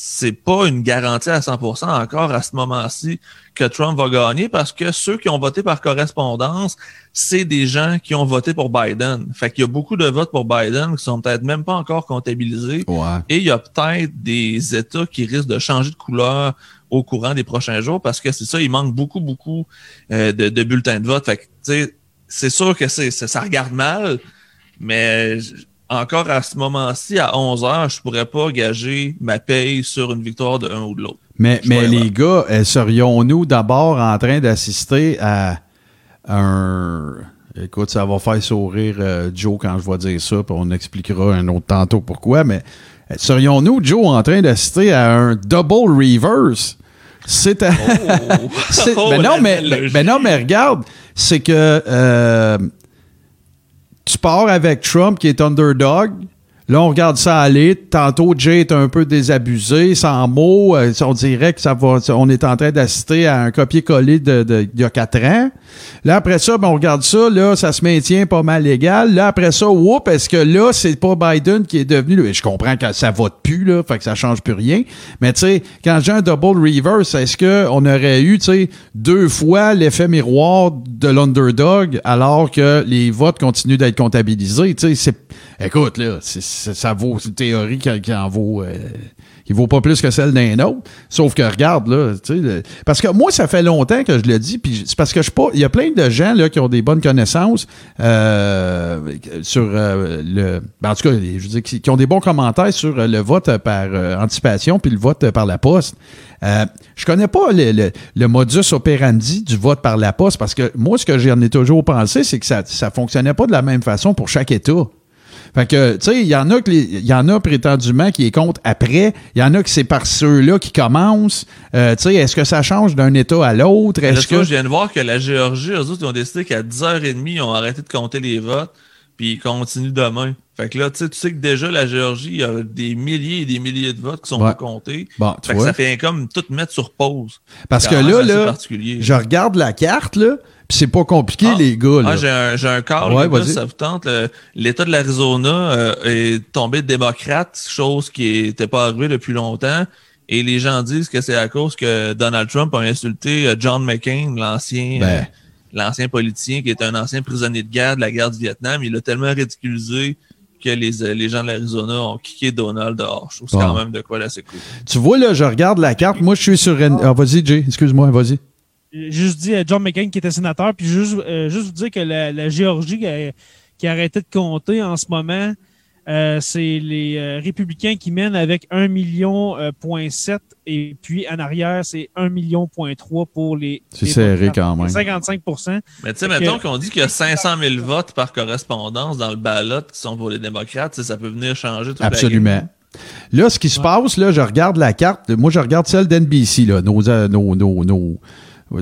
c'est pas une garantie à 100% encore à ce moment-ci que Trump va gagner parce que ceux qui ont voté par correspondance, c'est des gens qui ont voté pour Biden. Fait qu'il y a beaucoup de votes pour Biden qui sont peut-être même pas encore comptabilisés. Et il y a peut-être des États qui risquent de changer de couleur au courant des prochains jours parce que c'est ça, il manque beaucoup, beaucoup euh, de, de, bulletins de vote. Fait que, c'est sûr que c'est, ça regarde mal, mais encore à ce moment-ci, à 11 heures, je pourrais pas gager ma paye sur une victoire de un ou de l'autre. Mais, mais les gars, euh, serions-nous d'abord en train d'assister à un. Écoute, ça va faire sourire euh, Joe quand je vais dire ça, puis on expliquera un autre tantôt pourquoi, mais euh, serions-nous, Joe, en train d'assister à un double reverse? C'est. Oh. [LAUGHS] oh, non, mais, mais, non, mais regarde, c'est que tu pars avec Trump qui est underdog. Là, on regarde ça aller. Tantôt, Jay est un peu désabusé, sans mots. Euh, on dirait que ça va. On est en train d'assister à un copier-coller de, de, d'il y a quatre ans. Là, après ça, ben, on regarde ça. Là, ça se maintient pas mal légal. Là, après ça, whoop, est-ce que là, c'est pas Biden qui est devenu. Je comprends que ça vote plus, là, fait que ça change plus rien. Mais tu sais, quand j'ai un double reverse, est-ce qu'on aurait eu, tu sais, deux fois l'effet miroir de l'underdog alors que les votes continuent d'être comptabilisés? Tu sais, c'est. Écoute, là, c'est ça, vaut, une théorie qui, en vaut, euh, qui vaut pas plus que celle d'un autre. Sauf que regarde, là, tu sais, parce que moi, ça fait longtemps que je le dis, puis c'est parce que je pas, il y a plein de gens, là, qui ont des bonnes connaissances, euh, sur euh, le, ben, en tout cas, je veux dire, qui, ont des bons commentaires sur le vote par anticipation puis le vote par la poste. Euh, je connais pas le, le, modus operandi du vote par la poste parce que moi, ce que j'en ai toujours pensé, c'est que ça, ça fonctionnait pas de la même façon pour chaque État. Fait que, tu sais, il y en a il y en a prétendument qui est contre après. Il y en a que c'est par ceux-là qui commencent. Euh, tu sais, est-ce que ça change d'un État à l'autre? Est-ce que. Je viens de voir que la Géorgie, eux autres, ils ont décidé qu'à 10h30, ils ont arrêté de compter les votes, puis ils continuent demain. Fait que là, tu sais, tu sais que déjà, la Géorgie, il y a des milliers et des milliers de votes qui sont pas comptés. Bon, fait que ça fait comme tout mettre sur pause. Parce que là, là, je regarde la carte, là, c'est pas compliqué, ah. les gars. Là. Ah, j'ai un, j'ai un cas, ouais, ça vous tente. L'État de l'Arizona euh, est tombé démocrate, chose qui n'était pas arrivée depuis longtemps. Et les gens disent que c'est à cause que Donald Trump a insulté euh, John McCain, l'ancien euh, ben. l'ancien politicien qui est un ancien prisonnier de guerre de la guerre du Vietnam. Il a tellement ridiculisé que les, les gens de l'Arizona ont kické Donald dehors. Je trouve quand même de quoi là, c'est cool. Tu vois, là, je regarde la carte. Moi, je suis sur... Ah, vas-y, Jay. Excuse-moi, vas-y juste dit à John McCain qui était sénateur, puis juste, euh, juste vous dire que la, Géorgie qui a, arrêté de compter en ce moment, euh, c'est les euh, républicains qui mènent avec 1 million point 7 et puis en arrière c'est 1 million point 3 pour les c'est serré quand même. 55 mais tu sais mettons qu'on dit qu'il y a 500 000 votes par correspondance dans le ballot qui sont pour les démocrates ça peut venir changer tout absolument. Là, ce qui se passe, là, je regarde la carte. Moi, je regarde celle d'NBC, là, nos, nos, nos, nos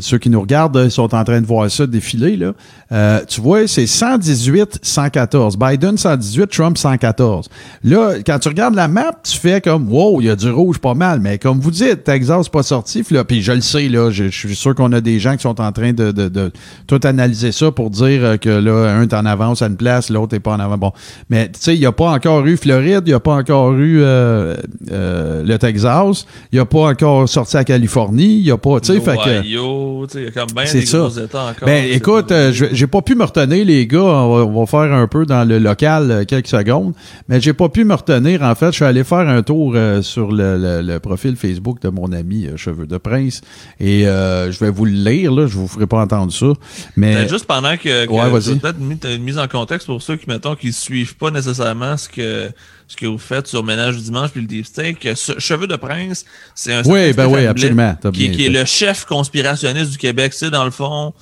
ceux qui nous regardent sont en train de voir ça défiler. Là. Euh, tu vois, c'est 118-114. Biden 118, Trump 114. Là, quand tu regardes la map, tu fais comme Wow, il y a du rouge pas mal. Mais comme vous dites, Texas n'est pas sorti. Puis je le sais, là, je, suis sûr qu'on a des gens qui sont en train de, de, de, tout analyser ça pour dire que là, un est en avance à une place, l'autre n'est pas en avant. Bon. Mais tu sais, il n'y a pas encore eu Floride, il n'y a pas encore eu euh, euh, le Texas, il n'y a pas encore sorti à Californie, il n'y a pas. Tu sais, fait que c'est ça. Ben, écoute, euh, j'ai pas pu me retenir, les gars. On va, faire un peu dans le local euh, quelques secondes. Mais j'ai pas pu me retenir. En fait, je suis allé faire un tour euh, sur le, profil Facebook de mon ami Cheveux de Prince. Et je vais vous le lire, là. Je vous ferai pas entendre ça. Mais. Ben, juste pendant que, que peut-être une mise en contexte pour ceux qui, mettons, qui suivent pas nécessairement ce que ce que vous faites sur Ménage du dimanche puis le deep steak. Cheveux de prince, c'est un oui, ben oui, absolument. Qui, qui est le chef conspirationniste du Québec. C'est dans le fond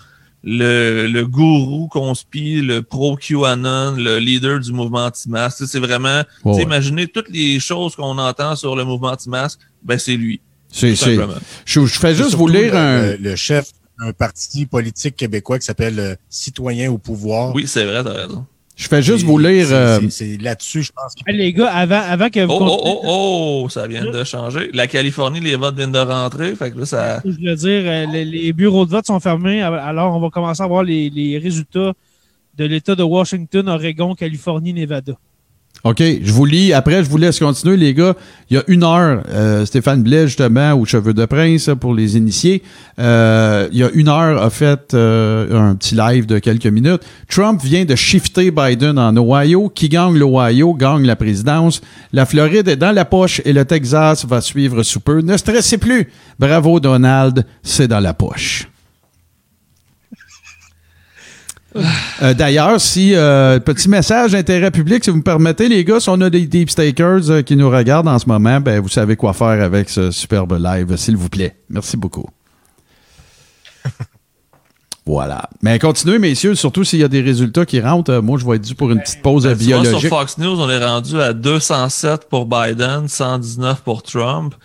le, le gourou conspi, le pro-QAnon, le leader du mouvement anti-masque. C'est vraiment, imaginez toutes les choses qu'on entend sur le mouvement anti-masque, ben c'est lui. C'est, c'est, je, je, fais juste vous lire un... Le, chef d'un parti politique québécois qui s'appelle euh, Citoyen au pouvoir. Oui, c'est vrai, t'as raison. Je fais juste vous lire. Euh, c'est là-dessus, je pense. les gars, avant, avant que vous. Oh, oh, oh, oh, ça vient de changer. La Californie, les votes viennent de rentrer. Fait que là, ça. Je veux dire, euh, les, bureaux de vote sont fermés. Alors, on va commencer à voir les, les résultats de l'État de Washington, Oregon, Californie, Nevada. OK, je vous lis. Après, je vous laisse continuer, les gars. Il y a une heure, euh, Stéphane Blais, justement, ou Cheveux de Prince, pour les initiés, euh, il y a une heure, a fait euh, un petit live de quelques minutes. Trump vient de shifter Biden en Ohio. Qui gagne l'Ohio gagne la présidence. La Floride est dans la poche et le Texas va suivre sous peu. Ne stressez plus. Bravo, Donald, c'est dans la poche. Euh, d'ailleurs, si euh, petit message d'intérêt public, si vous me permettez, les gars, si on a des deep stakers euh, qui nous regardent en ce moment, ben vous savez quoi faire avec ce superbe live, s'il vous plaît. Merci beaucoup. [LAUGHS] Voilà. Mais continuez, messieurs, surtout s'il y a des résultats qui rentrent. moi, je vais être dû pour une petite pause ben, biologique. sur Fox News, on est rendu à 207 pour Biden, 119 pour Trump.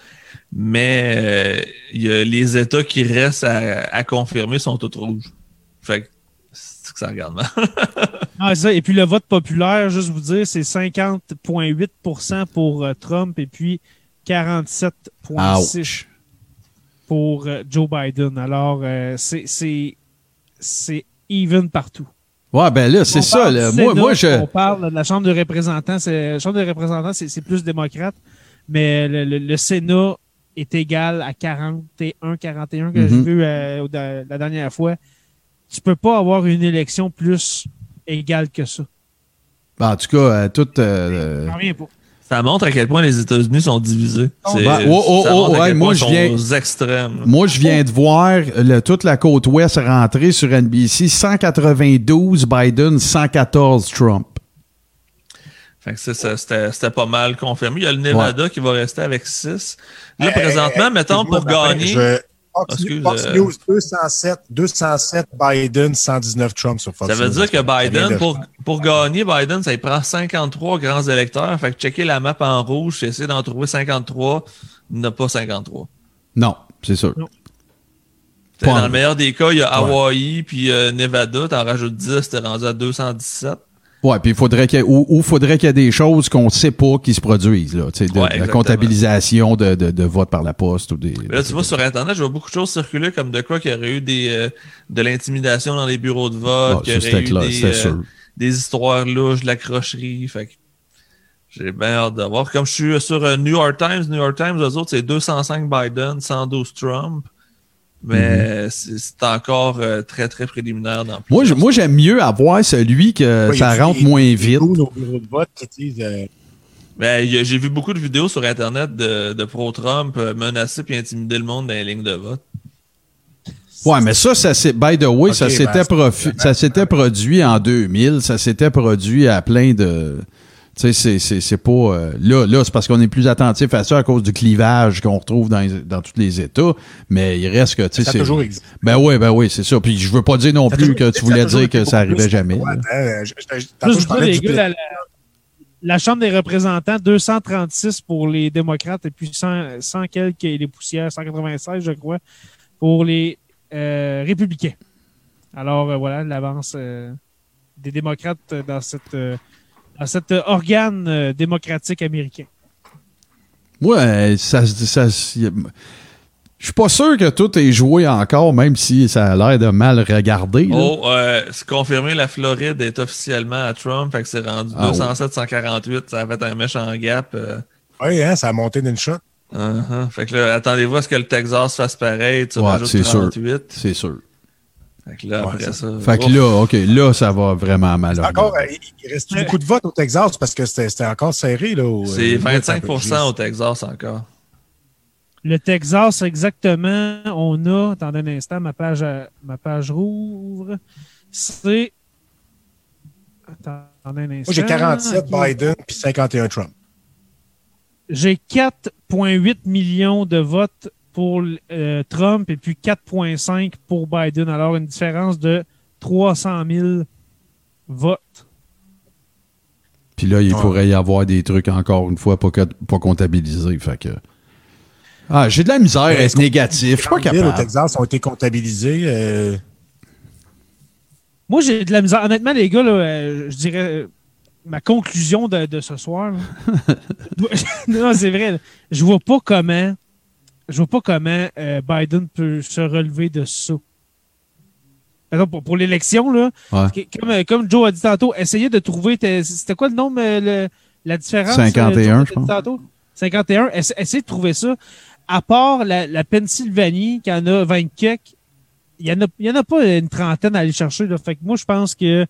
Mais il y a les États qui restent à, à confirmer sont tous rouges. Fait que que ça regarde mal. [LAUGHS] ah, ça. Et puis le vote populaire, juste vous dire, c'est 50,8% pour euh, Trump et puis 47,6% pour euh, Joe Biden. Alors, euh, c'est even partout. Ouais, ben là, c'est ça. Moi, moi, je. On parle de la Chambre des représentants. La Chambre des représentants, c'est plus démocrate, mais le, Sénat est égal à 41, 41 que j'ai mm-hmm. vu la dernière fois tu peux pas avoir une élection plus égale que ça. Ben, en tout cas, euh, tout. Euh, ça montre à quel point les États-Unis sont divisés. Ben, oh, oh, oh, ouais, moi, je viens, extrêmes. Moi, je viens de voir toute la côte ouest rentrer sur NBC. 192 Biden, 114 Trump. Fait que c'était pas mal confirmé. Il y a le Nevada qui va rester avec 6. Là, euh, présentement, mettons, pour gagner. Fox, News 207, 207 Biden, 119 Trump sur Fox Ça veut dire que Biden, pour, pour gagner Biden, ça prend 53 grands électeurs. Fait que checker la map en rouge, essayer d'en trouver 53, n'a pas 53. Non, c'est sûr. Dans le meilleur des cas, il y a Hawaii puis euh, Nevada, t'en rajoutes 10, t'es rendu à 217. Ouais, puis il faudrait qu'il ou, faudrait qu'il y ait des choses qu'on ne sait pas qui se produisent là, tu sais, la comptabilisation de, de, de vote par la poste ou des. là, tu vois sur internet, je vois beaucoup de choses circuler comme de quoi qu'il y aurait eu des euh, de l'intimidation dans les bureaux de vote, ah, qu'il y aurait eu des, euh, des histoires louches, de la crocherie, fait que j'ai bien hâte de voir. Comme je suis sur euh, New York Times, New York Times, eux autres, c'est 205 Biden, 112 Trump. Mais mhm. c'est encore euh, très, très préliminaire dans Moi, moi j'aime mieux avoir celui que ça rentre moins vite. Euh, ben, j'ai vu beaucoup de vidéos sur Internet de, de pro-Trump euh, menacer et intimider le monde dans les lignes de vote. Ouais, mais ça, ça c'est, by the way, ça s'était ben, ça s'était produit en 2000, ça s'était produit à plein de, tu sais, c'est pas. Euh, là, là c'est parce qu'on est plus attentif à ça à cause du clivage qu'on retrouve dans, dans tous les États. Mais il reste que. Ça a toujours existé. Ben oui, ben oui, c'est ça. Puis je veux pas dire non plus que tu voulais dire que ça arrivait jamais. la, Chambre des représentants, 236 pour les démocrates et puis 100, 100 quelques les poussières, 196, je crois, pour les républicain. Alors voilà l'avance des démocrates dans cette dans cet organe démocratique américain. Ouais, ça, ça, je suis pas sûr que tout est joué encore, même si ça a l'air de mal regarder. Oh, euh, c'est confirmé, la Floride est officiellement à Trump, fait que c'est rendu 207-148, ah ça a fait un méchant gap. Euh. Oui, hein, ça a monté d'une shot. Uh-huh. Fait que là, attendez-vous à ce que le Texas fasse pareil, tu ouais, rajoutes 38. C'est sûr. Fait que là, après ça. Fait que là, OK, là, ça va vraiment mal. Encore, euh, il reste beaucoup de votes au Texas parce que c'était encore serré. là. C'est 25% au Texas encore. Le Texas, exactement, on a, attendez un instant, ma page, ma page rouvre. C'est. Attendez un instant. Moi, j'ai 47 Biden puis 51 Trump. J'ai 4,8 millions de votes pour euh, Trump et puis 4,5 pour Biden. Alors, une différence de 300 000 votes. Puis là, il pourrait y avoir des trucs encore une fois pas, pas comptabilisés. Fait que. Ah, j'ai de la misère à être négatif. Je suis pas capable. au Texas ont été comptabilisés. Euh. Moi, j'ai de la misère. Honnêtement, les gars, euh, je dirais euh, ma conclusion de, ce soir. [LAUGHS] non, c'est vrai. Je vois pas comment. Je vois pas comment Biden peut se relever de ça. Pour, pour l'élection, là, comme, comme, Joe a dit tantôt, essayez de trouver. C'était quoi le nom, la différence? 51, je pense. 51. Essayez de trouver ça à part la, Pennsylvanie, qui en a 20 il n'y en, a, y en a pas une trentaine à aller chercher. Là. Fait que moi, je pense que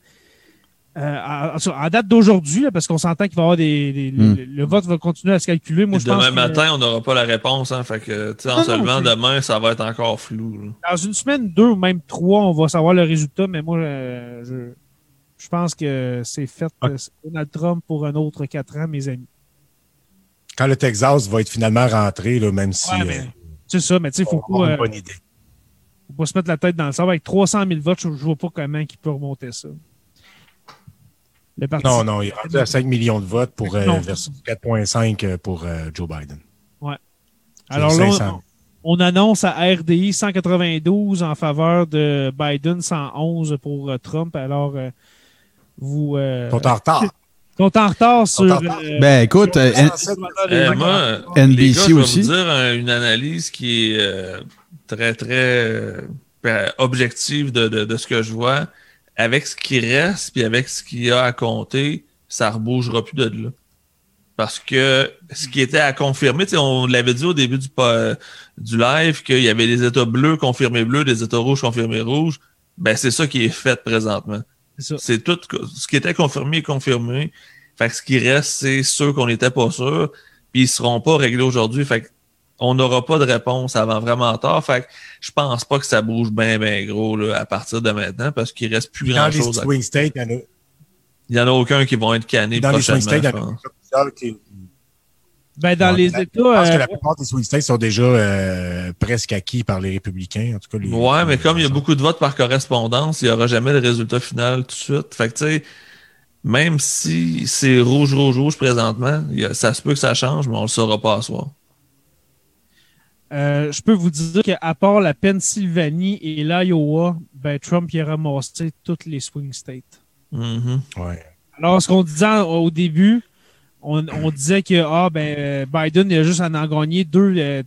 euh, en, date d'aujourd'hui, parce qu'on s'entend qu'il va y avoir des, hmm. le, vote va continuer à se calculer. Moi, je demain matin, on n'aura pas la réponse. Hein, fait que, en seulement demain, ça va être encore flou. Dans une semaine, deux ou même trois, on va savoir le résultat. Mais moi, euh, je, je pense que c'est fait. Donald Trump pour un autre quatre ans, mes amis quand le Texas va être finalement rentré, là, même si. Euh, c'est ça, mais tu sais, il faut pas. Euh, bonne idée. faut pas se mettre la tête dans le sable. Avec 300 000 votes, je ne vois pas comment il peut remonter ça. Non, non, il est rendu à 5 millions de votes pour euh, 4,5 euh, pour Joe Biden. Ouais. Alors là, on, annonce à RDI 192 en faveur de Biden, 111 pour Trump. Alors, vous. Sont en retard sont en retard sur. Euh, ben écoute, euh, euh, moi, NBC aussi. Je vais vous dire une analyse qui est très, très ben, objective de, de, de, ce que je vois. Avec ce qui reste, puis avec ce qu'il y a à compter, ça ne rebougera plus de là. Parce que ce qui était à confirmer, on l'avait dit au début du, du live qu'il y avait des états bleus confirmés bleus, des états rouges confirmés rouges. Ben, c'est ça qui est fait présentement. C'est tout ce qui était confirmé est confirmé. Fait que ce qui reste, c'est ceux qu'on n'était pas sûr, puis ils seront pas réglés aujourd'hui. Fait on n'aura pas de réponse avant vraiment tard. Fait que je pense pas que ça bouge bien, bien gros là, à partir de maintenant parce qu'il reste plus grand chose. Dans les swing states, il y en a. Aucun qui vont être cannés dans les swing states, il y en a plusieurs qui. Ben, dans les États. Je pense que la plupart des swing states sont déjà euh, presque acquis par les républicains. En tout cas, les, ouais, mais comme il y a beaucoup de votes par correspondance, il n'y aura jamais de résultat final tout de suite. Fait que, tu sais, même si c'est rouge, rouge, rouge présentement, ça se peut que ça change, mais on ne le saura pas à soir. Euh, je peux vous dire qu'à part la Pennsylvanie et l'Iowa, ben, Trump y a ramassé toutes les swing states. Mm-hmm. Alors, ce qu'on disait au début, on, disait que ah, ben, Biden il a juste à en gagner deux, euh,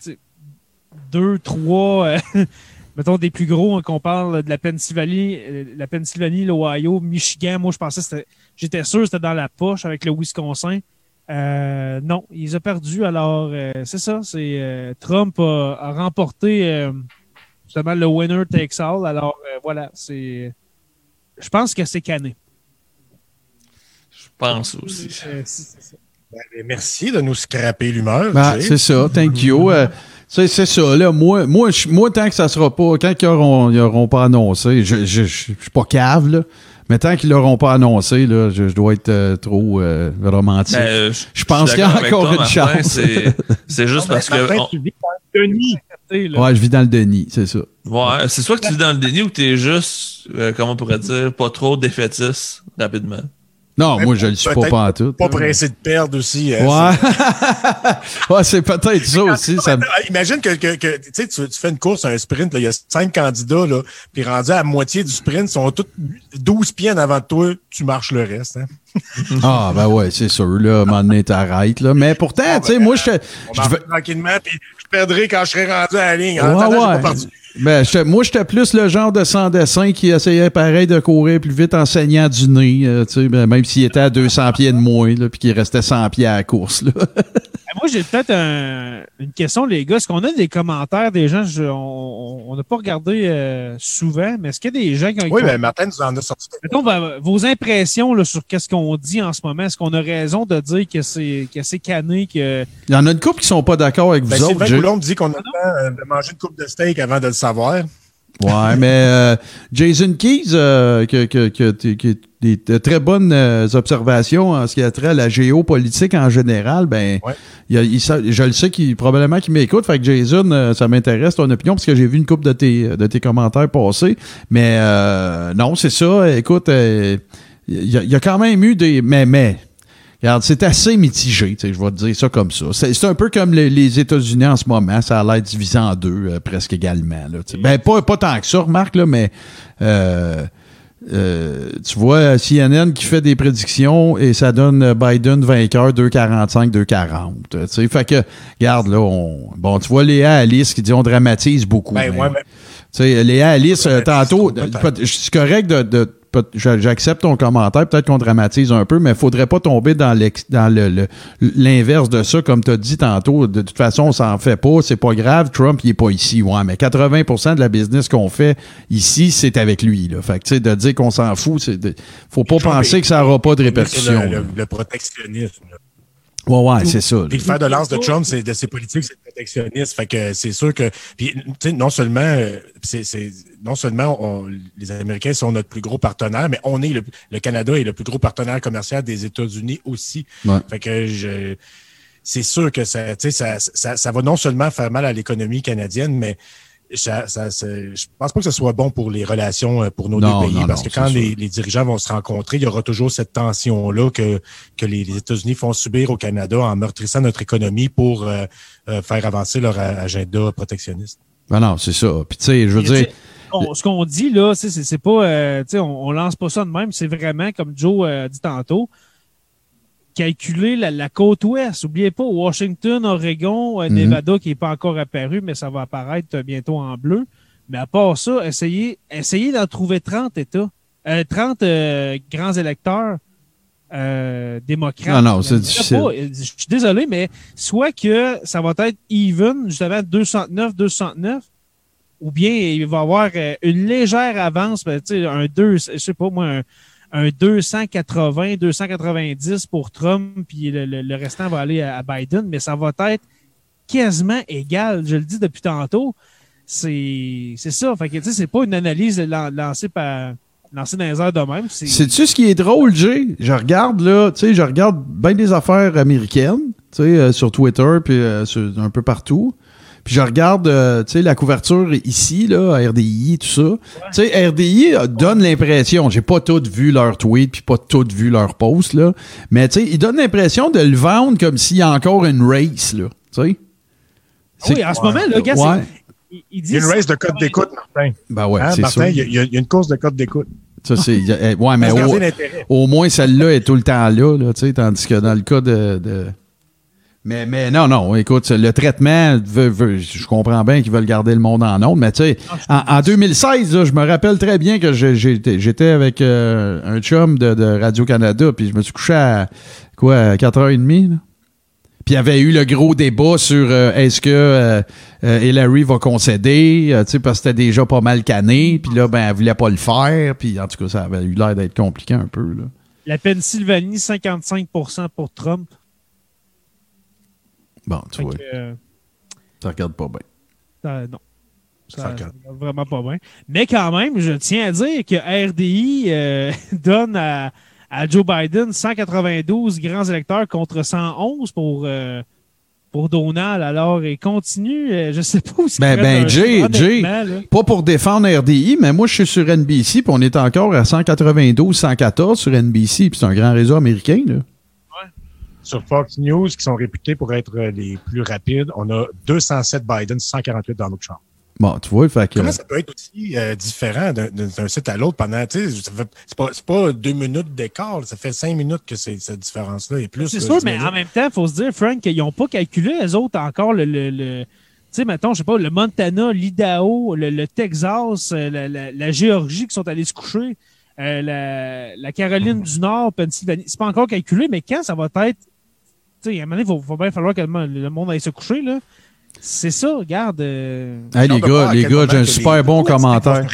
deux trois, euh, [LAUGHS] mettons des plus gros, hein, qu'on parle de la Pennsylvanie, la Pennsylvanie, l'Ohio, Michigan. Moi, je pensais J'étais sûr que c'était dans la poche avec le Wisconsin. Euh, non, ils ont perdu. Alors, euh, c'est ça. C'est euh, Trump a, remporté justement le winner takes all. Alors, voilà, c'est. Je pense que c'est cané. Je pense aussi. Ben, merci de nous scraper l'humeur. Ben, c'est ça. Thank you. c'est ça. Là, moi, moi, moi, tant que ça sera pas, quand ils n'auront auront pas annoncé, je ne suis pas cave, là. Mais tant qu'ils l'auront pas annoncé, là, je, dois être euh, trop euh, romantique. Ben, je, pense qu'il y a encore une chance. C'est juste parce que. Tu vis dans le déni. Ouais, je vis dans le déni, c'est ça. Ouais, c'est soit que tu vis dans le déni ou tu es juste, euh, comment on pourrait dire, pas trop défaitiste rapidement. Non, moi, je le suis pas, pas en tout. Pas pressé de perdre aussi. Hein, ouais. [LAUGHS] ouais c'est peut-être ça aussi. Ça... Imagine que, que, que tu, tu fais une course, un sprint, il y a cinq candidats, là, puis rendu à moitié du sprint, ils sont tous 12 pieds en avant de toi, tu marches le reste. Hein? [LAUGHS] ah, ben ouais, c'est sûr. Là, à un moment donné, t'arrêtes. Là. Mais pourtant, tu sais, ben, moi, je. On je tranquillement, puis je perdrai quand je serai rendu à la ligne. Ouais, ouais. Ben, moi, j'étais plus le genre de sans-dessin qui essayait pareil de courir plus vite en saignant du nez, euh, ben, même s'il était à 200 pieds de moins, puis qu'il restait 100 pieds à la course. Là. [LAUGHS] moi, j'ai peut-être une question, les gars. Est-ce qu'on a des commentaires des gens? on n'a pas regardé euh, souvent, mais est-ce qu'il y a des gens qui ont. Oui, mais ben, Martin nous en a sorti. Mettons, ben, vos impressions là, sur qu'est-ce qu'on dit en ce moment? Est-ce qu'on a raison de dire que c'est, que c'est cané? Que... Il y en a une couple qui sont pas d'accord avec vous ben, autres. Sylvain dit qu'on a le de manger une coupe de steak avant de le savoir. Ouais, [LAUGHS] mais euh, Jason Keys, euh, qui, a des très bonnes euh, observations en ce qui a trait à la géopolitique en général, ben, il, je le sais qu'il probablement qu'il m'écoute. Fait que Jason, ça m'intéresse ton opinion parce que j'ai vu une couple de tes, de tes commentaires passer. Mais non, c'est ça. Écoute, il y, y, a quand même eu des. Mais, mais Regarde, c'est assez mitigé, je vais te dire ça comme ça. C'est un peu comme les, États-Unis en ce moment, ça a l'air divisé en deux euh, presque également. Là, ben, pas, pas tant que ça, remarque, là, mais euh, euh, tu vois CNN qui fait des prédictions et ça donne Biden vainqueur 2,45, 2,40. Tu fait que, regarde, là, on, bon, tu vois Léa Alice qui dit on dramatise beaucoup. Ben, ouais, mais... Léa Alice, tantôt, c'est correct de j'accepte ton commentaire, peut-être qu'on dramatise un peu, mais il faudrait pas tomber dans l'inverse de ça, comme tu as dit tantôt. De toute façon, on s'en fait pas, c'est pas grave, Trump, il est pas ici. Ouais, mais 80% de la business qu'on fait ici, c'est avec lui. Là. Fait que, tu sais, de dire qu'on s'en fout, c'est faut pas penser que ça n'aura pas de répercussions. Le, protectionnisme. Ouais, ouais, c'est ça. Puis le fer de lance de Trump, c'est de ses politiques, c'est protectionniste. Fait que c'est sûr que. Puis, tu sais, non seulement, euh, c'est, non seulement les Américains sont notre plus gros partenaire, mais on est le, le Canada est le plus gros partenaire commercial des États-Unis aussi. Fait que je. C'est sûr que ça, ça, ça, ça va non seulement faire mal à l'économie canadienne, mais ça, ça, je pense pas que ce soit bon pour les relations euh, pour nos deux pays, parce que quand les, dirigeants vont se rencontrer, il y aura toujours cette tension-là que, que les, États-Unis font subir au Canada en meurtrissant notre économie pour euh, euh, faire avancer leur agenda protectionniste. Ben non, c'est ça. Puis tu sais, je veux dire. ce qu'on dit là, c'est pas, tu sais, on, on, lance pas ça de même, c'est vraiment comme Joe a dit tantôt calculer la, côte ouest. N'oubliez pas, Washington, Oregon, euh, mhm. Nevada qui n'est pas encore apparu, mais ça va apparaître bientôt en bleu. Mais à part ça, essayez, essayez d'en trouver 30 États, 30 euh, euh, grands électeurs démocrates. Non, non, c'est difficile. je suis désolé, mais soit que ça va être even, justement 209, 209, ou bien il va y avoir une légère avance, ben, un 2, je sais pas moi, un, un 280, 290 pour Trump, puis le, restant va aller à, Biden, mais ça va être quasiment égal. Je le dis depuis tantôt. C'est ça. Fait que, tu sais, c'est pas une analyse lancée par lancée dans les airs de même. C'est-tu ce qui est drôle, Jay? Je regarde, là, tu sais, je regarde bien des affaires américaines, tu sais, euh, sur Twitter, puis euh, un peu partout. Puis je regarde, euh, tu sais, la couverture ici, là, RDI, tout ça. Tu sais, RDI euh, donne l'impression, j'ai pas tout vu leur tweet, puis pas tout vu leur post, là, mais tu sais, il donne l'impression de le vendre comme s'il y a encore une race, là, tu sais. Ah oui, en ce moment, le gars, il, il, y a une race de code d'écoute, Martin. Ben ouais, hein, c'est Martin, il y, a, une course de code d'écoute. Ça, c'est. Eh, ouais, mais au, au, moins, celle-là est tout le temps là, là tu sais, tandis que dans le cas de mais, mais non, non, écoute, le traitement, je comprends bien qu'ils veulent garder le monde en onde, mais tu sais, en, 2016, je me rappelle très bien que j'étais avec euh, un chum de, Radio-Canada, puis je me suis couché à quoi, 4h30, là? Puis il y avait eu le gros débat sur euh, est-ce que euh, Hillary va concéder, tu sais, parce que c'était déjà pas mal cané, puis là, ben, elle voulait pas le faire, puis en tout cas, ça avait eu l'air d'être compliqué un peu, là. La Pennsylvanie, 55% pour Trump. Bon, tu vois. Euh, ça regarde pas bien. non. Ça, regarde vraiment pas bien. Mais quand même, je tiens à dire que RDI euh, [LAUGHS] donne à, Joe Biden 192 grands électeurs contre 111 pour, euh, pour Donald. Alors, il continue. Euh, je sais pas où c'est. Ben, ben, Jay, Jay, pas pour défendre RDI, mais moi, je suis sur NBC, puis on est encore à 192, 114 sur NBC, puis c'est un grand réseau américain, là. Sur Fox News, qui sont réputés pour être les plus rapides, on a 207 Biden, 148 Donald Trump. Bon, tu vois, fait que... Comment ça peut être aussi euh, différent d'un site à l'autre pendant, tu sais, c'est pas, pas deux minutes d'écart, ça fait cinq minutes que c'est cette différence-là et plus. C'est sûr, mais en même temps, il faut se dire, Frank, qu'ils n'ont pas calculé, les autres, encore le, le, tu sais, mettons, je sais pas, le Montana, l'Idaho, le, Texas, euh, la, la, Géorgie qui sont allés se coucher, euh, la, la, Caroline du Nord, Pennsylvanie, c'est pas encore calculé, mais quand ça va être, sais, un moment il va, bien falloir que le monde aille se coucher, là. C'est ça, regarde. Euh, les gars, les gars, j'ai un super bon commentaire.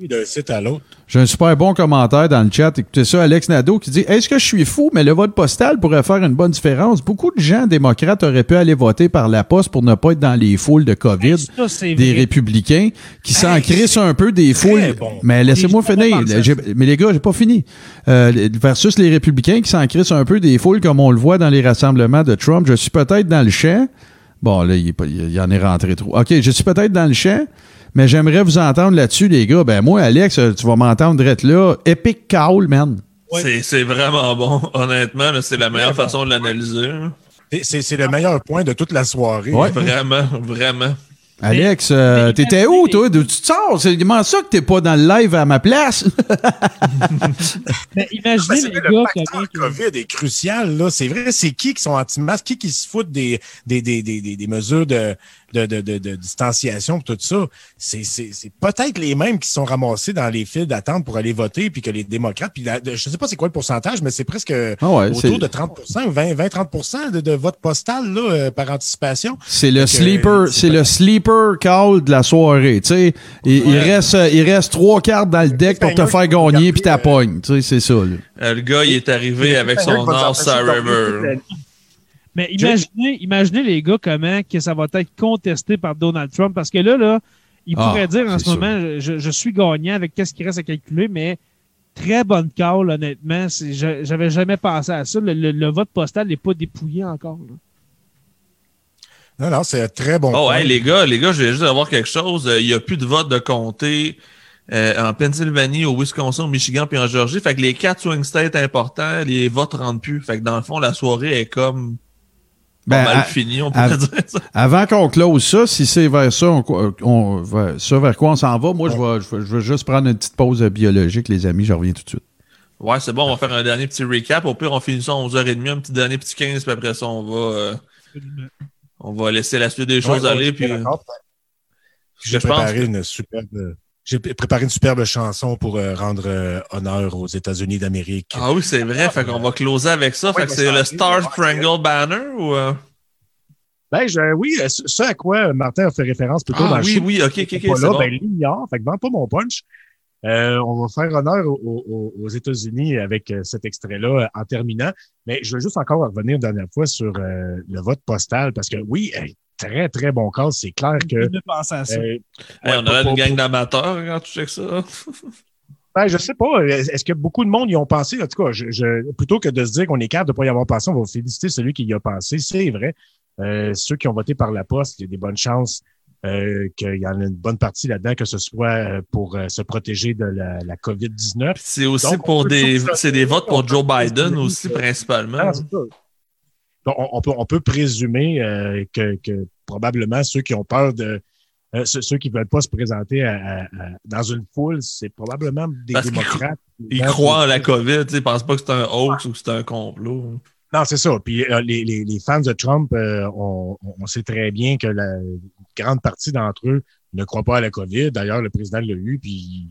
d'un site à l'autre. J'ai un super bon commentaire dans le chat. Écoutez ça, Alex Nadeau qui dit Est-ce que je suis fou, mais le vote postal pourrait faire une bonne différence? Beaucoup de gens démocrates auraient pu aller voter par la poste pour ne pas être dans les foules de COVID des républicains qui s'en crissent un peu des foules. Mais laissez-moi finir. Mais les gars, j'ai pas fini. Euh, versus les républicains qui s'en crissent un peu des foules comme on le voit dans les rassemblements de Trump. Je suis peut-être dans le champ. Bon, là, il, il, en est rentré trop. OK, je suis peut-être dans le champ, mais j'aimerais vous entendre là-dessus, les gars. Ben, moi, Alex, tu vas m'entendre être là. Epic Cowl, man. C'est vraiment bon. Honnêtement, c'est la meilleure façon de l'analyser. C'est le meilleur point de toute la soirée. Vraiment, vraiment. Alex, euh, t'étais où, toi? Tu te sors? C'est comment ça que t'es pas dans le live à ma place? [LAUGHS] mais imaginez les gars... Le COVID est crucial, là. C'est vrai, c'est qui qui sont anti-masques? Qui qui se foutent des, des, des, des, des mesures de, de, de, de, de distanciation, tout ça, c'est peut-être les mêmes qui sont ramassés dans les files d'attente pour aller voter, puis que les démocrates, puis je sais pas c'est quoi le pourcentage, mais c'est presque ah autour de 30% 20-30 de, de, vote postal là, euh, par anticipation. C'est le sleeper, c'est le sleeper call de la soirée. Tu sais, il, reste il reste trois cartes dans le deck pour te faire gagner puis ta pogne. Tu sais, c'est ça. Là. Euh, le gars, il est arrivé avec son North River. Mais imaginez, imaginez les gars comment que ça va être contesté par Donald Trump parce que là, là, il ah, pourrait dire en ce moment, je, suis gagnant avec qu'est-ce qui reste à calculer, mais très bonne call, honnêtement. J'avais jamais pensé à ça. Le, vote postal n'est pas dépouillé encore. Non, non, c'est un très bon. Oh, hey, les gars, les gars, je vais juste avoir quelque chose. Il n'y a plus de vote de comté euh, en Pennsylvanie, au Wisconsin, au Michigan, puis en Georgie. Fait que les quatre swing states importants, les votes rentrent plus. Fait que dans le fond, la soirée est comme ben, mal fini, on peut [LAUGHS] dire ça. Avant qu'on close ça, si c'est vers ça, on, ça vers quoi on s'en va, moi, je, vais, je, vais, juste prendre une petite pause biologique, les amis, je reviens tout de suite. Ouais, c'est bon, on va faire un dernier petit recap. Au pire, on finit ça à 11h30, un petit dernier petit 15, puis après ça, on va, euh, on va laisser la suite des choses aller. Puis, J'ai préparé une superbe j'ai préparé une superbe chanson pour euh, rendre euh, honneur aux États-Unis d'Amérique. Ah oui, c'est vrai. Fait qu'on va closer avec ça. fait que c'est le Star Spangled Banner ou. Euh? Ben, je, oui, ce à quoi Martin a fait référence plutôt ah, dans oui, le oui, ok, ok, ok. Là, bon. ben, l'ignore. Fait que vends pas mon punch. on va faire honneur aux, États-Unis avec cet extrait-là en terminant. Mais je veux juste encore revenir une dernière fois sur le vote postal parce que oui, très, très bon cas. C'est clair que. Euh, on a une gang d'amateurs quand tu sais ça. [LAUGHS] Ben, je sais pas. Est-ce que beaucoup de monde y ont pensé? En tout cas, je, plutôt que de se dire qu'on est capable de ne pas y avoir pensé, on va féliciter celui qui y a pensé. C'est vrai. Euh, ceux qui ont voté par la poste, il y a des bonnes chances euh, qu'il y en a une bonne partie là-dedans, que ce soit pour se protéger de la, COVID-19. C'est aussi pour des, c'est des votes pour Joe Biden aussi, principalement. Ah, on, peut, on peut présumer euh, que, que, probablement ceux qui ont peur de euh, ceux, qui ne veulent pas se présenter dans une foule, c'est probablement des démocrates. Ils, croient en la COVID, ils ne pensent pas que c'est un hoax ou que c'est un complot. Non, c'est ça. Puis euh, les, les, les, fans de Trump, on, on, sait très bien que la grande partie d'entre eux ne croient pas à la COVID. D'ailleurs, le président l'a eu, puis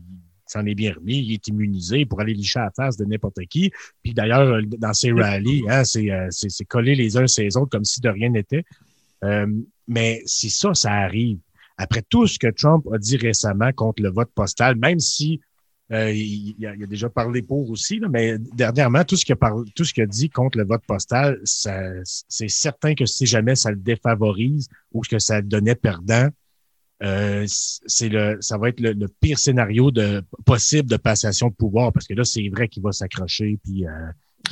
s'en est bien remis, il est immunisé pour aller licher à la face de n'importe qui. Puis d'ailleurs, dans ces rallyes, hein, euh, c'est coller les uns sur les autres comme si de rien n'était. Euh, mais si ça, ça arrive, après tout ce que Trump a dit récemment contre le vote postal, même si euh, il, a, déjà parlé pour aussi, mais dernièrement, tout ce qu'il a, tout ce qu'il a dit contre le vote postal, c'est certain que si jamais ça le défavorise ou que ça le donnait perdant, euh, c'est le, ça va être le, pire scénario de, possible de passation de pouvoir parce que là, c'est vrai qu'il va s'accrocher puis euh,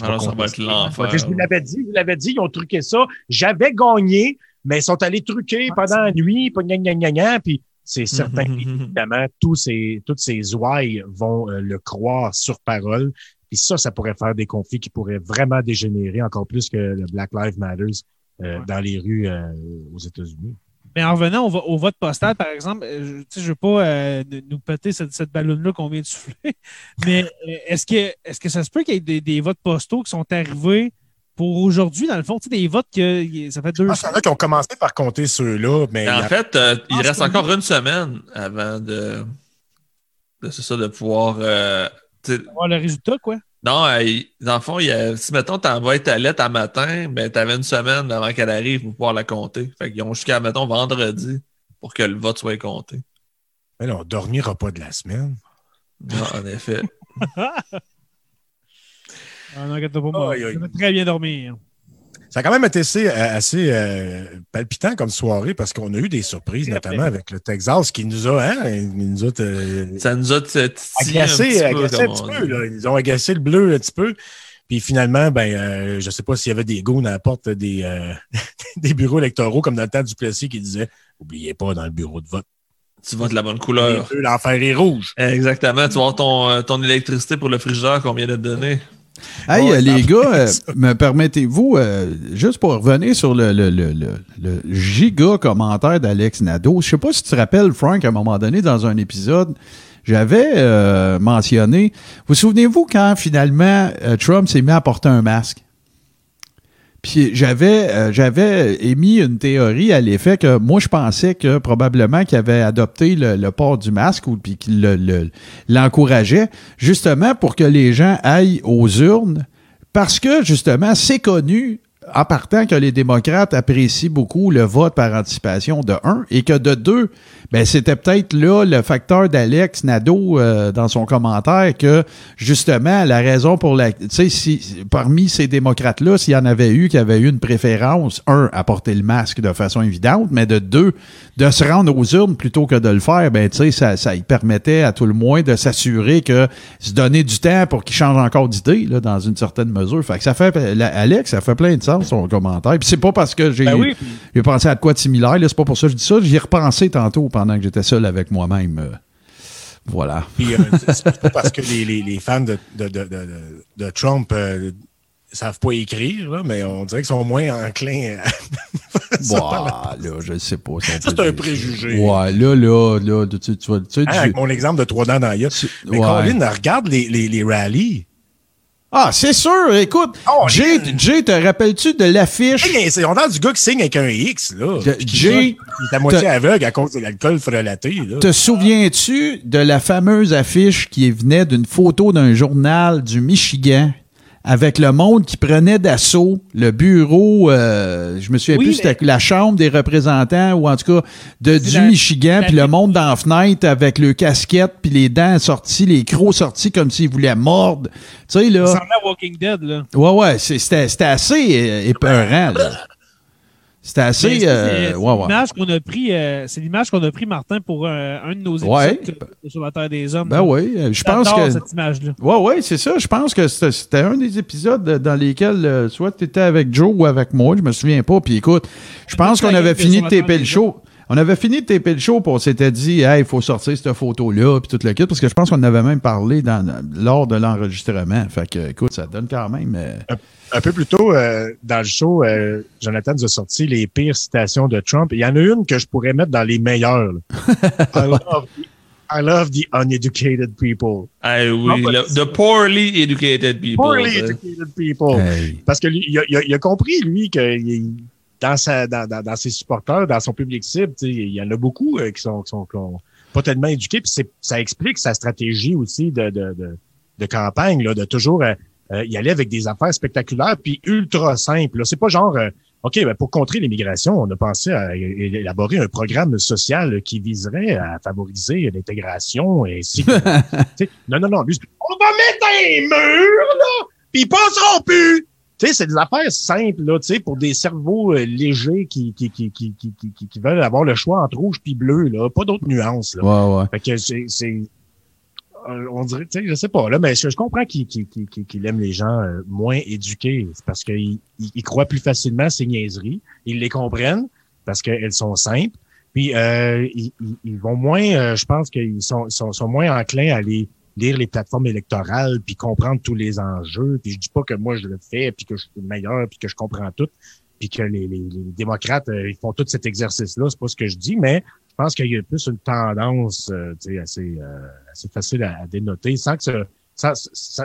Alors, ça va être l'enfer. Je vous l'avais dit, vous l'avez dit, ils ont truqué ça. J'avais gagné, mais ils sont allés truquer pendant la nuit, puis gna, gna, gna, puis c'est [LAUGHS] certain évidemment, tous ces, toutes ces ouailles vont euh, le croire sur parole. Puis ça, ça pourrait faire des conflits qui pourraient vraiment dégénérer encore plus que le Black Lives Matters euh, dans les rues euh, aux États-Unis. Mais en revenant au, vote postal, par exemple, je ne veux pas nous péter cette, cette ballonne-là qu'on vient de souffler, [LAUGHS] mais est-ce que, est que ça se peut qu'il y ait des, des, votes postaux qui sont arrivés pour aujourd'hui, dans le fond, tu sais, des votes que ça fait deux ah, Il y en a qui ont commencé par compter ceux-là, mais. En fait, euh, il reste encore une semaine avant de. de c'est ça, de pouvoir. Euh, avoir le résultat, quoi. Non, euh, dans le fond, il y a, si mettons, tu envoies ta lettre à matin, mais ben, tu avais une semaine avant qu'elle arrive pour pouvoir la compter. Fait qu'ils ont jusqu'à, mettons, vendredi pour que le vote soit compté. Mais là, on dormira pas de la semaine. Non, en effet. [LAUGHS] Ah, non, pas moi. très bien dormir. Ça a quand même été assez, assez euh, palpitant comme soirée parce qu'on a eu des surprises, notamment avec le Texas qui nous a, hein, nous a euh, ça nous a agacé, un petit, peu, là. Ils ont agacé le bleu un petit peu. Puis finalement, ben, euh, je ne sais pas s'il y avait des goûts à la porte des, [LAUGHS] des bureaux électoraux, comme dans le temps du Plessis qui disait Oubliez pas dans le bureau de vote. Tu votes la bonne couleur. L'enfer est rouge. Exactement. Tu vois ton, ton électricité pour le frigidaire qu'on vient de te donner. Hey, les gars, euh, [LAUGHS] me permettez-vous, euh, juste pour revenir sur le, le, le, le giga commentaire d'Alex Nadeau, je sais pas si tu te rappelles, Frank, à un moment donné, dans un épisode, j'avais euh, mentionné, vous souvenez-vous quand finalement Trump s'est mis à porter un masque? Puis j'avais euh, j'avais émis une théorie à l'effet que moi je pensais que probablement qu'il avait adopté le, port du masque ou puis qu'il l'encourageait justement pour que les gens aillent aux urnes parce que justement c'est connu en partant que les démocrates apprécient beaucoup le vote par anticipation de un et que de deux ben c'était peut-être là le facteur d'Alex Nadeau euh, dans son commentaire que justement la raison pour la tu sais si parmi ces démocrates là s'il y en avait eu qui avaient eu une préférence un à porter le masque de façon évidente mais de deux de se rendre aux urnes plutôt que de le faire ben tu sais ça ça y permettait à tout le moins de s'assurer que se donner du temps pour qu'il change encore d'idée là dans une certaine mesure. Fait que ça fait Alex ça fait plein de sens son commentaire puis c'est pas parce que j'ai ben pensé à quoi de similaire c'est pas pour ça que je dis ça j'y ai repensé tantôt pendant que j'étais seul avec moi-même. Euh, voilà. Puis, euh, c'est pas parce que les, fans de, de, Trump ne euh, savent pas écrire, mais on dirait qu'ils sont moins enclins à. [LAUGHS] bah, là, je sais pas. c'est un préjugé. Ouais, là, là, là, tu, tu, tu, Avec mon exemple de trois dents dans la Mais Colin, regarde les, les, les rallyes. Ah, c'est sûr. Écoute, oh, Jay, Jay, te rappelles-tu de l'affiche? Hey, on a du gars qui signe avec un X, là. Jay. Il est à moitié aveugle à cause de l'alcool frelaté, là. Te souviens-tu de la fameuse affiche qui venait d'une photo d'un journal du Michigan? Avec le monde qui prenait d'assaut le bureau, euh, je me souviens plus, c'était la Chambre des représentants, ou en tout cas de, du Michigan, puis le monde dans la fenêtre avec le casquette, puis les dents sorties, les crocs sortis comme s'ils voulaient mordre. Tu sais, là... Ça Walking Dead, là. Ouais, ouais, c'était assez euh, épeurant, là. C'était assez. Euh, c'est l'image qu'on a pris. Euh, c'est l'image qu'on a pris, Martin, pour euh, un de nos épisodes sur la Terre des Hommes. Ben oui, je pense que. cette image-là. Ouais, ouais, c'est ça. Je pense que c'était un des épisodes dans lesquels soit tu étais avec Joe ou avec moi, je me souviens pas. Puis écoute, je pense qu'on avait fini de taper le show. On avait fini de taper le show, puis on s'était dit, hey, il faut sortir cette photo-là, puis tout le kit, parce que je pense qu'on avait même parlé dans, lors de l'enregistrement. Fait que, écoute, ça donne quand même un peu plus tôt euh, dans le show, euh, Jonathan nous a sorti les pires citations de Trump. Il y en a une que je pourrais mettre dans les meilleures. [LAUGHS] I, love, the uneducated people. Ah oui, the poorly educated people. Poorly educated people. Parce que lui, il, a, compris, lui, que dans, sa, dans, dans, ses supporters, dans son public cible, il y en a beaucoup euh, qui, sont, qui, sont, pas tellement éduqués. Puis ça explique sa stratégie aussi de, de, de, de campagne, là, de toujours euh, il allait avec des affaires spectaculaires puis ultra simples. C'est pas genre euh, OK, ben pour contrer l'immigration, on a pensé à élaborer un programme social qui viserait à favoriser l'intégration et ainsi. [LAUGHS] non, non, non. on va mettre un mur, là, puis ils passeront plus. Tu sais, c'est des affaires simples, là, tu sais, pour des cerveaux euh, légers qui, qui, qui, qui, qui, qui, veulent avoir le choix entre rouge puis bleu, là. Pas d'autres nuances, là. Ouais, ouais. Fait que c'est euh, on dirait, tu sais, je sais pas, là, mais je, comprends qu'il aime les gens euh, moins éduqués. C'est parce qu'ils il, croient plus facilement à ces niaiseries. Ils les comprennent parce qu'elles sont simples. Puis euh, ils, vont moins, je pense qu'ils sont, sont, sont, moins enclins à aller lire les plateformes électorales puis comprendre tous les enjeux. Puis je dis pas que moi je le fais puis que je suis le meilleur puis que je comprends tout puis que les, les, les démocrates ils font tout cet exercice-là. C'est pas ce que je dis, mais je pense qu'il y a plus une tendance euh, assez, euh, assez facile à, dénoter sans que, ce, sans,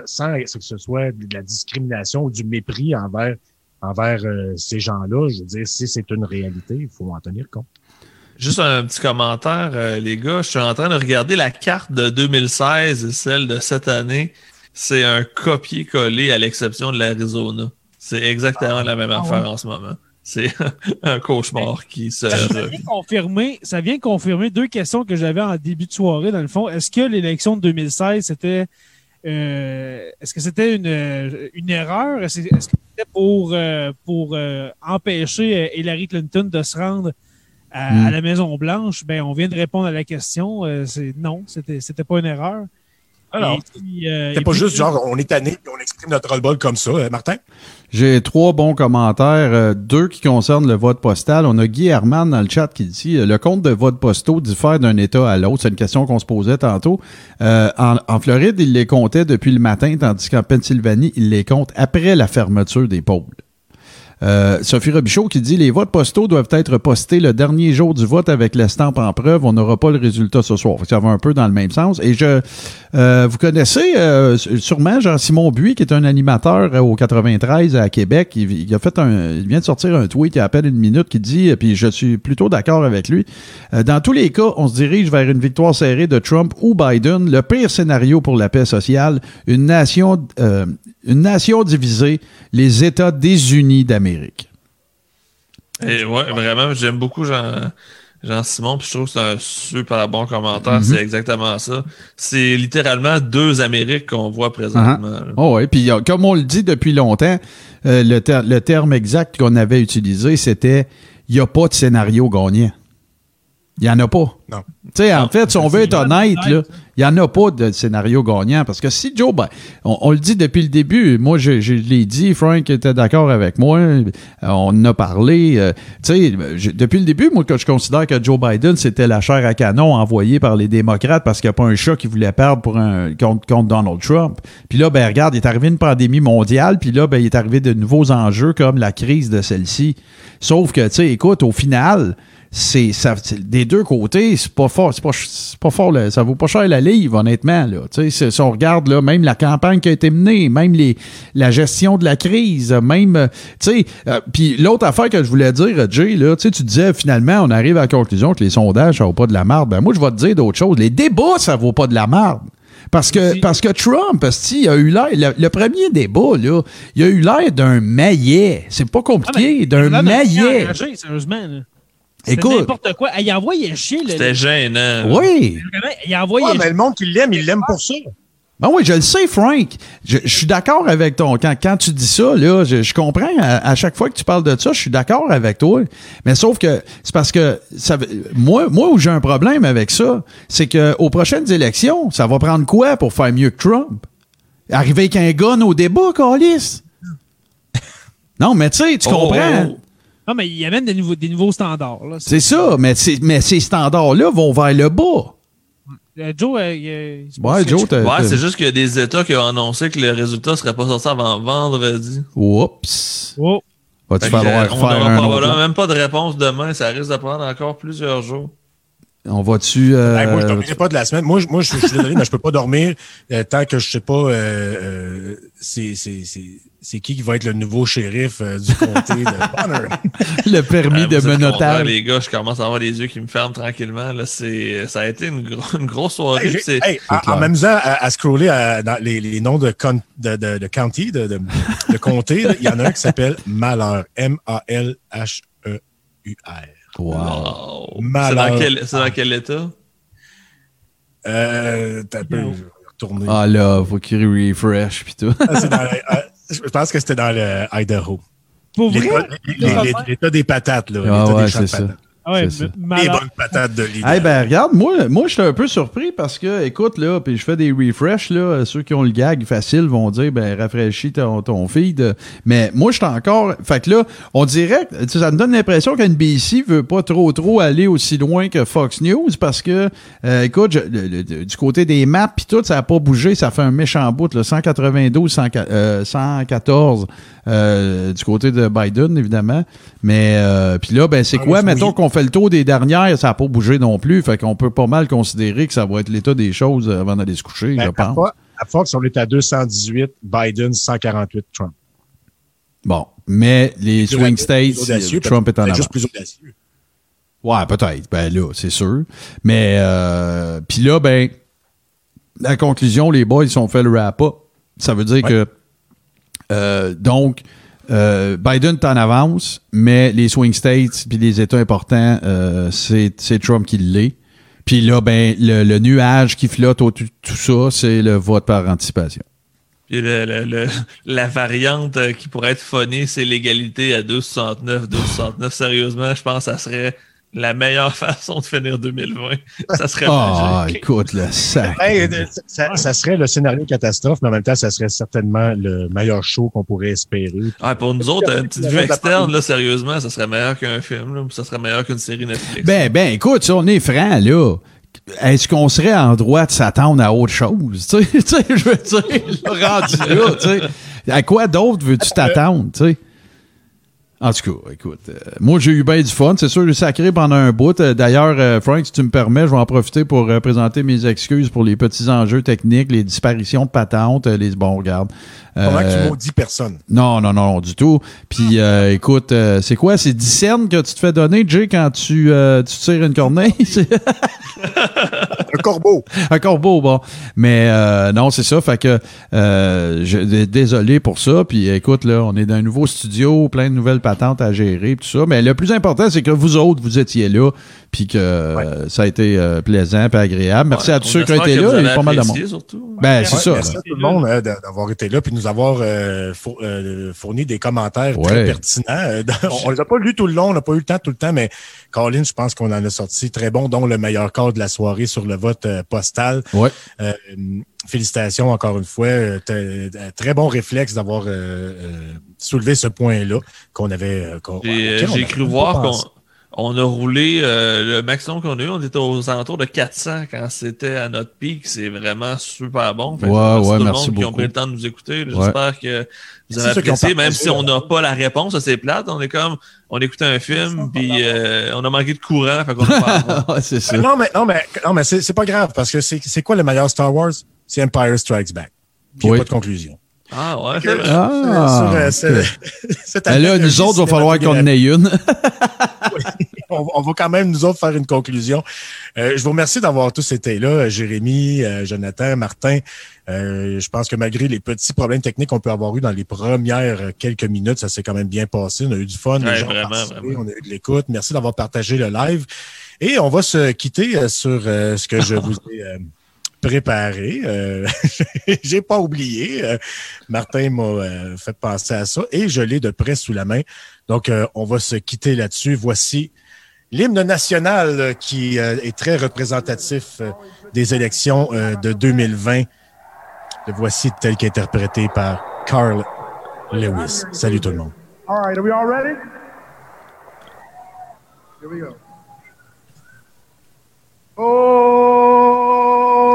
sans, que ce soit de la discrimination ou du mépris envers, envers euh, ces gens-là. Je veux dire, si c'est une réalité, il faut en tenir compte. Juste un petit commentaire, les gars. Je suis en train de regarder la carte de 2016 et celle de cette année. C'est un copier-coller à l'exception de l'Arizona. C'est exactement la même ah affaire en ce moment. C'est [LAUGHS] un cauchemar qui se. Ça vient, confirmer, ça vient confirmer deux questions que j'avais en début de soirée, dans le fond. Est-ce que l'élection de 2016, c'était. Euh, est-ce que c'était une, une erreur? Est-ce que c'était pour, euh, pour euh, empêcher Hillary Clinton de se rendre à, hmm. la Maison-Blanche? Ben, on vient de répondre à la question. c'est non, c'était, c'était pas une erreur. Alors, c'est pas juste genre on est tanné et on exprime notre roll comme ça, Martin? J'ai trois bons commentaires, euh, deux qui concernent le vote postal. On a Guy Herman dans le chat qui dit euh, le compte de vote postaux diffère d'un État à l'autre. C'est une question qu'on se posait tantôt. Euh, en, en, Floride, il les comptait depuis le matin, tandis qu'en Pennsylvanie, il les compte après la fermeture des pôles. Euh, Sophie Robichaud qui dit les votes postaux doivent être postés le dernier jour du vote avec l'estampe en preuve. On n'aura pas le résultat ce soir. Ça va un peu dans le même sens. Et je, euh, vous connaissez euh, sûrement Jean-Simon Buis, qui est un animateur au 93 à Québec. Il, a fait un, vient de sortir un tweet il y a à peine une minute qui dit, puis je suis plutôt d'accord avec lui. dans tous les cas, on se dirige vers une victoire serrée de Trump ou Biden. Le pire scénario pour la paix sociale, une nation, une nation divisée, les États désunis d'Amérique. Et ouais, vraiment, j'aime beaucoup Jean, Jean Simon, puis je trouve que c'est un super bon commentaire. C'est mhm. exactement ça. C'est littéralement deux Amériques qu'on voit présentement. Oh ouais, puis comme on le dit depuis longtemps, euh, le, le terme exact qu'on avait utilisé, c'était il n'y a pas de scénario gagnant. Il n'y en a pas. Non. Tu sais, en fait, si on veut être honnête, il n'y en a pas de scénario gagnant. Parce que si Joe, ben, on, le dit depuis le début, moi, je, je l'ai dit, Frank était d'accord avec moi, euh, on en a parlé. Euh, tu sais, depuis le début, moi, je considère que Joe Biden, c'était la chair à canon envoyée par les démocrates parce qu'il n'y a pas un chat qui voulait perdre pour un, contre, contre Donald Trump. Puis là, ben, regarde, il est arrivé une pandémie mondiale, puis là, ben, il est arrivé de nouveaux enjeux comme la crise de celle-ci. Sauf que, tu sais, écoute, au final, c'est ça des deux côtés c'est pas fort c'est pas, pas fort ça vaut pas cher la livre honnêtement là si on regarde là même la campagne qui a été menée même les la gestion de la crise même euh, euh, puis l'autre affaire que je voulais dire Jay là tu sais tu disais finalement on arrive à la conclusion que les sondages ça vaut pas de la marde ben moi je vais te dire d'autres choses les débats ça vaut pas de la marde parce que, parce que Trump, il a eu l'air, le, premier débat, là, il a eu l'air d'un maillet. C'est pas compliqué, ah, d'un maillet. Sérieusement, là. Écoute. n'importe quoi. Il envoyé chier. C'était gênant. Oui. Il a envoyé. mais le monde qui l'aime, il l'aime pour ça. Ben oui, je le sais, Frank. Je, suis d'accord avec ton. Quand, quand tu dis ça, là, je, comprends. À, chaque fois que tu parles de ça, je suis d'accord avec toi. Mais sauf que c'est parce que ça, moi, moi où j'ai un problème avec ça, c'est que aux prochaines élections, ça va prendre quoi pour faire mieux que Trump? Arriver avec un gun au débat, Calis? Non, mais tu sais, tu oh, comprends. Oh, non, mais il y a même des nouveaux, des nouveaux standards. C'est ça, mais, mais ces standards-là vont vers le bas. Euh, Joe, euh, ouais, Joe, ouais, c'est juste qu'il y a des États qui ont annoncé que le résultat ne serait pas sorti avant vendredi. Oups. Oh. Va-tu falloir faire un autre même pas de réponse demain. Ça risque de prendre encore plusieurs jours. On va-tu. Euh... moi, je ne dormirai pas de la semaine. Moi, moi je, suis désolé, [LAUGHS] mais je peux pas dormir euh, tant que je sais pas. Euh, c'est c'est qui qui va être le nouveau shérif euh, du comté de [LAUGHS] Bonner. le permis de menotage. Les gars, je commence à avoir les yeux qui me ferment tranquillement. Là, c'est, ça a été une, une grosse soirée. en, m'amusant à, scroller dans les, les, noms de, de, de, de county, de, de, de comté, il y en a un qui s'appelle Malheur. M-A-L-H-E-U-R. Wow. C'est dans quel, dans quel état? Euh, t'as peu retourner. Ah là, faut qu'il refresh pis tout. Ah, c'est dans, je pense que c'était dans le Idaho. Pour L'état des patates, là. Ah ouais, c'est ça. Ouais, des bonnes patates de. Eh ben, regarde, moi, moi j'étais un peu surpris parce que, écoute, là, puis je fais des refresh, là, ceux qui ont le gag facile vont dire, ben, rafraîchis ton, ton feed. Mais moi, j'étais encore. Fait que là, on dirait, ça me donne l'impression qu'NBC veut pas trop, trop aller aussi loin que Fox News parce que, euh, écoute, du côté des maps, puis tout, ça n'a pas bougé, ça fait un méchant bout, là, 192, 114 euh, du côté de Biden, évidemment. Mais, euh, puis là, ben, c'est ah, quoi, mettons qu'on fait le tour des dernières, ça n'a pas bougé non plus. Fait qu'on peut pas mal considérer que ça va être l'état des choses avant d'aller se coucher, ben, je pense. À Fox, on est à 218, Biden 148, Trump. Bon, mais les swing states, Trump est en avant. juste plus audacieux. Ouais, peut-être. Ben là, c'est sûr. Mais, euh, puis là, ben, la conclusion, les boys, ils ont fait le wrap-up. Ça veut dire que, euh, donc, euh, Biden est en avance, mais les swing states puis les États importants, euh, c'est Trump qui l'est. Puis là, ben, le, nuage qui flotte autour de tout ça, c'est le vote par anticipation. Puis le, la variante qui pourrait être phonée, c'est l'égalité à 2,69. 2,69, sérieusement, je pense que ça serait la meilleure [LAUGHS] façon de finir 2020. Ça serait Ah, [LAUGHS] écoute, le sac. ça, serait le scénario catastrophe, mais en même temps, ça serait certainement le meilleur show qu'on pourrait espérer. Ah, pour nous autres, une petite vue externe, là, sérieusement, ça serait meilleur qu'un film, là, ça serait meilleur qu'une série Netflix. Ben, ben, écoute, si on est franc, là, est-ce qu'on serait en droit de s'attendre à autre chose? [LAUGHS] Tu sais, je veux dire, rendu là, tu sais. À quoi d'autre veux-tu t'attendre, tu sais? En tout cas, écoute, euh, moi j'ai eu bien du fun. C'est sûr, le sacré pendant un bout. Euh, d'ailleurs, euh, Frank, si tu me permets, je vais en profiter pour présenter mes excuses pour les petits enjeux techniques, les disparitions de patentes, les bons regarde. Comment tu maudis personne? Non, non, non, du tout. Puis écoute, c'est quoi? C'est 10 que tu te fais donner, Jay, quand tu, tu tires une corneille? [LAUGHS] [LAUGHS] un corbeau. Un corbeau, bon. Mais non, c'est ça. Fait que je, désolé pour ça. Puis écoute, là, on est dans un nouveau studio, plein de nouvelles patente à gérer, tout ça. Mais le plus important, c'est que vous autres, vous étiez là, puis que euh, ça a été euh, plaisant et agréable. Merci à tous ceux qui ont été là. Il y a pas mal de monde. Ben, c'est ça. Merci à tout le monde hein, d'avoir été là puis nous avoir euh, fourni des commentaires très pertinents. [LAUGHS] on les a pas lus tout le long, on n'a pas eu le temps tout le temps, mais Colin, je pense qu'on en a sorti très bon, dont le meilleur cas de la soirée sur le vote postal. Ouais félicitations encore une fois. Euh, très bon réflexe d'avoir euh, euh, soulevé ce point-là qu'on avait. J'ai cru voir qu'on on a roulé le maximum qu'on a eu. On était aux alentours de 400 quand c'était à notre pic. C'est vraiment super bon. ouais, ouais, merci beaucoup. qui ont pris le temps de nous écouter. J'espère que vous avez apprécié, même si on n'a pas la réponse à ces plates. On est comme, on écoutait un film, puis on a manqué de courant. Fait qu'on [LAUGHS] c'est ça. Non, mais, non, mais, non, mais c'est pas grave parce que c'est quoi le meilleur Star Wars? c'est Empire Strikes Back. Puis il n'y a pas de conclusion. Ah ouais. Ah, euh, ben [LAUGHS] là, nous autres, il va falloir qu'on en ait une. [LAUGHS] on, va quand même, nous autres, faire une conclusion. Euh, je vous remercie d'avoir tous été là, Jérémy, euh, Jonathan, Martin. je pense que malgré les petits problèmes techniques qu'on peut avoir eu dans les premières quelques minutes, ça s'est quand même bien passé. On a eu du fun, les gens vraiment, on a eu de l'écoute. Merci d'avoir partagé le live. Et on va se quitter sur ce que je vous ai préparé. Euh, [LAUGHS] j'ai pas oublié. Euh, Martin m'a euh, fait penser à ça et je l'ai de près sous la main. Donc, on va se quitter là-dessus. Voici l'hymne national qui est très représentatif des élections de 2020. Le voici tel qu'interprété par Carl Lewis. Salut tout le monde. All right, are we all ready? Here we go. Oh.